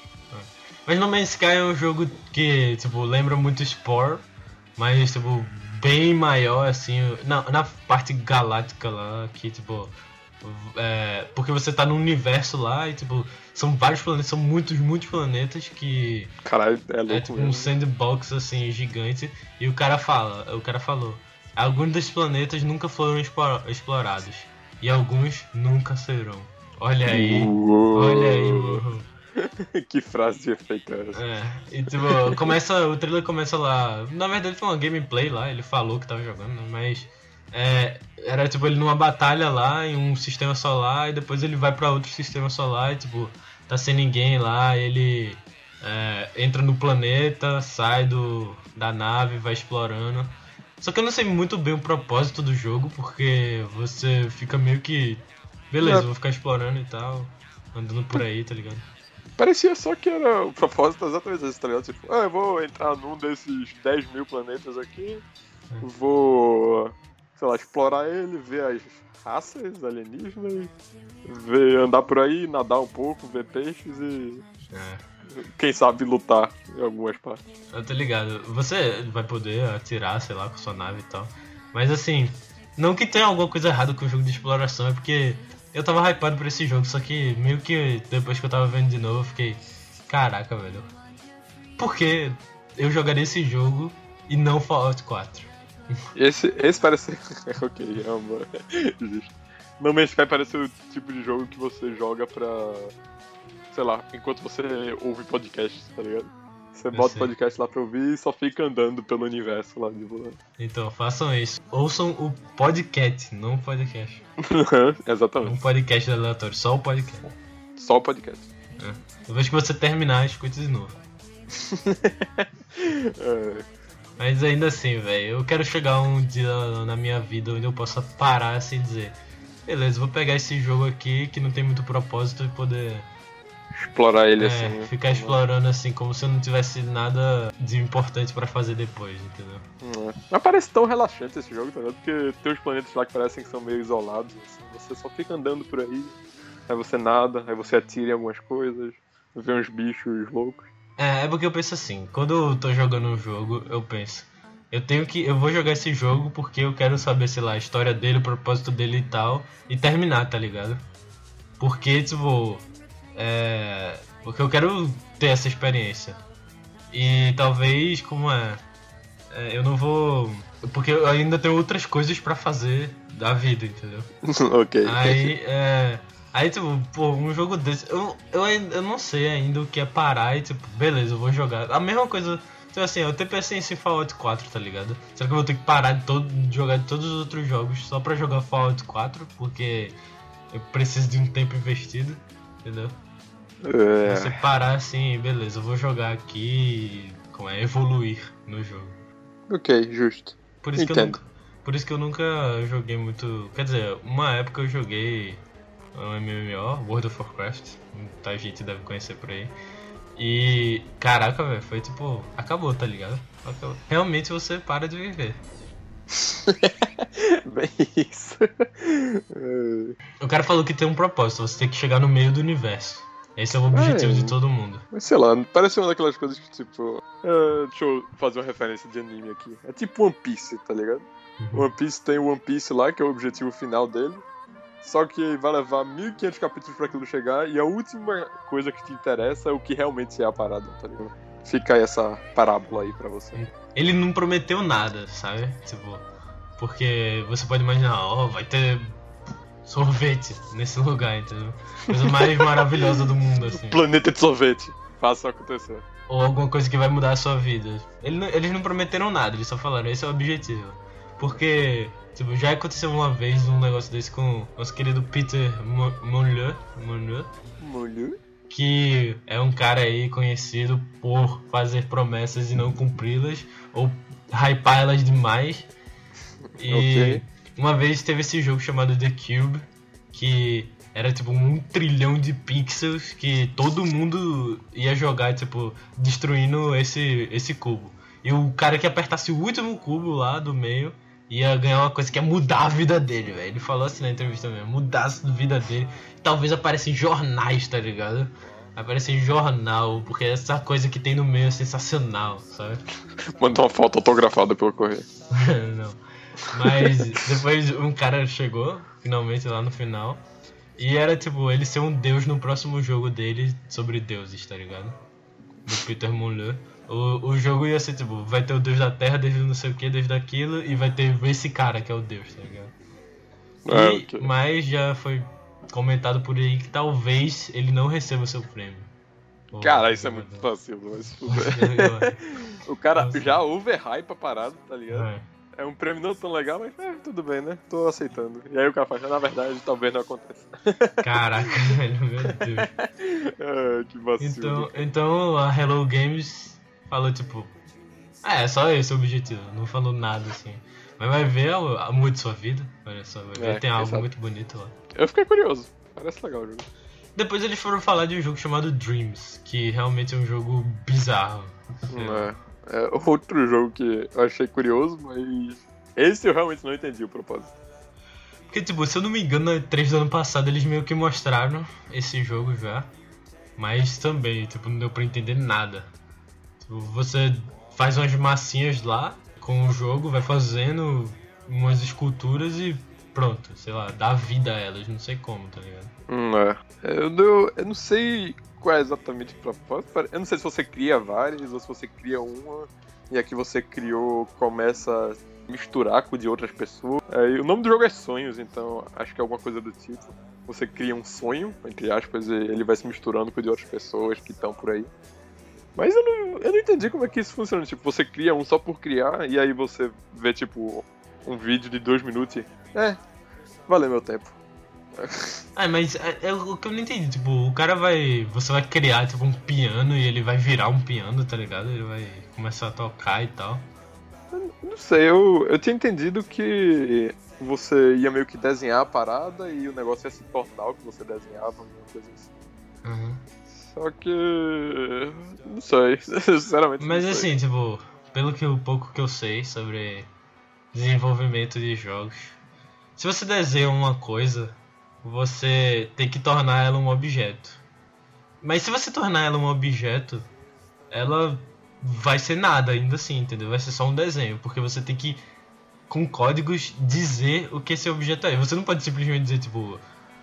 Mas No Man's Sky é um jogo que, tipo, lembra muito Spore, mas, tipo, bem maior, assim, na, na parte galáctica lá, que, tipo, é, porque você tá num universo lá e, tipo, são vários planetas, são muitos, muitos planetas que Caralho, é é louco tipo mesmo. um sandbox, assim, gigante, e o cara fala, o cara falou, alguns dos planetas nunca foram explorados, e alguns nunca serão. Olha aí, Uou. olha aí, burro. que frase de efeito é essa? É, e tipo, começa, o trailer começa lá. Na verdade foi uma gameplay lá, ele falou que tava jogando, né, mas é, era tipo ele numa batalha lá em um sistema solar e depois ele vai pra outro sistema solar e tipo, tá sem ninguém lá, ele é, entra no planeta, sai do, da nave, vai explorando. Só que eu não sei muito bem o propósito do jogo, porque você fica meio que. Beleza, vou ficar explorando e tal, andando por aí, tá ligado? Parecia só que era o propósito exatamente esse, tá ligado? Tipo, ah, eu vou entrar num desses 10 mil planetas aqui, vou, sei lá, explorar ele, ver as raças alienígenas, ver, andar por aí, nadar um pouco, ver peixes e, É. quem sabe, lutar em algumas partes. Eu tô ligado. Você vai poder atirar, sei lá, com sua nave e tal. Mas assim, não que tenha alguma coisa errada com o jogo de exploração, é porque eu tava hypado por esse jogo, só que meio que depois que eu tava vendo de novo, eu fiquei. Caraca, velho. Por que eu jogaria esse jogo e não Fallout 4? Esse, esse parece. ok, é uma... Justo. No Man's Sky parece o tipo de jogo que você joga pra. Sei lá, enquanto você ouve podcast, tá ligado? Você bota sei. podcast lá pra ouvir e só fica andando pelo universo lá de boa. Então, façam isso. Ouçam o podcast, não o podcast. Exatamente. um podcast aleatório, só o podcast. Só o podcast. É. Depois que você terminar, escute de novo. É, Mas ainda assim, velho, eu quero chegar um dia na minha vida onde eu possa parar assim e dizer: beleza, vou pegar esse jogo aqui que não tem muito propósito e poder explorar ele É, assim. né? ficar explorando assim como se não tivesse nada de importante pra fazer depois, entendeu? É. Mas parece tão relaxante esse jogo, tá ligado? Porque tem uns planetas lá que parecem que são meio isolados, assim. Você só fica andando por aí, aí você nada, aí você atira em algumas coisas, vê uns bichos loucos. É, é porque eu penso assim, quando eu tô jogando um jogo, eu penso, eu tenho que. Eu vou jogar esse jogo porque eu quero saber, sei lá, a história dele, o propósito dele e tal, e terminar, tá ligado? Porque, tipo. É. Porque eu quero ter essa experiência. E talvez, como é. é, eu não vou. Porque eu ainda tenho outras coisas pra fazer da vida, entendeu? ok. Aí, é. Aí, tipo, pô, um jogo desse. Eu, eu, eu não sei ainda o que é parar e, tipo, beleza, eu vou jogar. A mesma coisa. Tipo assim, eu até pensei em Fallout 4, tá ligado? Será que eu vou ter que parar de, todo, de jogar todos os outros jogos só pra jogar Fallout 4? Porque eu preciso de um tempo investido, entendeu? Você É, parar assim, beleza, eu vou jogar aqui como é, evoluir no jogo. ok, justo. Por isso, que eu Entendo. nunca, por isso que eu nunca joguei muito. Quer dizer, uma época eu joguei um MMO, World of Warcraft, muita gente deve conhecer por aí. E caraca, velho, foi tipo, acabou, tá ligado? Acabou. Realmente você para de viver. Bem isso. O cara falou que tem um propósito, você tem que chegar no meio do universo. Esse é o objetivo É. de todo mundo. Mas sei lá, parece uma daquelas coisas que, tipo. é, deixa eu fazer uma referência de anime aqui. É tipo One Piece, tá ligado? Uhum. One Piece tem o One Piece lá, que é o objetivo final dele. Só que vai levar 1500 capítulos pra aquilo chegar, e a última coisa que te interessa é o que realmente é a parada, tá ligado? Fica aí essa parábola aí pra você. Ele não prometeu nada, sabe? Tipo, porque você pode imaginar, ó, vai ter sorvete nesse lugar, entendeu? Coisa mais maravilhosa do mundo, assim. Planeta de sorvete. Faça acontecer. Ou alguma coisa que vai mudar a sua vida. Eles não prometeram nada, eles só falaram, esse é o objetivo. Porque, tipo, já aconteceu uma vez um negócio desse com o nosso querido Peter Mo- Molyneux, Molyneux, Mulher? que é um cara aí conhecido por fazer promessas e não cumpri-las, ou hypar elas demais. E Ok. Uma vez teve esse jogo chamado The Cube, que era tipo um trilhão de pixels que todo mundo ia jogar, tipo, destruindo esse, esse cubo. E o cara que apertasse o último cubo lá do meio ia ganhar uma coisa que é mudar a vida dele, velho. Ele falou assim na entrevista mesmo, mudar a vida dele. Talvez apareça em jornais, tá ligado? Apareça em jornal, porque essa coisa que tem no meio é sensacional, sabe? Manda uma foto autografada pelo correio. não. Mas depois um cara chegou, finalmente lá no final. E era tipo, ele ser um deus no próximo jogo dele sobre deuses, tá ligado? Do Peter Molyneux. O, o jogo ia ser tipo, vai ter o deus da terra, deus do não sei o que, deus daquilo, e vai ter esse cara que é o deus, tá ligado? É, E- ok. Mas já foi comentado por aí que talvez ele não receba o seu prêmio. Cara, isso é muito vacilo, mas. O cara já overhype a parada, tá ligado? É. É um prêmio não tão legal, mas é, tudo bem, né? Tô aceitando. E aí o cara faz, na verdade, talvez não aconteça. Caraca, velho, meu Deus. Ah, que vacilo. Então, então a Hello Games falou tipo. Ah, é só esse o objetivo, não falou nada assim. Mas vai ver a, a mude sua vida, olha só, vai ver, É, tem algo sabe. muito bonito lá. Eu fiquei curioso. Parece legal o jogo. Depois eles foram falar de um jogo chamado Dreams, que realmente é um jogo bizarro. É. É outro jogo que eu achei curioso, mas esse eu realmente não entendi o propósito. Porque, tipo, se eu não me engano, na E3 do ano passado eles meio que mostraram esse jogo já. Mas também, tipo, não deu pra entender nada. Tipo, você faz umas massinhas lá com o jogo, vai fazendo umas esculturas e pronto, sei lá, dá vida a elas, não sei como, tá ligado? Hum, é. Eu, não- eu não sei qual é exatamente o propósito. Eu não sei se você cria várias ou se você cria uma e a que você criou começa a misturar com de outras pessoas. É, o nome do jogo é Sonhos, então acho que é alguma coisa do tipo. Você cria um sonho, entre aspas, e ele vai se misturando com de outras pessoas que estão por aí. Mas eu não, eu não entendi como é que isso funciona. Tipo, você cria um só por criar e aí você vê, tipo, um vídeo de dois minutos e. É, valeu meu tempo. Ah, mas é, é o que eu não entendi, tipo, o cara vai. Você vai criar tipo um piano e ele vai virar um piano, tá ligado? Ele vai começar a tocar e tal. Não sei, eu, eu tinha entendido que você ia meio que desenhar a parada e o negócio ia se tornar o que você desenhava, alguma coisa assim. Uhum. Só que. Não sei. Sinceramente. Mas não sei. assim, tipo, pelo que o pouco que eu sei sobre desenvolvimento de jogos, se você desenha uma coisa, você tem que tornar ela um objeto. Mas se você tornar ela um objeto, ela vai ser nada ainda assim, entendeu? Vai ser só um desenho, porque você tem que com códigos dizer o que esse objeto é. Você não pode simplesmente dizer tipo,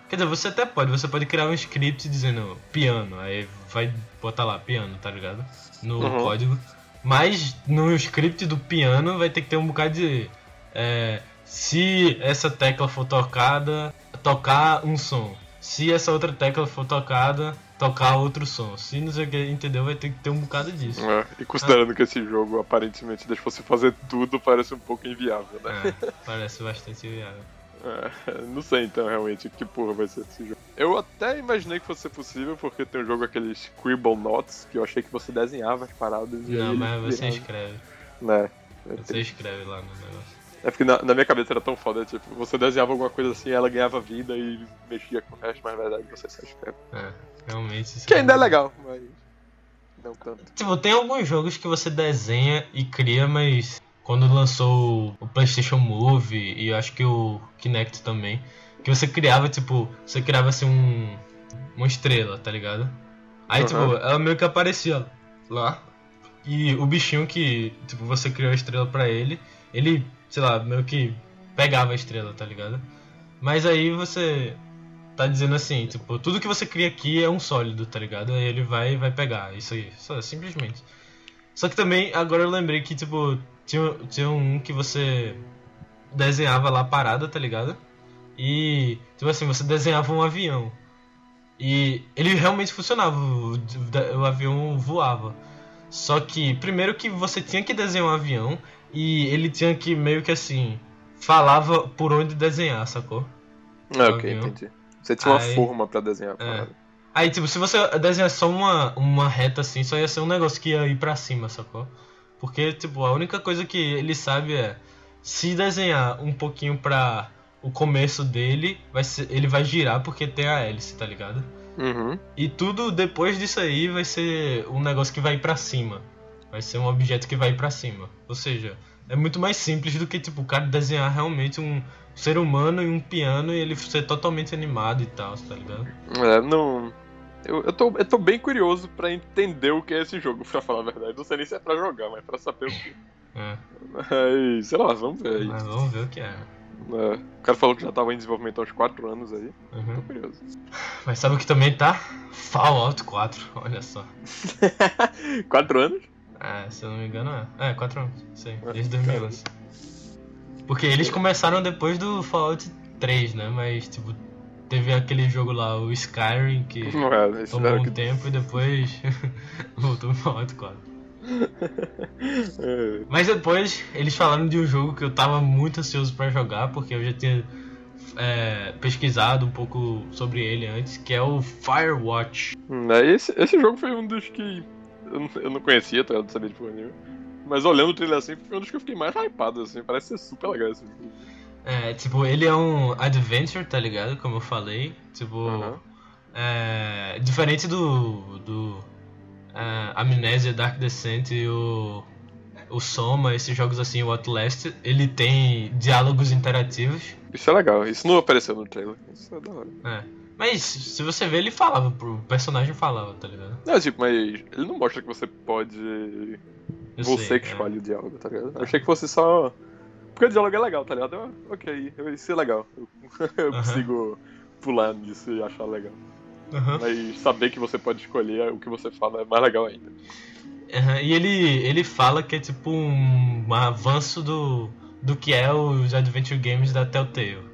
quer dizer, você até pode, você pode criar um script dizendo piano, aí vai botar lá piano, tá ligado? No Uhum. código. Mas no script do piano vai ter que ter um bocado de é, se essa tecla for tocada, tocar um som. Se essa outra tecla for tocada, tocar outro som. Se não sei o que, entendeu? Vai ter que ter um bocado disso. É, e considerando que esse jogo aparentemente deixa você fazer tudo, parece um pouco inviável, né? É, parece bastante viável. É, não sei então realmente que porra vai ser esse jogo. Eu até imaginei que fosse possível, porque tem um jogo aqueles Scribble Notes, que eu achei que você desenhava as paradas Não, mas você viravam. escreve. Né? Você escreve lá no negócio. É porque na, na minha cabeça era tão foda, tipo, você desenhava alguma coisa assim, ela ganhava vida e mexia com o resto, mas na verdade você só escreve. É, realmente. Que ainda é legal, mas. Não tanto. Tipo, tem alguns jogos que você desenha e cria, mas quando lançou o PlayStation Move e eu acho que o Kinect também, que você criava, tipo, você criava assim um. uma estrela, tá ligado? Aí, Uhum. tipo, ela meio que aparecia lá. E o bichinho que, tipo, você criou a estrela pra ele, ele, sei lá, meio que pegava a estrela, tá ligado? Mas aí você tá dizendo assim, tipo, tudo que você cria aqui é um sólido, tá ligado? Aí ele vai vai pegar, isso aí, só, simplesmente. Só que também, agora eu lembrei que, tipo, tinha, tinha um que você desenhava lá parada, tá ligado? E, tipo assim, você desenhava um avião. E ele realmente funcionava, o, o avião voava. Só que, primeiro que você tinha que desenhar um avião e ele tinha que meio que assim, falava por onde desenhar, sacou? Ah, ok, Avião. entendi. Você tinha uma Aí- forma pra desenhar a É. Aí, tipo, se você desenhar só uma, uma reta assim, só ia ser um negócio que ia ir pra cima, sacou? Porque, tipo, a única coisa que ele sabe é se desenhar um pouquinho pra o começo dele, vai ser, ele vai girar porque tem a hélice, tá ligado? Uhum. E tudo depois disso aí vai ser um negócio que vai pra cima. Vai ser um objeto que vai pra cima. Ou seja, é muito mais simples do que tipo o cara desenhar realmente um ser humano e um piano e ele ser totalmente animado e tal, tá ligado? É, não. Eu, eu, tô, eu tô bem curioso pra entender o que é esse jogo, pra falar a verdade. Não sei nem se é pra jogar, mas pra saber o que. É, Mas, sei lá, vamos ver aí. mas vamos ver o que é. É, o cara falou que já tava em desenvolvimento há uns 4 anos aí. Tô Uhum. curioso. Mas sabe o que também tá? Fallout 4, olha só. 4 anos? É, se eu não me engano é. É, 4 anos, sei, É, desde 2011. Porque eles começaram depois do Fallout 3, né? Mas, tipo, teve aquele jogo lá, o Skyrim, que Não é, tomou um que. tempo e depois voltou pro Fallout 4. É, Mas depois eles falaram de um jogo que eu tava muito ansioso pra jogar, porque eu já tinha é, pesquisado um pouco sobre ele antes, que é o Firewatch. Hum, é, esse, esse jogo foi um dos que eu, não- eu não conhecia, tá? Eu não sabia de porra nenhuma. Mas olhando o trailer assim, foi um dos que eu fiquei mais hypado, assim. Parece ser super legal esse jogo. É, tipo, ele é um adventure, tá ligado? Como eu falei. Tipo, é, diferente do, do é, Amnesia, Dark Descent e o, o Soma, esses jogos assim, o Outlast, ele tem diálogos interativos. Isso é legal, isso não apareceu no trailer. Isso é da hora. É. Mas se você ver, ele falava, o personagem falava, tá ligado? Não, tipo, mas ele não mostra que você pode. Eu você sei, que é. escolhe o diálogo, tá ligado? Eu achei que fosse só. Porque o diálogo é legal, tá ligado? Eu, ok, isso é legal. Eu, eu consigo pular nisso e achar legal. Aham. Mas saber que você pode escolher o que você fala é mais legal ainda. Aham, E ele, ele fala que é tipo um, um avanço do, do que é os Adventure Games da Telltale.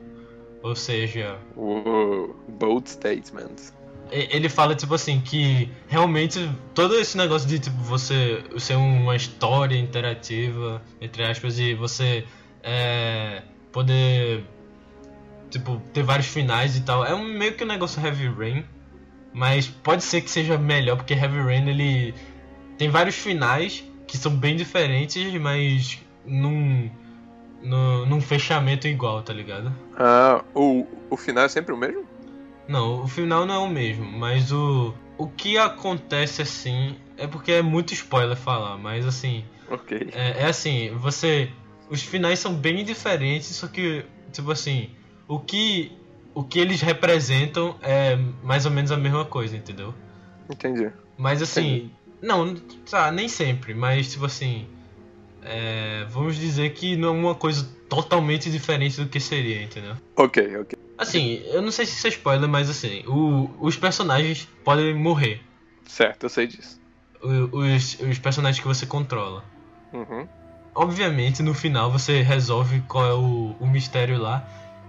Ou seja, O Bold Statement. ele fala tipo assim que realmente todo esse negócio de tipo você ser uma história interativa entre aspas e você é, poder tipo ter vários finais e tal é um, meio que um negócio Heavy Rain mas pode ser que seja melhor porque Heavy Rain ele tem vários finais que são bem diferentes mas num num, num fechamento igual tá ligado Ah, o, o final é sempre o mesmo? Não, o final não é o mesmo, mas o, o que acontece assim é porque é muito spoiler falar, mas assim, Ok. é, é assim, você. Os finais são bem diferentes, só que, tipo assim, o que. O que eles representam é mais ou menos a mesma coisa, entendeu? Entendi. Mas assim, não, tá, nem sempre, mas tipo assim, é, vamos dizer que não é uma coisa totalmente diferente do que seria, entendeu? Ok, ok. Assim, eu não sei se isso é spoiler, mas assim, o- os personagens podem morrer. Certo, eu sei disso. O- Os, os personagens que você controla. Uhum. Obviamente, no final você resolve qual é o, o mistério lá.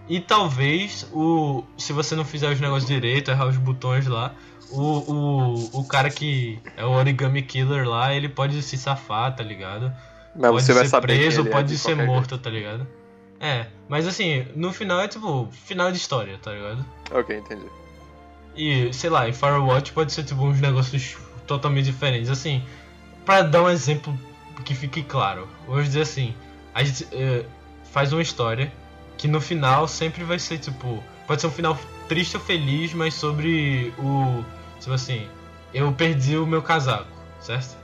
E talvez, o se você não fizer os negócios direito, errar os botões lá, o, o, o cara que é o Origami Killer lá, ele pode se safar, tá ligado? Mas pode você vai ser saber preso, é pode de ser morto, tá ligado? É, mas assim, no final é tipo, final de história, tá ligado? jeito. Ok, entendi. E, sei lá, em Firewatch pode ser tipo uns negócios totalmente diferentes. Assim, pra dar um exemplo que fique claro, vamos dizer assim, a gente eh, faz uma história que no final sempre vai ser tipo. Pode ser um final triste ou feliz, mas sobre o. Tipo assim, eu perdi o meu casaco, certo?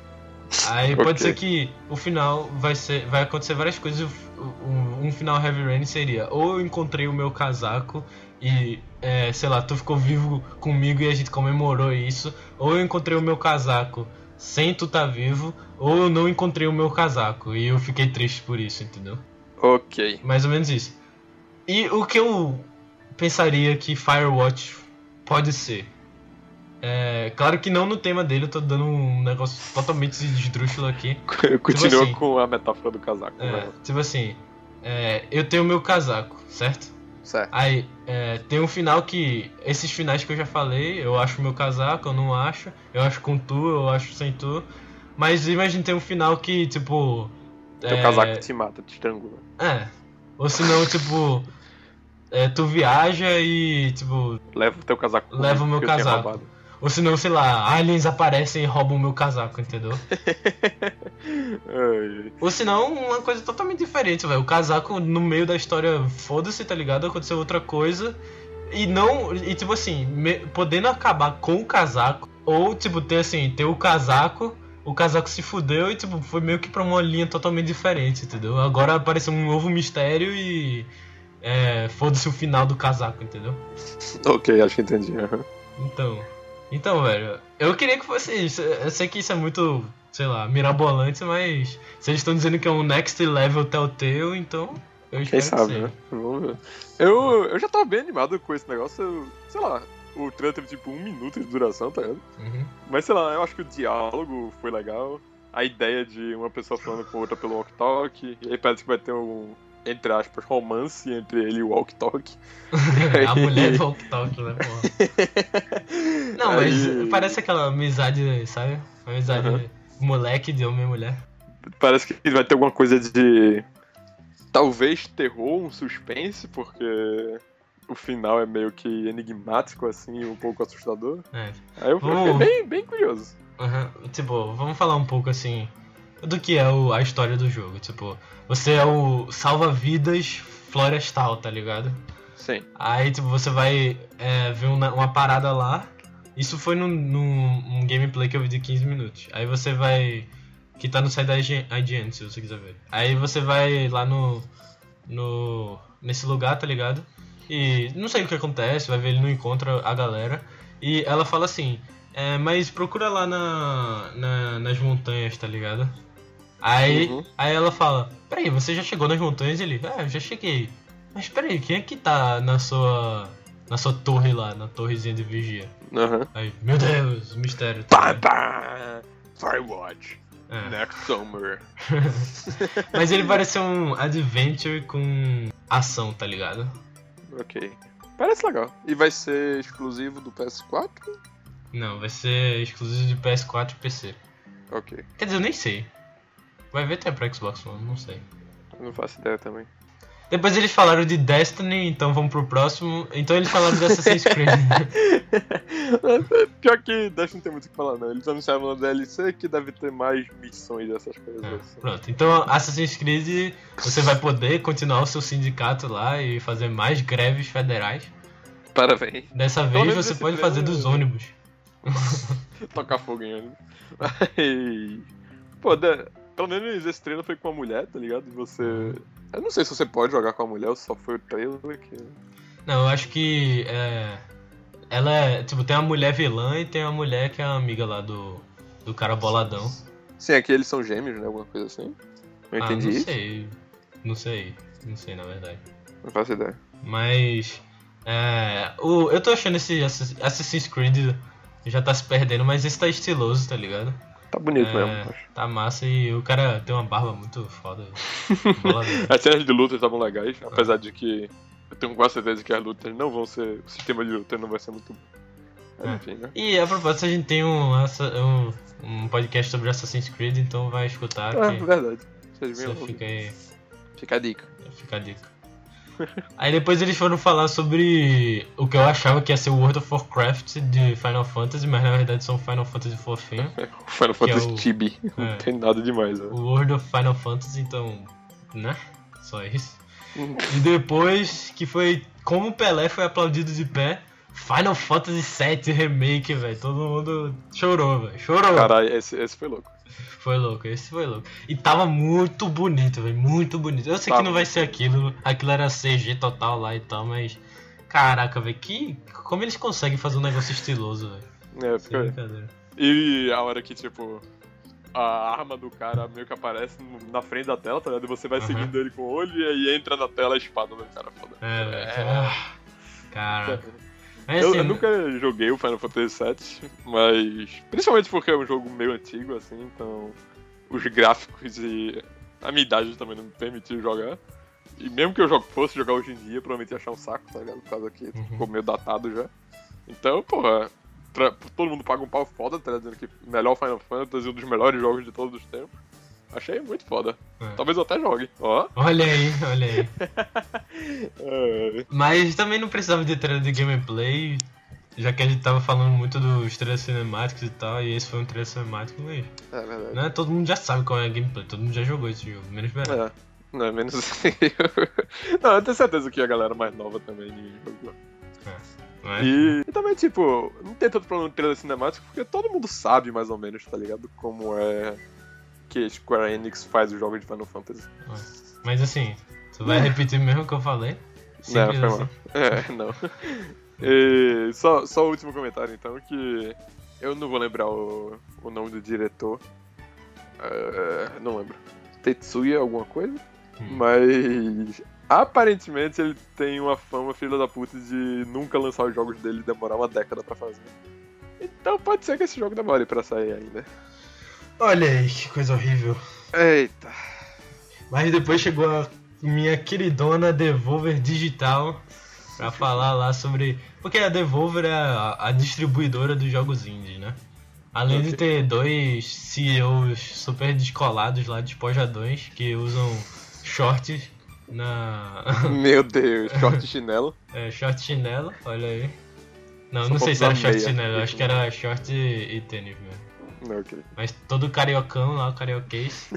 Aí pode Ok. ser que o final vai ser. Vai acontecer várias coisas. Um, um final Heavy Rain seria ou eu encontrei o meu casaco e, é, sei lá, tu ficou vivo comigo e a gente comemorou isso, ou eu encontrei o meu casaco sem tu tá vivo, ou eu não encontrei o meu casaco e eu fiquei triste por isso, entendeu? Ok. Mais ou menos isso. E o que eu pensaria que Firewatch pode ser? É, claro que não no tema dele, eu tô dando um negócio totalmente esdrúxulo aqui. Continua assim, com a metáfora do casaco. É, lá. tipo assim, é, eu tenho meu casaco, certo? Certo. Aí, é, tem um final que. Esses finais que eu já falei, eu acho meu casaco, eu não acho. Eu acho com tu, eu acho sem tu. Mas imagina tem um final que, tipo. Teu é, casaco te mata, te estrangula. É. Ou senão, tipo. é, tu viaja e, tipo. Leva o teu casaco. Leva o meu casaco. Ou senão, sei lá, aliens aparecem e roubam o meu casaco, entendeu? Ou senão, uma coisa totalmente diferente, velho. O casaco no meio da história, foda-se, tá ligado? Aconteceu outra coisa. E não. E tipo assim, me- podendo acabar com o casaco. Ou, tipo, ter assim, ter o casaco, o casaco se fudeu e, tipo, foi meio que pra uma linha totalmente diferente, entendeu? Agora apareceu um novo mistério e. É. Foda-se o final do casaco, entendeu? ok, acho que entendi. Então. Então, velho, eu queria que fosse isso. Eu sei que isso é muito, sei lá, mirabolante, mas se eles estão dizendo que é um next level Telltale, então eu Quem espero sabe, que né? Vamos ver. Eu, eu já tava bem animado com esse negócio. eu- sei lá, o trailer teve tipo um minuto de duração, tá ligado? Uhum. Mas sei lá, eu acho que o diálogo foi legal. A ideia de uma pessoa falando com outra pelo walk talk. E aí parece que vai ter um, entre aspas, romance entre ele e o walk talk. A mulher do walk talk, né, porra? Não, mas Aí- parece aquela amizade, sabe? Uma amizade Uhum. moleque de homem e mulher. Parece que vai ter alguma coisa de. Talvez terror, um suspense, porque o final é meio que enigmático, assim, um pouco assustador. É. Aí eu Vamos- fiquei bem, bem curioso. Aham, Tipo, vamos falar um pouco assim do que é o- a história do jogo. Tipo, você é o salva-vidas florestal, tá ligado? Sim. Aí, tipo, você vai é, ver uma, uma parada lá. Isso foi num, num, num gameplay que eu vi de 15 minutos. Aí você vai. Que tá no site da IGN, se você quiser ver. Aí você vai lá no. no nesse lugar, tá ligado? E não sei o que acontece, vai ver, ele não encontra a galera. E ela fala assim: é, mas procura lá na, na- nas montanhas, tá ligado? Aí, Uhum. aí ela fala: Peraí, você já chegou nas montanhas? Ele: Ah, eu já cheguei. Mas peraí, quem é que tá na sua. na sua torre lá, na torrezinha de vigia? Aham. Aí, meu Deus, mistério. tá Pá, ligado? pá! Firewatch. É. Next summer. Mas ele parece um adventure com ação, tá ligado? Ok. Parece legal. E vai ser exclusivo do PS4? Não, vai ser exclusivo de PS4 e PC. Ok. Quer dizer, eu nem sei. Vai ver até pra Xbox One, não sei. Não faço ideia também. Depois eles falaram de Destiny, então vamos pro próximo. Então eles falaram de Assassin's Creed. Pior que Dash não tem muito o que falar, não. Eles anunciaram na DLC que deve ter mais missões dessas coisas. É, assim. Pronto, então Assassin's Creed você vai poder continuar o seu sindicato lá e fazer mais greves federais. Parabéns. Dessa vez você pode trailer- fazer dos ônibus. Tocar fogo em ônibus. Mas. Pô, pelo menos esse trailer foi com uma mulher, tá ligado? Você. Eu não sei se você pode jogar com a mulher ou só foi o trailer que. Não, eu acho que é, ela é. Tipo, tem uma mulher vilã e tem uma mulher que é a amiga lá do, do cara boladão. Sim, aqui eles são gêmeos, né? Alguma coisa assim. Eu ah, entendi não isso. sei. Não sei. Não sei, na verdade. Não faço ideia. Mas. É, o, eu tô achando esse Assass- Assassin's Creed já tá se perdendo, mas esse tá estiloso, tá ligado? Tá bonito É, mesmo, acho. Tá massa e o cara tem uma barba muito foda. As cenas de luta estavam legais, apesar de que eu tenho quase certeza que as lutas não vão ser. O sistema de luta não vai ser muito É. Enfim, né? E a propósito, a gente tem um, um, um podcast sobre Assassin's Creed, então vai escutar Ah, que verdade. Vocês você viram? fica aí. Fica a dica. Fica a dica. Aí depois eles foram falar sobre o que eu achava que ia ser o World of Warcraft de Final Fantasy, mas na verdade são Final Fantasy fofinho. O Final é Fantasy o- Tibi. é. Não tem nada demais, né? O World of Final Fantasy, então. né? Só isso. E depois que foi. Como o Pelé foi aplaudido de pé, Final Fantasy VII Remake, velho. Todo mundo chorou, velho. Chorou. Caralho, esse, esse foi louco. Foi louco, esse foi louco. E tava muito bonito, velho. Muito bonito. Eu sei Tava que não vai ser aquilo. Aquilo era CG total lá e tal, mas. Caraca, velho. Que. Como eles conseguem fazer um negócio estiloso, velho? É, brincadeira. E a hora que, tipo, a arma do cara meio que aparece na frente da tela, tá ligado? E você vai Aham. seguindo ele com o olho e aí entra na tela a espada do cara foda. É, velho. É. Ah, Caraca. Mas Eu, assim, eu nunca joguei o Final Fantasy VII, mas principalmente porque é um jogo meio antigo, assim, então os gráficos e a minha idade também não me permitiu jogar. E mesmo que eu jogo- fosse jogar hoje em dia, provavelmente ia achar um saco, tá ligado? Por causa que Uhum. ficou meio datado já. Então, porra, todo mundo paga um pau foda, tá ligado? Dizendo que melhor Final Fantasy, um dos melhores jogos de todos os tempos. Achei muito foda. É. Talvez eu até jogue. Ó. Olha aí, olha aí. É, Mas também não precisava de trailer de gameplay, já que a gente tava falando muito dos trailers cinemáticos e tal, e esse foi um trailer cinemático, mas é verdade. né, todo mundo já sabe qual é a gameplay, todo mundo já jogou esse jogo, menos Verão. É. Não, é menos assim. não, eu tenho certeza que a galera mais nova também jogou. Não é? E, e também, tipo, não tem tanto problema no trailer cinemático, porque todo mundo sabe mais ou menos, tá ligado? Como é que Square Enix faz os jogos de Final Fantasy. Mas assim, tu vai repetir mesmo o que eu falei? Não, Simples foi assim. mal. É, não. E só, só o último comentário, então, que eu não vou lembrar o, o nome do diretor. É, não lembro. Tetsuya alguma coisa? Hum. Mas aparentemente ele tem uma fama filha da puta de nunca lançar os jogos dele e demorar uma década pra fazer. Então pode ser que esse jogo demore pra sair ainda. Olha aí, que coisa horrível. Eita. Mas depois chegou a minha queridona Devolver Digital pra falar lá sobre. Porque a Devolver é a, a distribuidora dos jogos indies, né? Além de ter dois CEOs super descolados lá, despojadões, que usam shorts na. Meu Deus, short chinelo. é, short chinelo, olha aí. Não, Só não sei se era short meia. chinelo, acho que era short e tênis mesmo. Mas todo cariocão lá, o carioquês.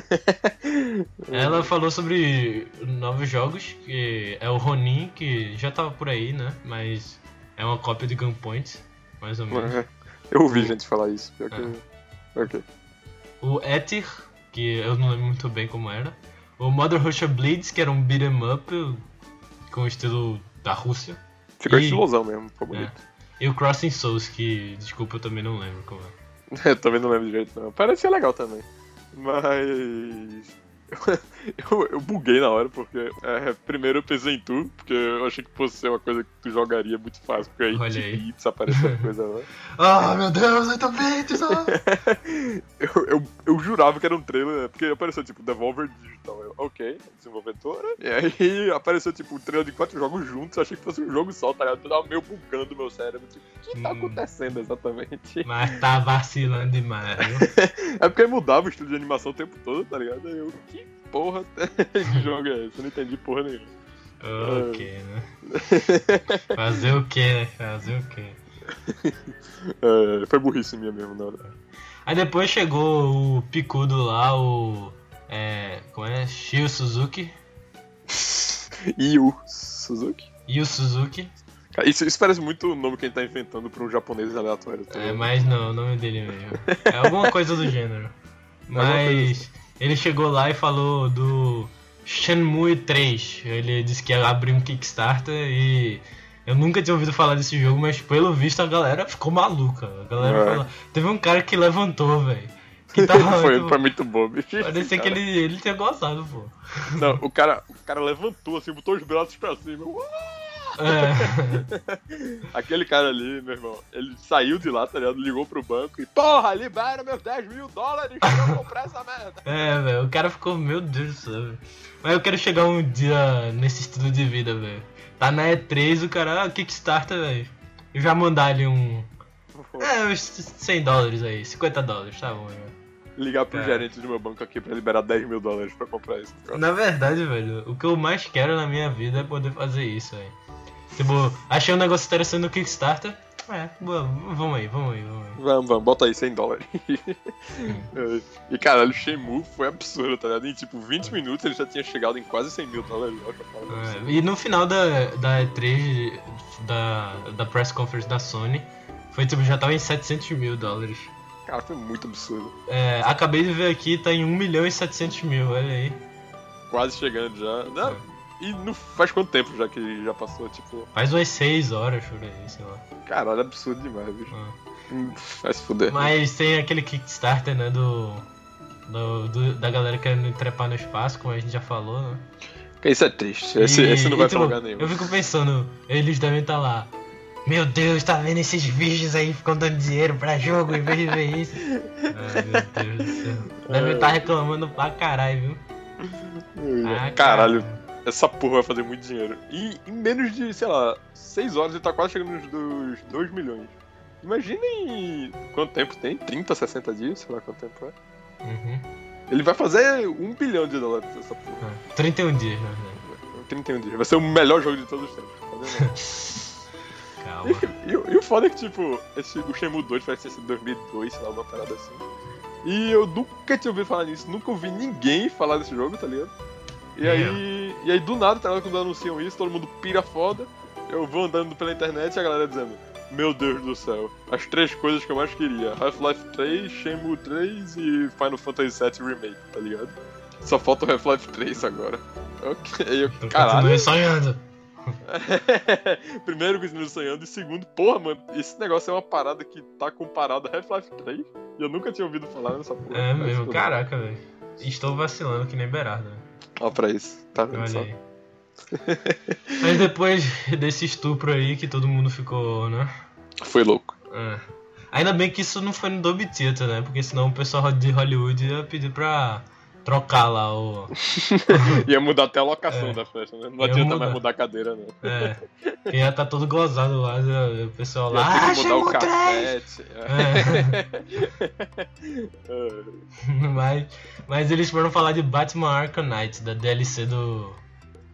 Ela falou sobre novos jogos, que é o Ronin, que já tava por aí, né? Mas é uma cópia de Gunpoint, mais ou menos. Eu ouvi gente falar isso. Pior que... Ah. Ok. O Ether, que eu não lembro muito bem como era. O Mother Russia Blades, que era um beat'em up com o estilo da Rússia. Ficou E- estilosão mesmo, ficou bonito. E o Crossing Souls, que, desculpa, eu também não lembro como é. Eu também não lembro direito, não. Parecia legal também. Mas. Eu, eu buguei na hora, porque. é, primeiro eu pensei em tu, porque eu achei que fosse ser uma coisa que tu jogaria muito fácil, porque aí Olha aí. beats apareceu coisa lá. Ah, meu Deus, 8 bits! ah! Eu, eu, eu jurava que era um trailer, porque apareceu tipo Devolver Digital. Eu, ok, desenvolvedora. E aí apareceu tipo um trailer de quatro jogos juntos, eu achei que fosse um jogo só, tá ligado? Eu tava meio bugando meu cérebro. Tipo, o que tá Hum. acontecendo exatamente? Mas tá vacilando demais? É porque mudava o estilo de animação o tempo todo, tá ligado? Aí eu, que porra de jogo é esse? Eu não entendi porra nenhuma. Ok, né? Fazer o que, né? Fazer o que? É, foi burrice minha mesmo na hora. Aí depois chegou o picudo lá, o. É. Como é? Shio Suzuki. O Suzuki? O Suzuki. Cara, Isso, isso parece muito o nome que a gente tá inventando pra um japonês aleatório. tá É, mas não, o nome dele mesmo. É alguma coisa do gênero. Mas ele chegou lá e falou do Shenmue 3. Ele disse que ia abrir um Kickstarter e eu nunca tinha ouvido falar desse jogo, mas pelo visto a galera ficou maluca. A galera É. falou. Teve um cara que levantou, velho. Que tava. foi, tipo, foi muito bom, bicho. Parecia que Cara, ele, ele tinha gostado, pô. Não, o cara, o cara levantou assim, botou os braços pra cima. Uau! É. Aquele cara ali, meu irmão, ele saiu de lá, tá ligado? Ligou pro banco e, porra, libera meus 10 mil dólares pra eu comprar essa merda. É, velho, o cara ficou, meu Deus do céu, velho. Mas eu quero chegar um dia nesse estilo de vida, velho. Tá na E3, o cara, ah, Kickstarter, velho. Eu já mandar ali um. É, uns 100 dólares aí, 50 dólares, tá bom, velho. Ligar pro É. gerente do meu banco aqui pra liberar 10 mil dólares pra comprar isso. Na verdade, velho, o que eu mais quero na minha vida é poder fazer isso, velho. Tipo, achei um negócio interessante no Kickstarter. É, boa, vamos aí, vamos aí, vamos aí. Vamos, vamos, bota aí 100 dólares. e caralho, o Shenmue foi absurdo, tá ligado? Em tipo 20 minutos ele já tinha chegado em quase 100 mil dólares. É, e no final da, da E3, da, da press conference da Sony, foi tipo, já tava em 700 mil dólares. Cara, foi muito absurdo. É, acabei de ver aqui, tá em 1 milhão e 700 mil, olha aí. Quase chegando já. Não, e não faz quanto tempo já que já passou? Tipo, Faz umas 6 horas por aí, sei lá. caralho, absurdo demais, bicho. Ah. Hum, Vai se fuder. Mas tem aquele Kickstarter, né, do, do, do- da galera querendo trepar no espaço, como a gente já falou, né? Isso é triste. Esse, E- esse não e, vai tipo, pra lugar nenhum. Eu fico pensando, eles devem estar lá. Meu Deus, tá vendo esses bichos aí ficam dando dinheiro pra jogo em vez de ver isso? Ai, meu Deus do céu. Devem estar reclamando pra caralho, viu? Ah, Caralho, cara. Essa porra vai fazer muito dinheiro. E em menos de, sei lá, 6 horas ele tá quase chegando nos dos 2 milhões. Imaginem quanto tempo tem? 30, 60 dias? Sei lá quanto tempo é. Uhum. Ele vai fazer 1 bilhão de dólares essa porra. Ah, 31 dias, na verdade. 31 dias. Vai ser o melhor jogo de todos os tempos. tá? Calma. E, o- e o foda é que, tipo, esse, o Shenmue 2 vai ser em 2002, sei lá, uma parada assim. E eu nunca tinha ouvido falar nisso, nunca ouvi ninguém falar desse jogo, tá ligado? E É. aí, e aí do nada, tá? Quando anunciam isso, todo mundo pira foda. Eu vou andando pela internet e a galera dizendo: Meu Deus do céu, as três coisas que eu mais queria: Half-Life 3, Shenmue 3 e Final Fantasy VII Remake, tá ligado? Só falta o Half-Life 3 agora. Ok, eu, Eu caralho. continuei sonhando. Primeiro, continuo sonhando. E segundo, porra, mano, esse negócio é uma parada que tá comparada a Half-Life 3. E eu nunca tinha ouvido falar nessa porra. É mesmo, caraca, velho. Estou vacilando que nem Berardo. Ó, pra isso. Tá vendo só? Mas depois desse estupro aí que todo mundo ficou, né? Foi louco. É. Ainda bem que isso não foi no Dolby Theater, né? Porque senão o pessoal de Hollywood ia pedir pra trocar lá o. Ia mudar até a locação É. da festa, né? Não Ia adianta mudar. mais mudar a cadeira, não. É. Ia tá todo gozado lá, o pessoal lá. Ah, mudar o cafete. É. Mas, mas eles foram falar de Batman Arkham Knight, da DLC do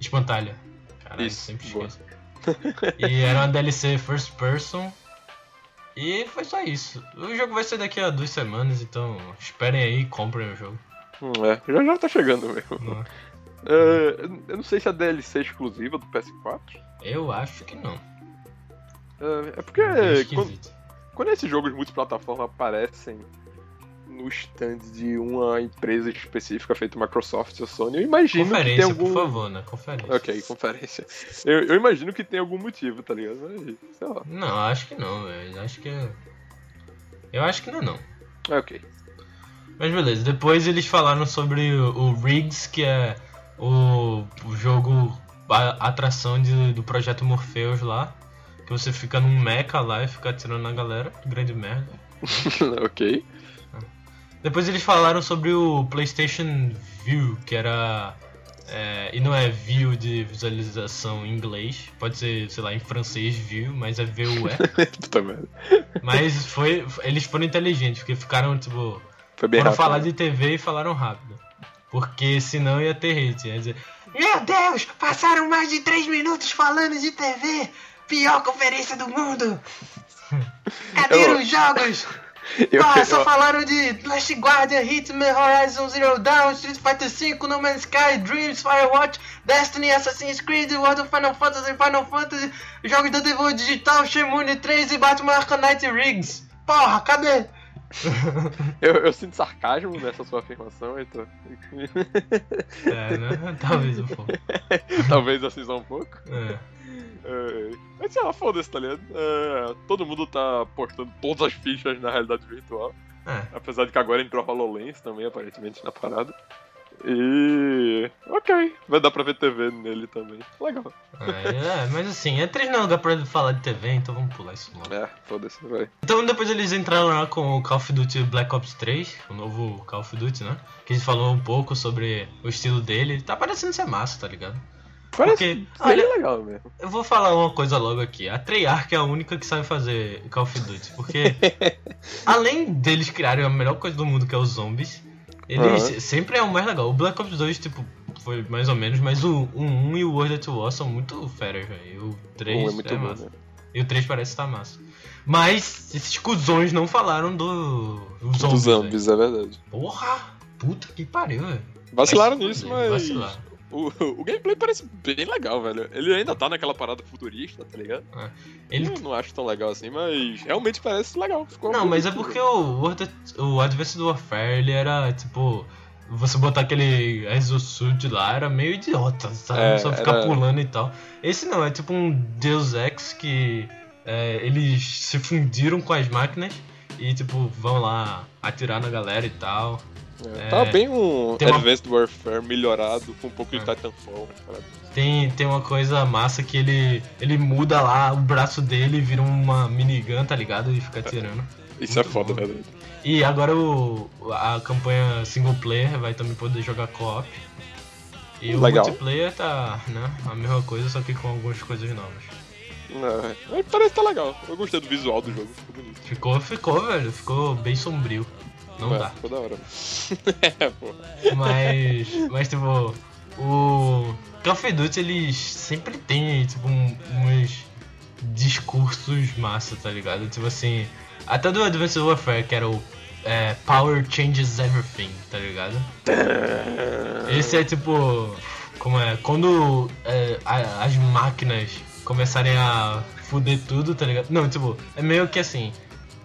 Espantalho. Caralho, Isso, sempre esqueço. E era uma DLC first person. E foi só isso. O jogo vai ser daqui a duas semanas, então esperem aí e comprem o jogo. Hum, é. Já já tá chegando mesmo. Não. É, eu não sei se a DLC é exclusiva do PS4. Eu acho que não. É, é porque Bem quando, quando esses jogos multiplataforma aparecem no stand de uma empresa específica feita Microsoft ou Sony, eu imagino que tem Conferência, algum. por favor, né? Conferência. Ok, conferência. Eu, eu imagino que tem algum motivo, tá ligado? Mas, sei lá. Não, acho que não, velho. Acho que é. Eu acho que não, não. É ok. Mas beleza, depois eles falaram sobre o, o Riggs, que é o, o jogo, a atração de- do projeto Morpheus lá. Que você fica num mecha lá e fica atirando na galera. Grande merda. ok. Depois eles falaram sobre o PlayStation View, que era. é, e não é view de visualização em inglês, pode ser, sei lá, em francês view, mas é VUE. Mas foi. Eles foram inteligentes, porque ficaram, tipo. Foi bem rápido. falar de TV e falaram rápido. Porque senão ia ter hate. Ia dizer, Meu Deus, passaram mais de 3 minutos falando de TV! Pior conferência do mundo! Cadê Eu- os jogos? Eu, Ah, só eu- falaram de Last Guardian, Hitman, Horizon Zero Dawn, Street Fighter V, No Man's Sky, Dreams, Firewatch, Destiny, Assassin's Creed, World of Final Fantasy, Final Fantasy, jogos da Devil Digital, Shemune 3 e Batman Arkham Knight Riggs. Porra, cadê? Eu, eu sinto sarcasmo nessa sua afirmação, Heitor. É, né? Talvez um pouco. Talvez assim só um pouco. É. É, mas sei lá, foda-se, tá ligado? É, todo mundo tá postando todas as fichas na realidade virtual. É. Apesar de que agora entrou a HoloLens também, aparentemente, na parada. E. Ok, vai dar pra ver TV nele também. Legal. É, é, mas assim, é três não lugar pra falar de TV, então vamos pular isso logo. É, foda-se, vai. Então depois eles entraram lá com o Call of Duty Black Ops 3, o novo Call of Duty, né? Que a gente falou um pouco sobre o estilo dele. Tá parecendo ser massa, tá ligado? Parece Porque, olha- legal mesmo. Eu vou falar uma coisa logo aqui. A Treyarch é a única que sabe fazer Call of Duty. Porque, além deles criarem a melhor coisa do mundo, que é os zombies, eles Aham. sempre é o mais legal. O Black Ops 2, tipo, foi mais ou menos, mas o, o 1 e o World at War são muito feras, velho. O 3 Um é muito é bom, massa. né? E o 3 parece estar massa. Mas esses cuzões não falaram do. Dos Dos zombies. velho. zombies, é verdade. Porra! Puta que pariu, velho. Vacilaram se nisso, mas. vacilaram. O, o gameplay parece bem legal, velho. Ele ainda tá naquela parada futurista, tá ligado? Ele Eu não acho tão legal assim, mas realmente parece legal. Ficou Não, mas é porque o, World o Advanced Warfare, ele era, tipo... Você botar aquele exosuit lá era meio idiota, sabe? É, Só ficar era- pulando e tal. Esse não, é tipo um Deus Ex que... é, eles se fundiram com as máquinas e, tipo, vão lá atirar na galera e tal. É, é, Tá bem um tem uma- Advanced Warfare melhorado, com um pouco de É. Titanfall. parada. Tem, tem uma coisa massa que ele, ele muda lá o braço dele e vira uma minigun, tá ligado? E fica atirando. Isso é Muito foda, bom. velho. E agora o, a campanha single player vai também poder jogar co-op. E o Legal. multiplayer tá, né, a mesma coisa, só que com algumas coisas novas. Não, é, parece que tá legal. Eu gostei do visual do jogo, ficou bonito. Ficou, ficou, velho, ficou bem sombrio. Não dá. Ficou da hora. é, pô. Mas, mas tipo, o Call of Duty eles sempre tem, tipo, um- uns discursos massa, tá ligado? Tipo assim, até do Advanced Warfare, que era o é, Power Changes Everything, tá ligado? Esse é tipo. Como é? Quando é, a- as máquinas começarem a fuder tudo, tá ligado? Não, tipo, é meio que assim.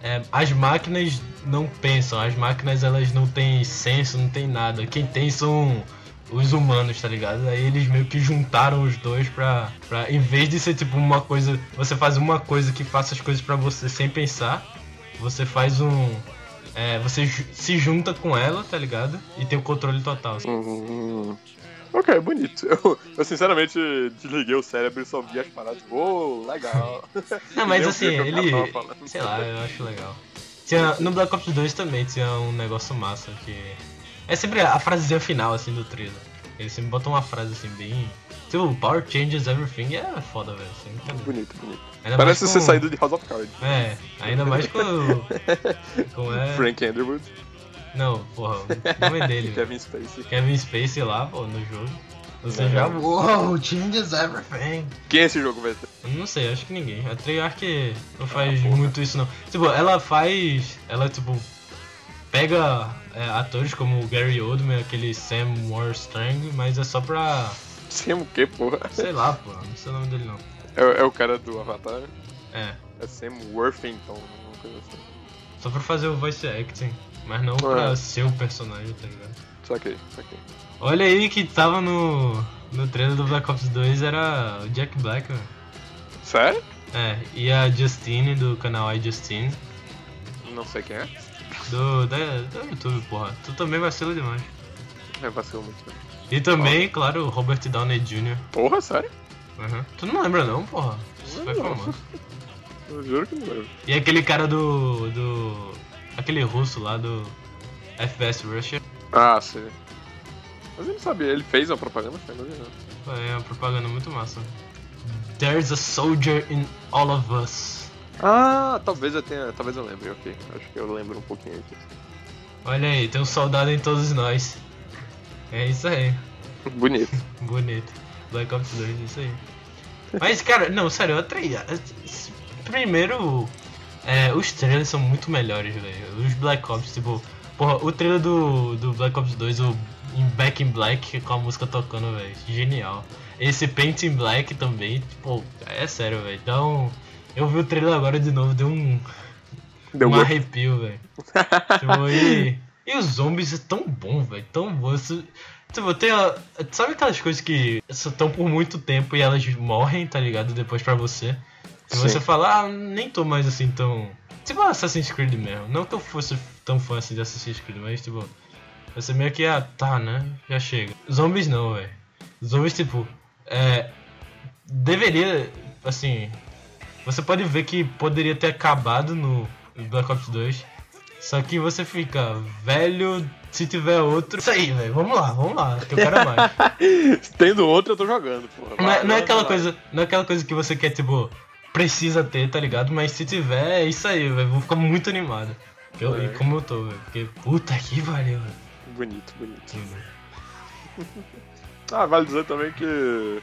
É, as máquinas não pensam, as máquinas elas não têm senso, não tem nada. Quem tem são os humanos, tá ligado? Aí eles meio que juntaram os dois pra, pra. Em vez de ser tipo uma coisa. Você faz uma coisa que faça as coisas pra você sem pensar. Você faz um. É, você se junta com ela, tá ligado? E tem o controle total. assim. Hum, ok, bonito. Eu, eu sinceramente desliguei o cérebro e só vi as paradas. Ô, legal. Não, mas assim, ele. Sei lá, eu acho legal. Tinha, no Black Ops 2 também tinha um negócio massa que. É sempre a frasezinha final assim do trailer. Eles sempre botam uma frase assim bem. Tipo, Power Changes Everything é foda, velho. Sem brincadeira. Bonito, bonito. Ainda Parece mais ser com- saído de House of Cards. É, ainda mais com. Como é? Frank Underwood, Não, porra, o nome dele, velho. Kevin Spacey. Kevin Spacey lá, pô, no jogo. Você É. já. Uou, changes everything. Quem esse jogo? Eu Não sei, acho que ninguém. A Treyarch não faz Ah, muito isso não. Tipo, ela faz. Ela tipo. Pega é, atores como o Gary Oldman, aquele Sam Warstrang, mas é só pra. Sem o quê, porra? Sei lá, pô, não sei o nome dele não. É, é o cara do Avatar. É, É Sam Worthington, uma coisa assim. só pra fazer o voice acting, mas não pra Ah. ser o personagem, tá ligado? Saquei, saquei. Olha aí que tava no. No trailer do Black Ops 2 era o Jack Black, velho. Sério? É, e a Justine do canal iJustine. Não sei quem é. Do, da, do YouTube, porra. Tu também vacila demais. É vacilo muito. né? E também, claro, o Robert Downey Jr. Porra, sério? Uhum. Tu não lembra não, porra? Isso foi Não. famoso. Eu juro que não lembro. E aquele cara do. do. Aquele russo lá do FPS Russia. Ah, sim. Mas eu não sabia, ele fez uma propaganda? Foi. É uma propaganda muito massa. There's a soldier in all of us. Ah, talvez eu tenha. Talvez eu lembre, ok. Acho que eu lembro um pouquinho disso. Olha aí, tem um soldado em todos nós. É isso aí. Bonito. Bonito. Black Ops 2, isso aí. Mas, cara, não, sério, eu atraía. Primeiro, é, os trailers são muito melhores, velho. Os Black Ops, tipo, porra, o trailer do, do Black Ops 2, o em Back in Black, com a música tocando, velho, genial. Esse Paint in Black também, tipo, é sério, velho. Então, eu vi o trailer agora de novo, deu um, Deu um arrepio, velho. tipo, e, e os zombies é tão bom, velho, tão bom. Isso, tipo, tem a, sabe aquelas coisas que estão por muito tempo e elas morrem, tá ligado? Depois pra você. E você fala, ah, nem tô mais assim tão. Tipo Assassin's Creed mesmo. Não que eu fosse tão fã assim de Assassin's Creed, mas tipo. Você meio que, ah, tá, né? Já chega. Zombies não, velho. Zombies, tipo. É. Deveria. Assim. Você pode ver que poderia ter acabado no Black Ops 2. Só que você fica, velho, se tiver outro. Isso aí, velho. Vamos lá, vamos lá. Que eu quero mais. Tendo outro, eu tô jogando, porra. Não é, não é aquela coisa, não é aquela coisa que você quer, tipo, precisa ter, tá ligado? Mas se tiver, é isso aí, velho. Vou ficar muito animado. Eu, É. E como eu tô, velho. Porque, puta que velho. Bonito, bonito. Ah, vale dizer também que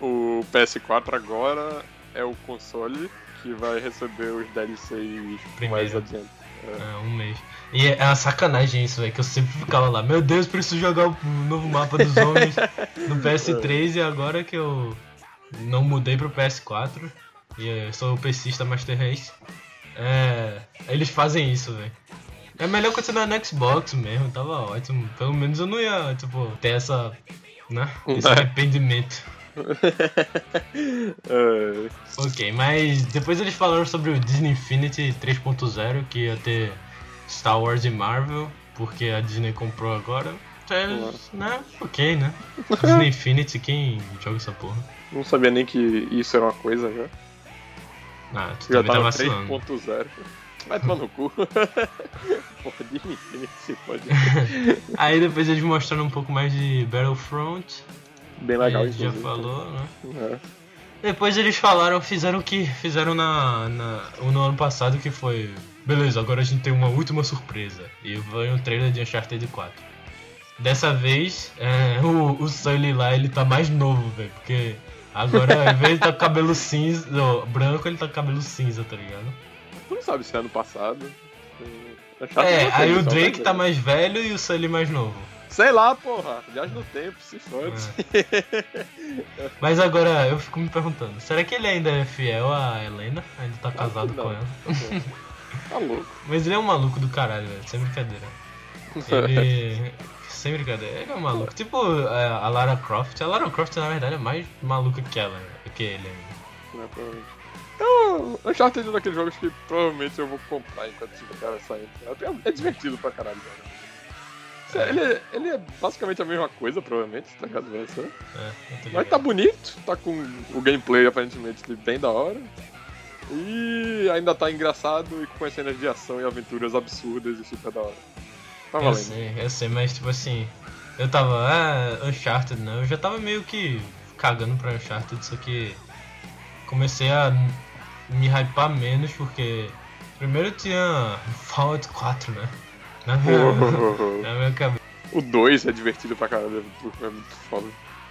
o PS4 agora é o console que vai receber os DLCs mais Primeiro. adiante. É, um mês. E é uma sacanagem isso, velho. Que eu sempre ficava lá, meu Deus, preciso jogar o novo mapa dos homens no PS3 e agora que eu não mudei pro PS4 e eu sou o PCista Master Race. É, eles fazem isso, velho. É melhor continuar no Xbox mesmo, tava ótimo. Pelo menos eu não ia, tipo, ter essa. né? Esse É. arrependimento. É, Ok, mas depois eles falaram sobre o Disney Infinity 3.0, que ia ter Star Wars e Marvel, porque a Disney comprou agora. É, né? Ok, né? Disney Infinity, quem joga essa porra? não sabia nem que isso era uma coisa já. Ah, tu Já também tá vacilando. 3.0. Vai tomar no cu. Porra, Disney Infinity se pode. Aí depois eles mostraram um pouco mais de Battlefront. Bem legal, a gente já falou, né? É. Depois eles falaram, fizeram o que fizeram na, na, no ano passado, que foi. Beleza, agora a gente tem uma última surpresa. E foi um trailer de Uncharted 4. Dessa vez, é, o, o Sully lá, ele tá mais novo, velho. Porque agora, ao invés de tá com cabelo cinza, não, branco, ele tá com cabelo cinza, tá ligado? Tu não sabe se é ano passado. É, era aí o Drake só tá mais velho e o Sully mais novo. Sei lá, porra. Viagem no tempo, se fode. Mas agora eu fico me perguntando, será que ele ainda é fiel a Helena? Ainda tá casado com ela? Tá louco. Mas ele é um maluco do caralho, velho, sem brincadeira. Ele. Sem brincadeira, ele é maluco. Tipo é, a Lara Croft. A Lara Croft, na verdade, é mais maluca que ela, que ele. Né, provavelmente. Então, Uncharted é um daqueles jogos que provavelmente eu vou comprar enquanto esse cara saindo. É, é divertido pra caralho, velho. É. Ele, é- ele é basicamente a mesma coisa, provavelmente, tá ligado? É, Mas tá bonito, tá com o gameplay aparentemente bem da hora. E ainda tá engraçado e com as cenas de ação e aventuras absurdas e super da hora. Tá Eu sei, eu sei, mas tipo assim, eu tava, ah, Uncharted não, eu já tava meio que cagando pra Uncharted, só que comecei a me hypar menos porque primeiro tinha Fallout 4, né? Na minha, na minha cabeça. O 2 é divertido pra caralho, é muito foda.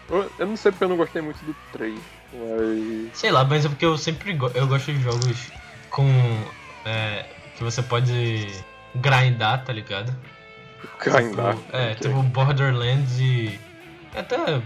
Eu, eu não sei porque eu não gostei muito do 3, mas. Sei lá, mas é porque eu sempre go eu gosto de jogos com. É, que você pode grindar, tá ligado? Tipo, é, tipo Borderlands e. Até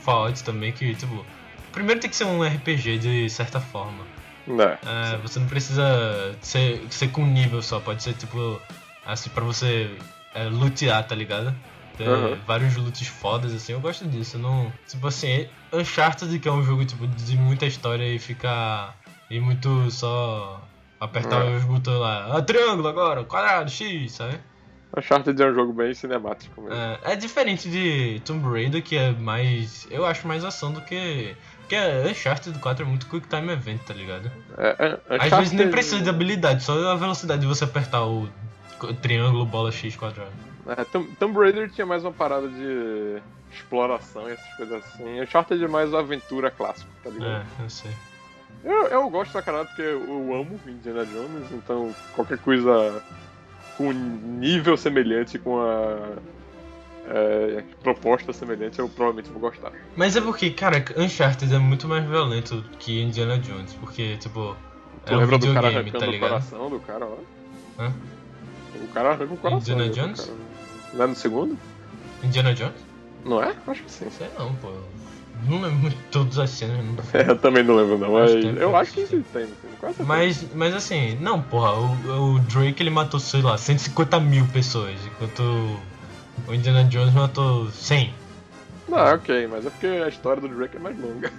Fallout também, que tipo. Primeiro tem que ser um RPG de certa forma. Né. É, você não precisa ser, ser com nível só, pode ser tipo. Assim, pra você é, lutear, tá ligado? Ter Aham. vários loots fodas, assim, eu gosto disso. Não, tipo assim, Uncharted que é um jogo tipo, de muita história e ficar. E muito só apertar É. os botões lá. Ah, triângulo agora, quadrado, X, sabe? Uncharted é um jogo bem cinemático mesmo. É, é diferente de Tomb Raider, que é mais. Eu acho mais ação do que. Porque Uncharted 4 é muito Quick Time Event, tá ligado? É, é, Às vezes nem precisa de habilidade, só a velocidade de você apertar o triângulo, bola X quadrado. É, Tom- Tomb Raider tinha mais uma parada de exploração e essas coisas assim. Uncharted é mais aventura clássico, tá ligado? É, eu sei. Eu, eu gosto pra caralho porque eu amo Indiana Jones, então qualquer coisa com nível semelhante, com a é, proposta semelhante, eu provavelmente vou gostar. Mas é porque, cara, Uncharted é muito mais violento que Indiana Jones, porque, tipo, Tu É um lembra do cara arrancando tá o coração do cara lá? Hã? O cara arranca o coração. Indiana do Jones? cara. Não é no segundo? Indiana Jones? Não é? Acho que sim. Sei não, pô. Não lembro todas as cenas. Não É, eu também não lembro não, mas tempo eu que acho que eu sim, tem certeza. Mas, mas assim, não, porra, o, o Drake ele matou, sei lá, 150 mil pessoas, enquanto o Indiana Jones matou 100. Não, ok, mas é porque a história do Drake é mais longa.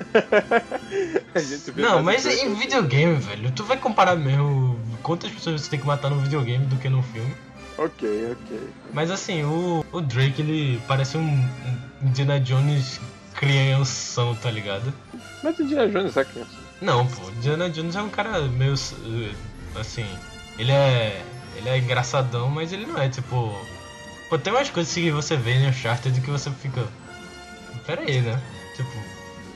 Não, mas em videogame, velho, tu vai comparar mesmo quantas pessoas você tem que matar no videogame do que no filme. Ok, ok. Mas assim, o, o Drake ele parece um, um Indiana Jones crianção, tá ligado? Mas o Indiana Jones é criança. Não, pô, Indiana Jones é um cara meio. assim. Ele é. Ele é engraçadão, mas ele não é tipo. Pô, tem umas coisas que você vê em Uncharted que você fica. Pera aí, né? Tipo,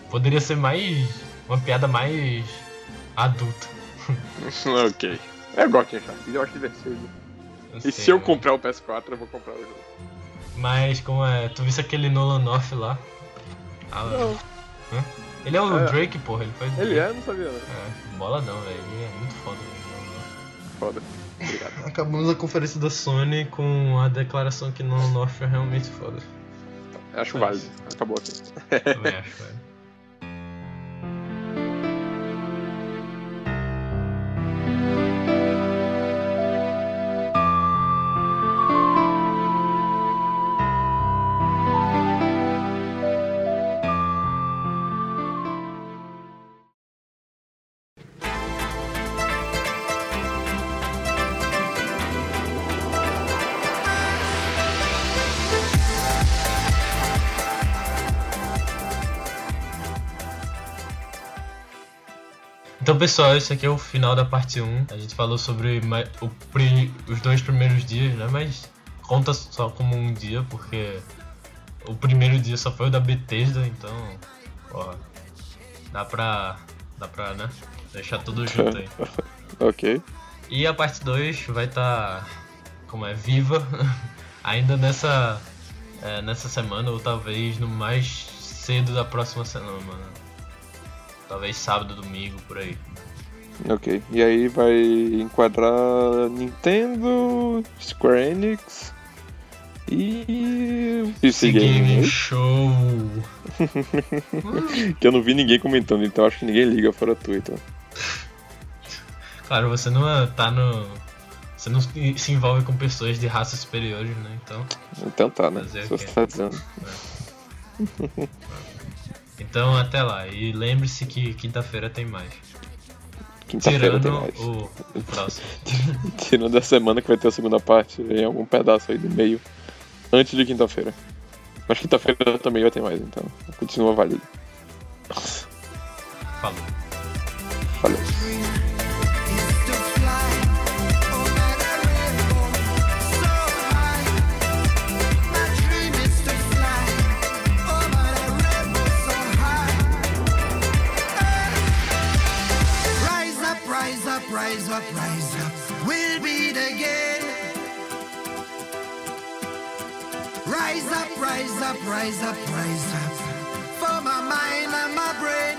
poderia ser mais. Uma piada mais. adulta. ok. Eu gosto de Uncharted, eu acho divertido. Não E sei, se eu mano. comprar o PS4, eu vou comprar o jogo. Mas como é. Tu viste aquele Nolan North lá? Ah, Não, hã? Ele é o É. Drake, porra, ele faz. ele é, não sabia não. É, bola não, velho. Ele é muito foda, velho. Foda. Obrigado. Acabamos a conferência da Sony com a declaração que Nolan North é realmente foda. Acho válido. Acabou aqui. Também acho, velho. Pessoal, esse aqui é o final da parte 1. A gente falou sobre o os dois primeiros dias, né? Mas conta só como um dia, porque o primeiro dia só foi o da Bethesda, então, ó, dá pra, dá pra, né? Deixar tudo junto aí. ok. E a parte 2 vai estar, como é, viva, ainda nessa, é, nessa semana, ou talvez no mais cedo da próxima semana. Talvez sábado, domingo, por aí. Ok. E aí vai enquadrar Nintendo, Square Enix e. PC Game. show! Que eu não vi ninguém comentando, então acho que ninguém liga fora tu, então. Claro, você não é- tá no. Você não se envolve com pessoas de raças superiores, né? Então. Então tá, né? Fazer Se o você tá dizendo. Então até lá. E lembre-se que quinta-feira tem mais. Quinta-feira tem mais. o, o próximo. Tirando a semana que vai ter a segunda parte em algum pedaço aí do meio. Antes de quinta-feira. Mas quinta-feira também vai ter mais, então. Continua válido. Falou. Valeu. Rise up, rise up. We'll beat again. Rise up, rise up, rise up, rise up. For my mind and my brain.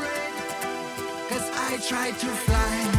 Cause I try to fly.